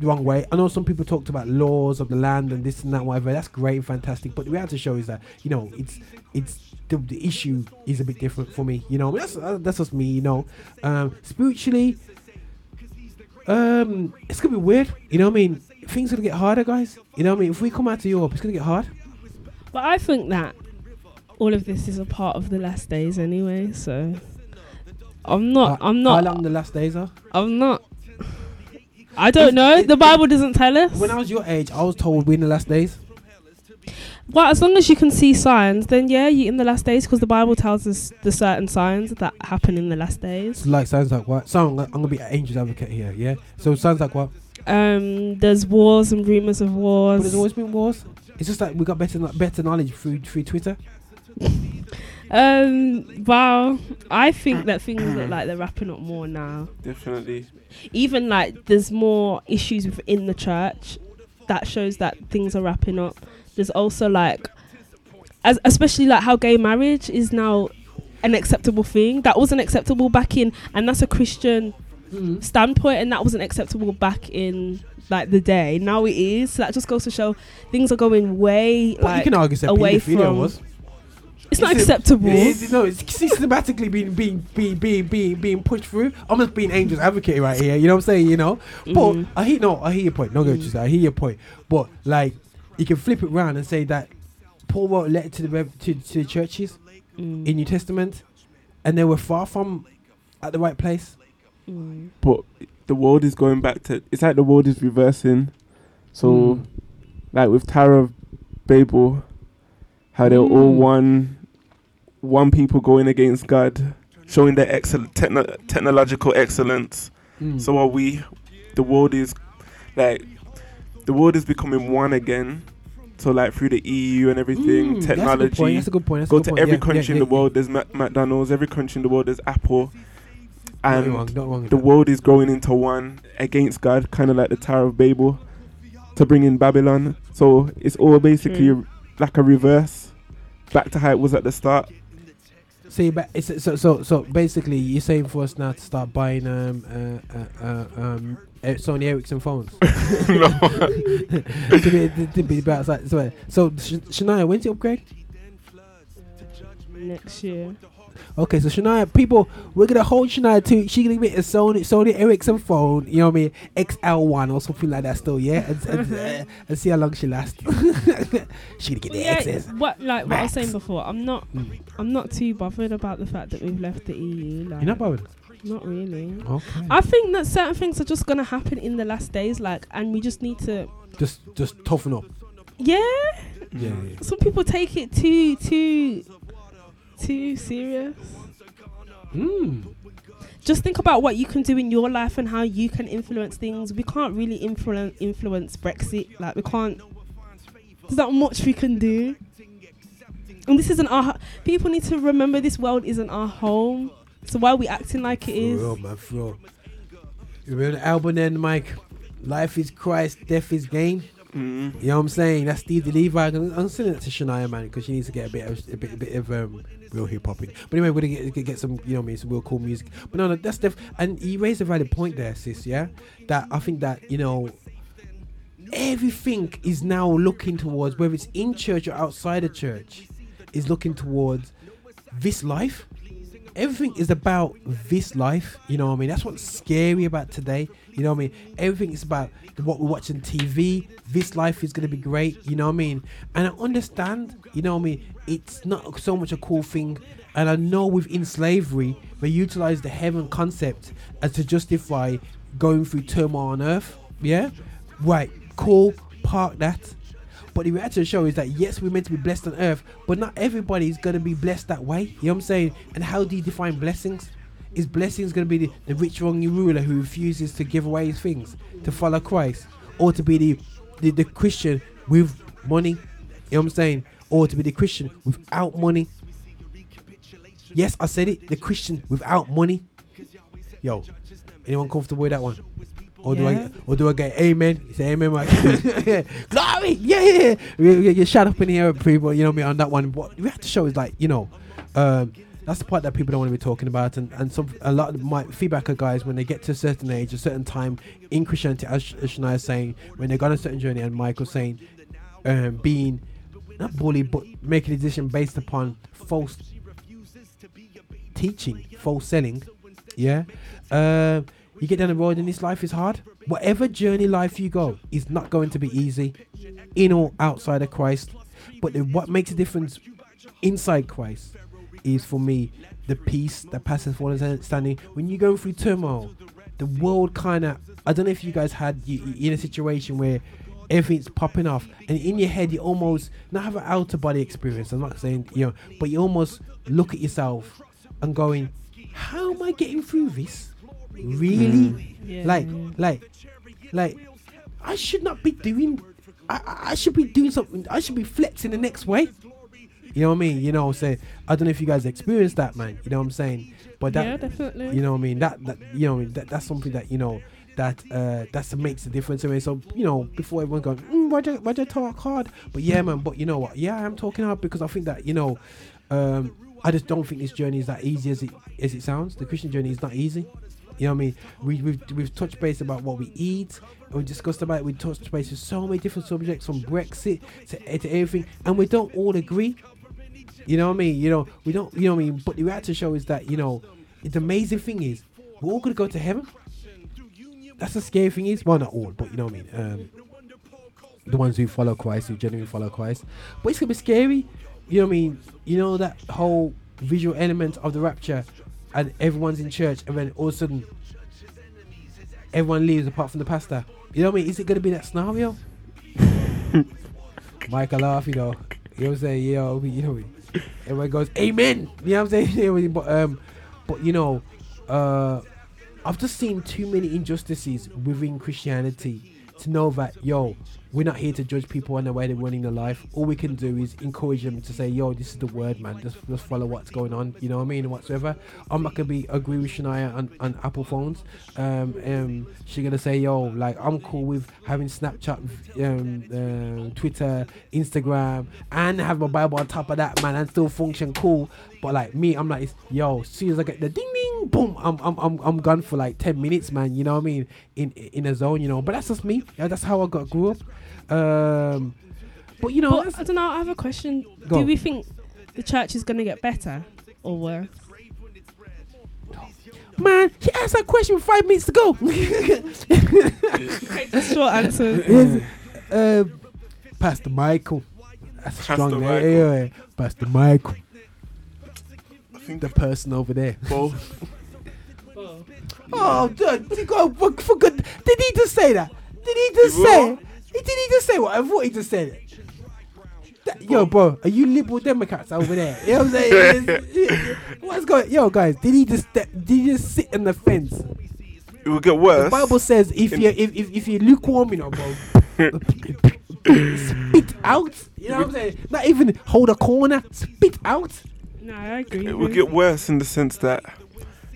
the wrong way. I know some people talked about laws of the land and this and that, whatever. That's great and fantastic. But the reality show is that you know it's it's the, the issue is a bit different for me. You know, that's uh, that's just me. You know, um, spiritually. Um, it's gonna be weird. You know what I mean? Things gonna get harder, guys. You know what I mean? If we come out to Europe, it's gonna get hard. But I think that all of this is a part of the last days anyway. So I'm not. I'm not. How long the last days are? I'm not. I don't know. The Bible doesn't tell us. When I was your age, I was told we're in the last days. Well, as long as you can see signs, then yeah, you're in the last days because the Bible tells us the certain signs that happen in the last days. Like signs like what? So I'm, I'm gonna be an angel's advocate here, yeah. So it sounds like what? Um, there's wars and rumors of But wars. there's always been wars. It's just like we got better better knowledge through through Twitter. Um, wow, I think that things look like they're wrapping up more now. Definitely. Even like there's more issues within the church that shows that things are wrapping up. There's also like, as especially like how gay marriage is now an acceptable thing that wasn't acceptable back in, and that's a Christian standpoint, and that wasn't acceptable back in like the day. Now it is. So that just goes to show things are going way But like you can argue that away pedophilia from. was. It's not acceptable. It is, no, it's systematically being being being being being being pushed through. I'm just being angel's advocate right here. You know what I'm saying? You know, but Mhm. I hear no, I hear your point. No, go Mm. to. I hear your point. But like, you can flip it around and say that Paul wrote a letter to the rev- to, to the churches Mm. in New Testament, and they were far from at the right place. Mm. But the world is going back to. It's like the world is reversing. So, Mm. like with Tower of Babel, how they're all Mm. one, one people going against God, showing their excellent techno- technological excellence. Mm. So are we. The world is like the world is becoming one again. So like through the EU and everything, Mm, that's a good technology. point, that's a good point, that's go to point, every yeah, country yeah, in the yeah, world. There's Mac- McDonald's. Every country in the world there's Apple. Not And wrong, not wrong the that. world is growing into one against God, kind of like the Tower of Babel, to bring in Babylon. So it's all basically Mm. like a reverse, back to how it was at the start. See, but it's so so so basically, you're saying for us now to start buying um uh, uh, uh um uh, Sony Ericsson phones. no. to be to, to be about that. So, so Sh- Shania, when's the upgrade? Next year. Okay, so Shania, people, we're gonna hold Shania to she gonna get a Sony Sony Ericsson phone. You know what I mean? XL one or something like that. Still, yeah, and, and, uh, and see how long she lasts. she gonna get the yeah, XS. what like what I was saying before, I'm not I'm not too bothered about the fact that we've left the EU. Like, You're not bothered. Not really. Okay. I think that certain things are just gonna happen in the last days, like, and we just need to. Just just toughen up. Yeah. Yeah, yeah. Some people take it too too too serious. Hmm. Just think about what you can do in your life and how you can influence things. We can't really influence influence Brexit. Like we can't. There's not much we can do. And this isn't our. People need to remember this world isn't our home. So why are we acting like it is? For real, man, for real. You remember the album then, Mike? Life is Christ, death is gain. Mm. You know what I'm saying? That's Steve Levi. I'm, I'm sending it to Shania, man, because she needs to get a bit of a bit, a bit of um, real hip hop. But anyway, we're gonna get, get, some, you know, I mean, some real cool music. But no, no, that's def. And you raised a valid point there, sis. Yeah, that I think that you know, everything is now looking towards whether it's in church or outside of church, is looking towards this life everything is about this life. You know what I mean? That's what's scary about today. You know what I mean? Everything is about what we're watching TV. This life is gonna be great. You know what I mean? And I understand. You know what I mean? It's not so much a cool thing. And I know within slavery, they utilize the heaven concept as to justify going through turmoil on earth. Yeah, right. Cool. Park that. But the the show is that yes, we're meant to be blessed on earth, but not everybody's gonna be blessed that way. You know what I'm saying? And how do you define blessings? Is blessings gonna be the, the rich wrong ruler who refuses to give away his things to follow Christ? Or to be the, the, the Christian with money? You know what I'm saying? Or to be the Christian without money? Yes, I said it, the Christian without money. Yo, anyone comfortable with that one? Or do Yeah. I or do I get amen? You Say amen, Mike. Glory, yeah, yeah, yeah. We, we get shut up in here, people. You know mean on that one. What we have to show is like you know, um, that's the part that people don't want to be talking about. And and some a lot of my feedback of guys when they get to a certain age, a certain time in Christianity, as Sh- Shania is saying, when they got on a certain journey, and Michael saying, um, being not bullied, but making a decision based upon false teaching, false selling. Yeah. Um, you get down the road and this life is hard. Whatever journey life you go is not going to be easy, in or outside of Christ. But the, what makes a difference inside Christ is for me the peace that passes all understanding. When you go through turmoil, the world kind of. I don't know if you guys had you in a situation where everything's popping off, and in your head you almost not have an outer body experience. I'm not saying you know, but you almost look at yourself and going, "How am I getting through this? Really? Yeah. Like, like, like, I should not be doing. I, I- I should be doing something. I should be flexing the next way. You know what I mean? You know, say I don't know if you guys experienced that, man. You know what I'm saying? But that, Yeah, definitely. You know what I mean? That that you know, I mean? that that's something that you know that uh that's makes a difference. I mean, so you know, before everyone goes, mm, why'd you why'd you talk hard? But yeah, man. But you know what? Yeah, I'm talking hard because I think that you know, um, I just don't think this journey is that easy as it as it sounds. The Christian journey is not easy. You know what I mean? We, we've, we've touched base about what we eat. And we discussed about it. We touched base with so many different subjects from Brexit to, to everything. And we don't all agree. You know what I mean? You know, we don't, you know what I mean? But the reality show is that, you know, the amazing thing is we're all going to go to heaven. That's the scary thing is, well, not all, but you know what I mean? Um, the ones who follow Christ, who genuinely follow Christ. But it's going to be scary. You know what I mean? You know that whole visual element of the rapture and everyone's in church and then all of a sudden everyone leaves apart from the pastor. You know what I mean? Is it going to be that scenario? Michael laugh, you know. You know what I'm saying? You know, you know, everyone goes, Amen. You know what I'm saying? You know what I mean? but um, but you know, uh, I've just seen too many injustices within Christianity to know that yo, we're not here to judge people on the way they're running their life. All we can do is encourage them to say, yo, this is the word, man. Just just follow what's going on. You know what I mean? Whatsoever. I'm not gonna be agree with Shania on, on Apple phones. Um, um, she gonna say, yo, like I'm cool with having Snapchat, um, um, Twitter, Instagram, and have my Bible on top of that, man, and still function cool. But like me, I'm like, yo, as soon as I get the ding ding, boom, I'm I'm I'm, I'm gone for like ten minutes, man. You know what I mean? In in a zone, you know. But that's just me. Yeah, that's how I got grew up. Um, but you know, But I don't know. I have a question. Go. Do we think the church is gonna get better or worse? man, he asked that question five minutes to go. Short answer. Yes, uh, Pastor Michael. That's a Pastor strong name. Michael. Yeah, yeah. Pastor Michael. I think The person over there. both. Oh, dude, for, for good. Did he just say that? Did he just He say? what? Did he just say what? I thought he just said. That- yo, bro, are you liberal Democrats over there? You know what I'm saying? What's going? Yo, guys, did he just step, did he just sit on the fence? It will get worse. The. Bible says if you if, if if you're lukewarm, you know, bro, spit out. You know what I'm saying? Not even hold a corner. Spit out. No, I agree. It will get worse in the sense that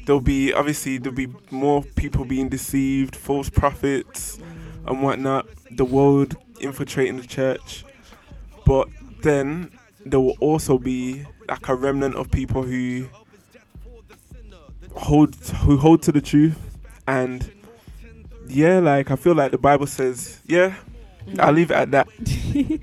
there'll be obviously there'll be more people being deceived, false prophets and whatnot. The world infiltrating the church, but then there will also be like a remnant of people who hold who hold to the truth and yeah, like I feel like the Bible says, yeah, I'll leave it at that.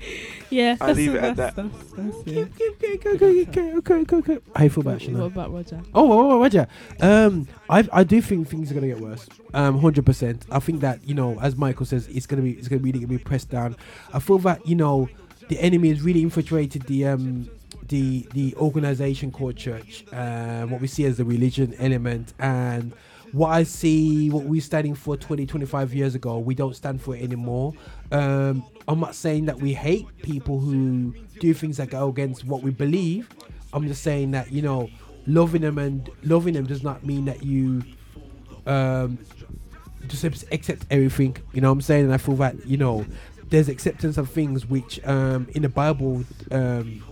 yeah, I'll leave it at that. That's, that's, yeah. Okay, okay, okay, okay, okay, okay, okay. How you feel about it, What about Roger? Oh, oh, oh, Roger. Um, I I do think things are gonna get worse. Um, hundred percent. I think that you know, as Michael says, it's gonna be it's gonna be really gonna be pressed down. I feel that you know, the enemy has really infiltrated the um the the organization called church. Uh, what we see as the religion element and. What I see, what we're standing for 20, 25 years ago, we don't stand for it anymore. Um, I'm not saying that we hate people who do things that go against what we believe. I'm just saying that you know, loving them and loving them does not mean that you um just accept everything. You know what I'm saying? And I feel that you know, there's acceptance of things which um in the Bible um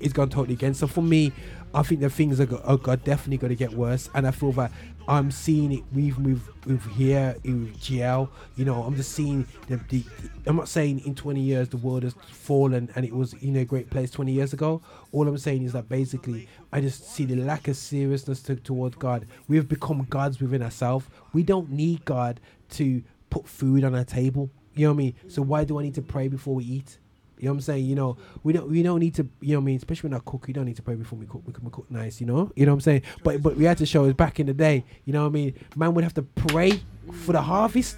is gone totally against. So for me, I think that things are, are, go- definitely going to get worse, and I feel that I'm seeing it even with with here with GL. You know, I'm just seeing the, the. I'm not saying in 20 years the world has fallen and it was in a great place 20 years ago. All I'm saying is that basically I just see the lack of seriousness to, towards God. We've become gods within ourselves. We don't need God to put food on our table. You know what I mean? So why do I need to pray before we eat? You know what I'm saying? You know, we don't we don't need to you know what I mean, especially when I cook, we don't need to pray before we cook. We can cook nice, you know? You know what I'm saying? But but we had to show is back in the day, you know what I mean? Man would have to pray for the harvest.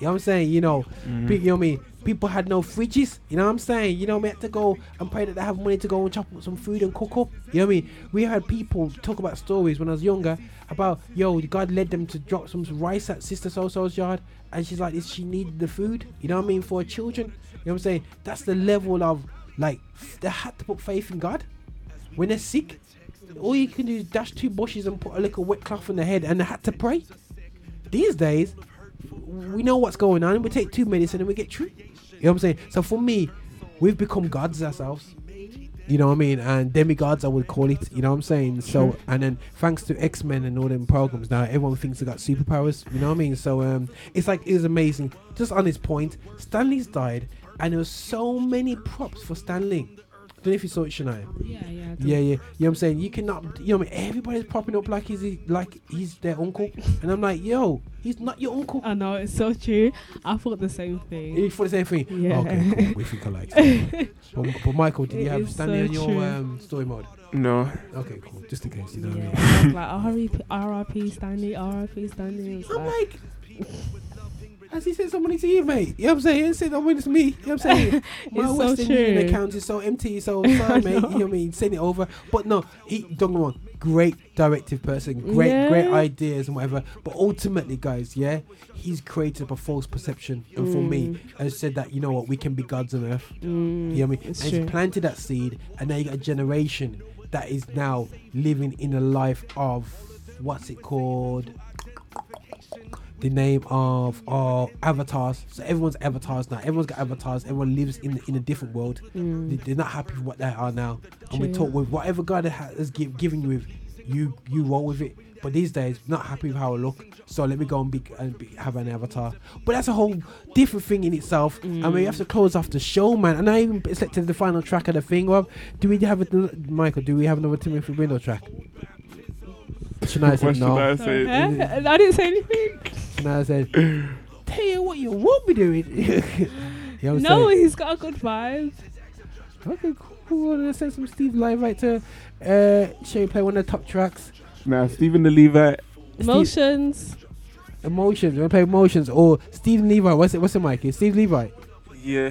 You know what I'm saying? You know, Mm. big, you know what I mean? people had no fridges. You know what I'm saying? You know, we had to go and pray that they have money to go and chop up some food and cook up. You know what I mean? We had people talk about stories when I was younger about yo, God led them to drop some rice at Sister So So's yard, and she's like, she needed the food. You know what I mean for her children. You know what I'm saying? That's the level of like they had to put faith in God when they're sick. All you can do is dash two bushes and put a little wet cloth on the head, and they had to pray. These days, we know what's going on. And we take two medicine and then we get through. You know what I'm saying? So for me, we've become gods ourselves. You know what I mean? And demigods, I would call it. You know what I'm saying? So, and then thanks to X Men and all them programs, now everyone thinks they got superpowers. You know what I mean? So, um, it's like it was amazing. Just on this point, Stan Lee's died, and there was so many props for Stan Lee. don't know if you saw it, Shania. Yeah, yeah. Yeah, yeah. You know what I'm saying? You cannot, you know what I mean? Everybody's popping up like he's like he's their uncle. And I'm like, yo, he's not your uncle. I know, it's so true. I thought the same thing. You thought the same thing? Yeah. Okay, cool. We think alike. but, but Michael, did you have Stan Lee so on your um, story mode? No. Okay, cool. Just in case, you know Yeah, what I mean? Like R.I.P. Stan Lee, R.I.P. Stan Lee. I'm like, has he said somebody to you, mate? You know what I'm saying? He say nobody to me. You know what I'm saying? My It's so Western Union account is so empty, so sorry, mate. You know what I mean? Send it over. But no, he, don't me wrong, great directive person, great, great ideas and whatever. But ultimately, guys, yeah, he's created a false perception. And for me, Mm. has said that, you know what, we can be gods on earth. Mm, you know what I mean? it's and true. he's planted that seed, and now you got a generation that is now living in a life of what's it called? The name of uh, avatars. So everyone's avatars now. Everyone's got avatars. Everyone lives in in a different world. Mm. They, they're not happy with what they are now. And we talk with whatever God has give, given you with, you you roll with it. But these days, not happy with how I look. So let me go and be and be, have an avatar. But that's a whole different thing in itself. I mean, we have to close off the show, man. And I even selected the final track of the thing. Rob, do we have it, Michael? Do we have another Timothy Brindle track? Shania said What should no. I say? Huh? I didn't say anything. Shania said, "Tell you what, you won't be doing." you know No, saying? he's got a good vibe. Okay, cool. Let's send some Steve live right to uh, show you play one of the top tracks. Nah, Stephen the Levite. Emotions. Emotions. You want to play Emotions or Steve Levi? What's it? What's it, Mike? Is Steve Levi Yeah.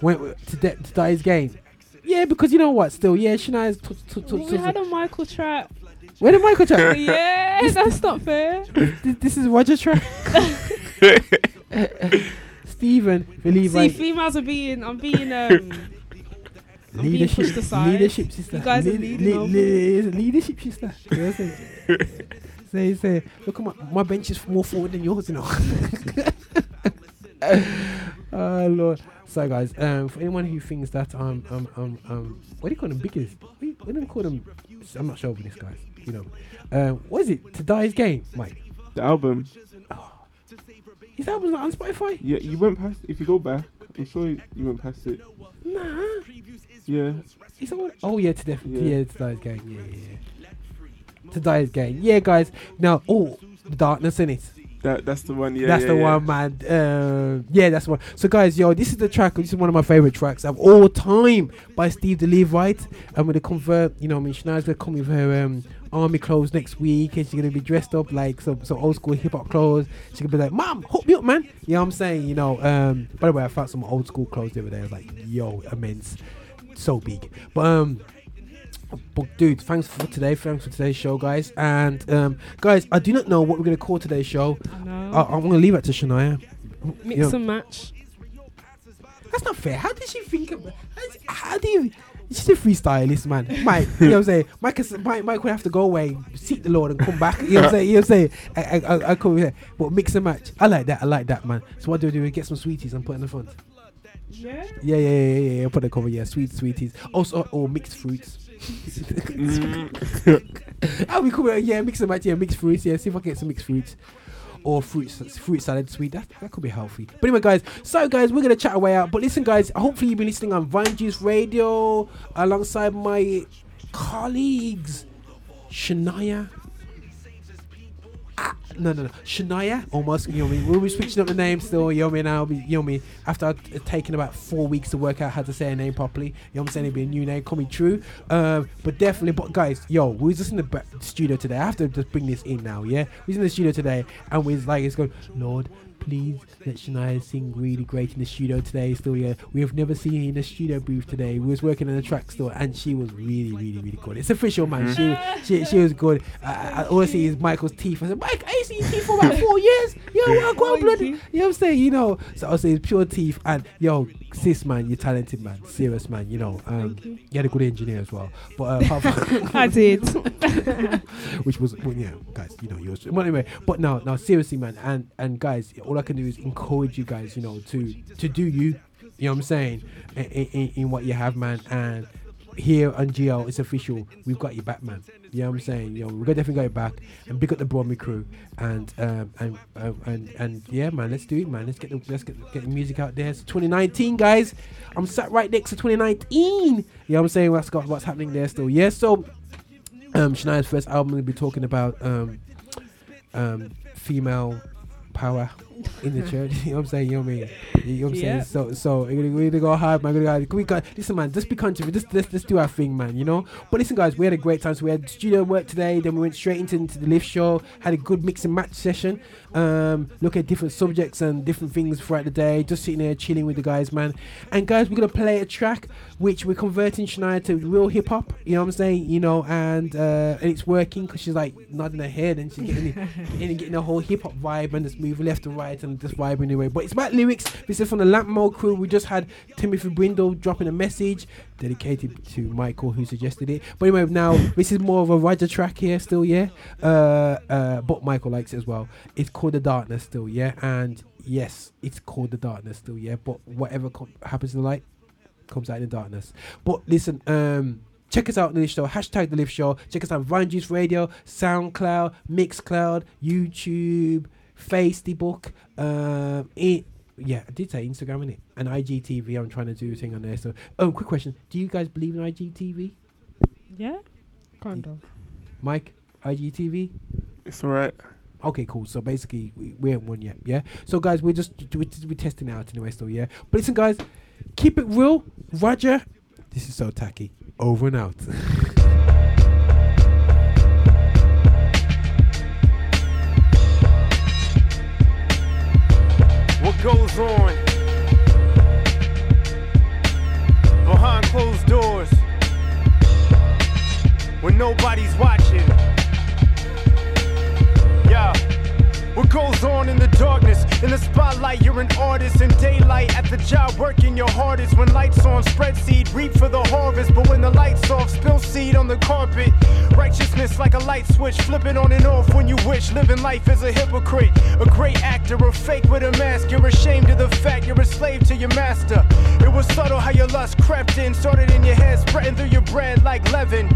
went to, de- To Die Is Gain? Yeah, because you know what? Still, yeah, Shania's. T- t- t- we had a Michael trap. Where did Michael track? yeah, that's not fair. this, this is Roger track. Stephen Levi. See, females are being, I'm being, um, I'm being leadership, pushed aside. leadership sister. You guys are Le- leading le- le- leadership sister. You know say, say, look at my, my bench is more forward than yours, you know. oh lord. So guys, um, for anyone who thinks that I'm, um um um um what do you call them biggest? What do you, what do you call them? I'm not sure of this guys. You know, um, what is it? To die game, Mike. The album. His album's not on Spotify. Yeah, you went past. If you go back, I'm sure you, you went past it. Nah. Yeah. That what? Oh yeah, to def- yeah. Yeah. To Die Is Gain. Yeah, yeah, yeah. To die game. Yeah, guys. Now, oh, the darkness in it. That that's the one. Yeah. that's yeah, the yeah. one, man. Uh, yeah, that's the one. So, guys, yo, this is the track. This is one of my favorite tracks of all time by Stephen the Levite. I'm gonna convert. You know, I mean, Shania's gonna come with her um, army clothes next week, and she's gonna be dressed up like some some old school hip hop clothes. She gonna be like, "Mom, hook me up, man." You know what I'm saying? You know. Um, by the way, I found some old school clothes the other day. I was like, "Yo, immense, so big." But um. But dude, thanks for today. Thanks for today's show, guys. And um, guys, I do not know what we're gonna call today's show. I know. I, I'm gonna leave it to Shania. Mix You know, and match. that's not fair. How did she think of how, d- how do you she's a freestylist, man. Mike, you know what I'm saying? Mike, is, Mike, Mike would have to go away, seek the Lord, and come back. You know what I'm saying? You know what I'm saying? I, I, I, I come here, but mix and match. I like that. I like that, man. So what do we do? We get some sweeties and put in the front. Yeah. Yeah, yeah, yeah, yeah. yeah. Put the cover. Yeah, sweet sweeties. Also, or mixed fruits. I'll be come? Yeah, mix and match. Yeah, mixed fruits. Yeah, see if I can get some mixed fruits. Or fruits, fruit salad, sweet. That, that could be healthy. But anyway, guys. So, guys, we're gonna chat our way out. But listen, guys. Hopefully, you've been listening on Vine Juice Radio alongside my colleagues, Shania. No, no, no. Shania, almost. You know what I mean? We'll be switching up the name still. You know what I mean? I'll be, you know what I mean? After I've taken about four weeks to work out how to say a name properly. You I'm saying? It'll be a new name, call me true. Um, but definitely, but guys, yo, we was just in the studio today. I have to just bring this in now, yeah? We was in the studio today and we was like, it's going, Lord, please let Shania sing really great in the studio today. Still, yeah, we have never seen her in the studio booth today. We was working in the track store and she was really, really, really good. It's official, man. She, she, she was good. I, I, all I see is Michael's teeth. I said, Mike, I ain't seen your teeth for about four years. Yo, what, what, blood? You know what I'm saying? You know, so I'll say it's pure teeth. And yo, sis, man, you're talented, man. Serious, man. You know, um, you. had a good engineer as well. But uh, I did. which was well, yeah, guys, you know, yours. But anyway, but now, now seriously, man, and and guys, all I can do is encourage you guys, you know, to to do you. You know what I'm saying? In, in, in what you have, man, and here on GL, it's official. We've got your back, man. You know what I'm saying? Know, we're gonna definitely your back and pick up the Bromley crew and um and uh, and and yeah, man, let's do it, man. Let's get the let's get, get the music out there. It's 2019, guys. I'm sat right next to 2019. You know what I'm saying? What's got what's happening there still? Yeah, so um Shania's first album we'll be talking about um um female power in the church. you know what I'm saying? You know what I mean? You know what I'm Yeah. saying? So so we're gonna go hard, man. We're gonna go, we got listen, man. Just be country. Just let's, let's do our thing, man. You know. But listen, guys, we had a great time. So we had studio work today. Then we went straight into, into the lift show. Had a good mix and match session. Um, look at different subjects and different things throughout the day. Just sitting there chilling with the guys, man. And guys, we're gonna play a track which we're converting Shania to real hip hop. You know what I'm saying? You know, and uh, and it's working because she's like nodding her head and she's getting getting, getting the whole hip hop vibe and just moving left and right and just vibing anyway. But it's about lyrics. This is from the Lamp Mode crew. We just had Timothy Brindle dropping a message dedicated to Michael who suggested it. But anyway, now this is more of a Roger track here still, yeah. Uh, uh, but Michael likes it as well. It's called The Darkness still, yeah. And yes, it's called The Darkness still, yeah. But whatever com- happens in the light comes out in the darkness. But listen, um, check us out on the Show, hashtag the Lift Show. Check us out on Vine Juice Radio, SoundCloud, Mixcloud, YouTube, Facebook. Um, it, yeah, I did say Instagram, innit? And IGTV. I'm trying to do a thing on there. So, oh, quick question: Do you guys believe in IGTV? Yeah, kind of. Mike, IGTV. It's alright. Okay, cool. So basically, we, we ain't one yet, yeah. So guys, we're just we're, we're testing it out anyway, still, yeah. But listen, guys, keep it real, Roger. This is so tacky. Over and out. goes on behind closed doors when nobody's watching? Yeah. What goes on in the darkness? In the spotlight, you're an artist. In daylight, at the job, working your hardest. When lights on, spread seed, reap for the harvest. But when the lights off, spill seed on the carpet. Righteousness like a light switch, flipping on and off when you wish. Living life as a hypocrite, a great actor, a fake with a mask. You're ashamed of the fact you're a slave to your master. It was subtle how your lust crept in, started in your head, spreading through your bread like leaven.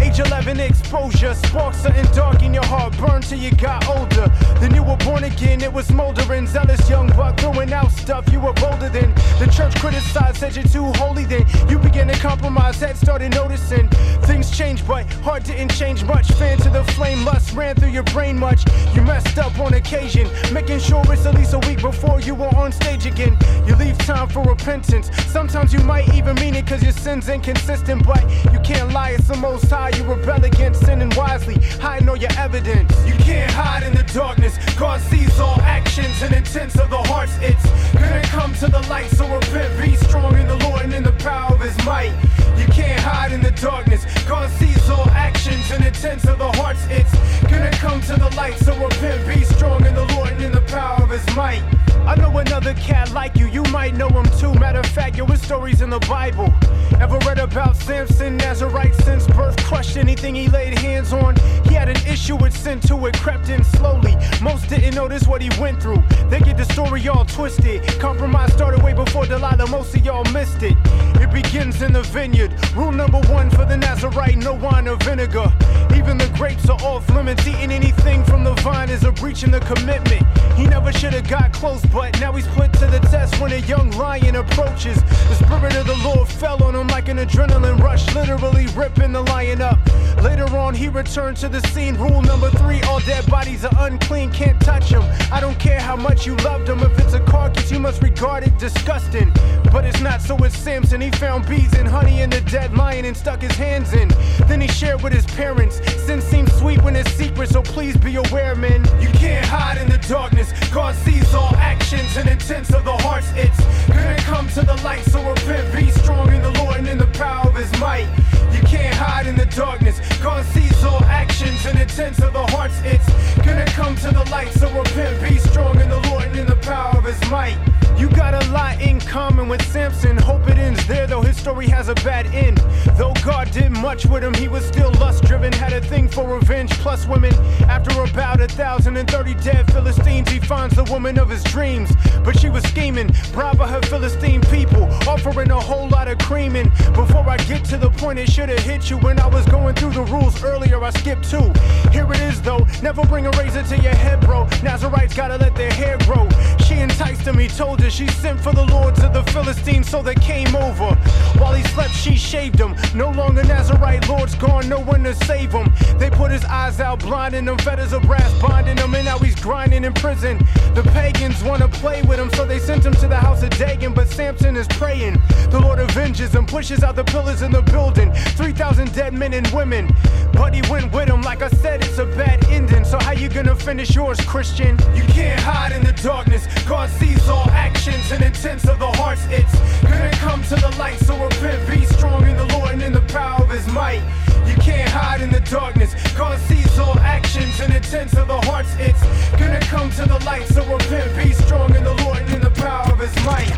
Age 11 exposure, sparks something dark in your heart, burned till you got older. Then you were born again, it was smoldering. Zealous young buck throwing out stuff you were bolder than. The church criticized, said you're too holy. Then you began to compromise, head started noticing. Things changed, but heart didn't change much. Fan to the flame, lust ran through your brain much. You messed up on occasion, making sure it's at least a week before you were on stage again. You leave time for repentance. Sometimes you might even mean it cause your sin's inconsistent, but you can't lie, it's the most high. You rebel against sinning wisely, hiding all your evidence. You can't hide in the darkness. God sees all actions and intents of the hearts. It's gonna come to the light, so repent, be strong in the Lord and in the power of his might. You can't hide in the darkness. God sees all actions and intents of the hearts. It's gonna come to the light, so repent, be strong in the Lord and in the power of his might. I know another cat like you, you might know him too. Matter of fact, yo, his stories in the Bible. Ever read about Samson, Nazarite since birth, crushed anything he laid hands on? He had an issue with sin too, it crept in slowly. Most didn't notice what he went through. They get the story all twisted. Compromise started way before Delilah, most of y'all missed it. It begins in the vineyard. Rule number one for the Nazarite no wine or vinegar. Even the grapes are off limits. Eating anything from the vine is a breach in the commitment. He never should have got close, but now he's put to the test when a young lion approaches. The spirit of the Lord fell on him like an adrenaline rush, literally ripping the lion up. Later on, he returned to the scene. Rule number three all dead bodies are unclean, can't touch them. I don't care how much you loved him. If it's a carcass, you must regard it disgusting. But it's not so with Samson. He found bees and honey in the dead lion and stuck his hands in. Then he shared with his parents. Sin seems sweet when it's secret, so please be aware, men. You can't hide in the darkness. God sees all actions and intents of the hearts. It's gonna come to the light, so repent, be strong in the Lord and in the power of his might. You can't hide in the darkness. God sees all actions and intents of the hearts. It's gonna come to the light, so repent, be strong in the Lord and in the power of his might. You got a lot in common with Samson. Hope it ends there, though his story has a bad end. Though God did much with him, he was still lust driven. Had a thing for revenge, plus women. After about a thousand and thirty dead Philistines, he finds the woman of his dreams. But she was scheming, bribing her Philistine people, offering a whole lot of creaming. Before I get to the point, it should have hit you when I was going through the rules earlier. I skipped two. Here it is, though. Never bring a razor to your head, bro. Nazarites gotta let their hair grow. She enticed him, he told her she sent for the lords of the Philistines, so they came over. While he slept, she shaved him. No longer Nazarite lords gone, no one to save him. They put his eyes out, blinding him, fetters of brass binding him, and now he's grinding in prison. The pagans wanna play with him, so they sent him to the house of Dagon, but Samson is praying. The Lord avenges him, pushes out the pillars in the building. 3,000 dead men and women. But he went with him, like I said, it's a bad ending. So how you gonna finish yours, Christian? You can't hide in the darkness. God sees all actions and intents of the hearts. It's gonna come to the light, so repent, be strong in the Lord and in the power of his might. You can't hide in the darkness. God sees all actions and intents of the hearts. It's gonna come to the light, so repent, be strong in the Lord and in the power of his might.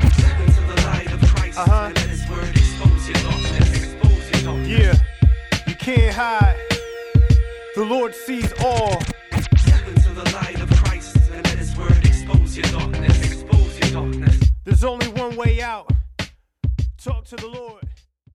Uh huh. Yeah, you can't hide. The Lord sees all. Step into the light of Christ and let His word expose your darkness. Expose your darkness. There's only one way out. Talk to the Lord.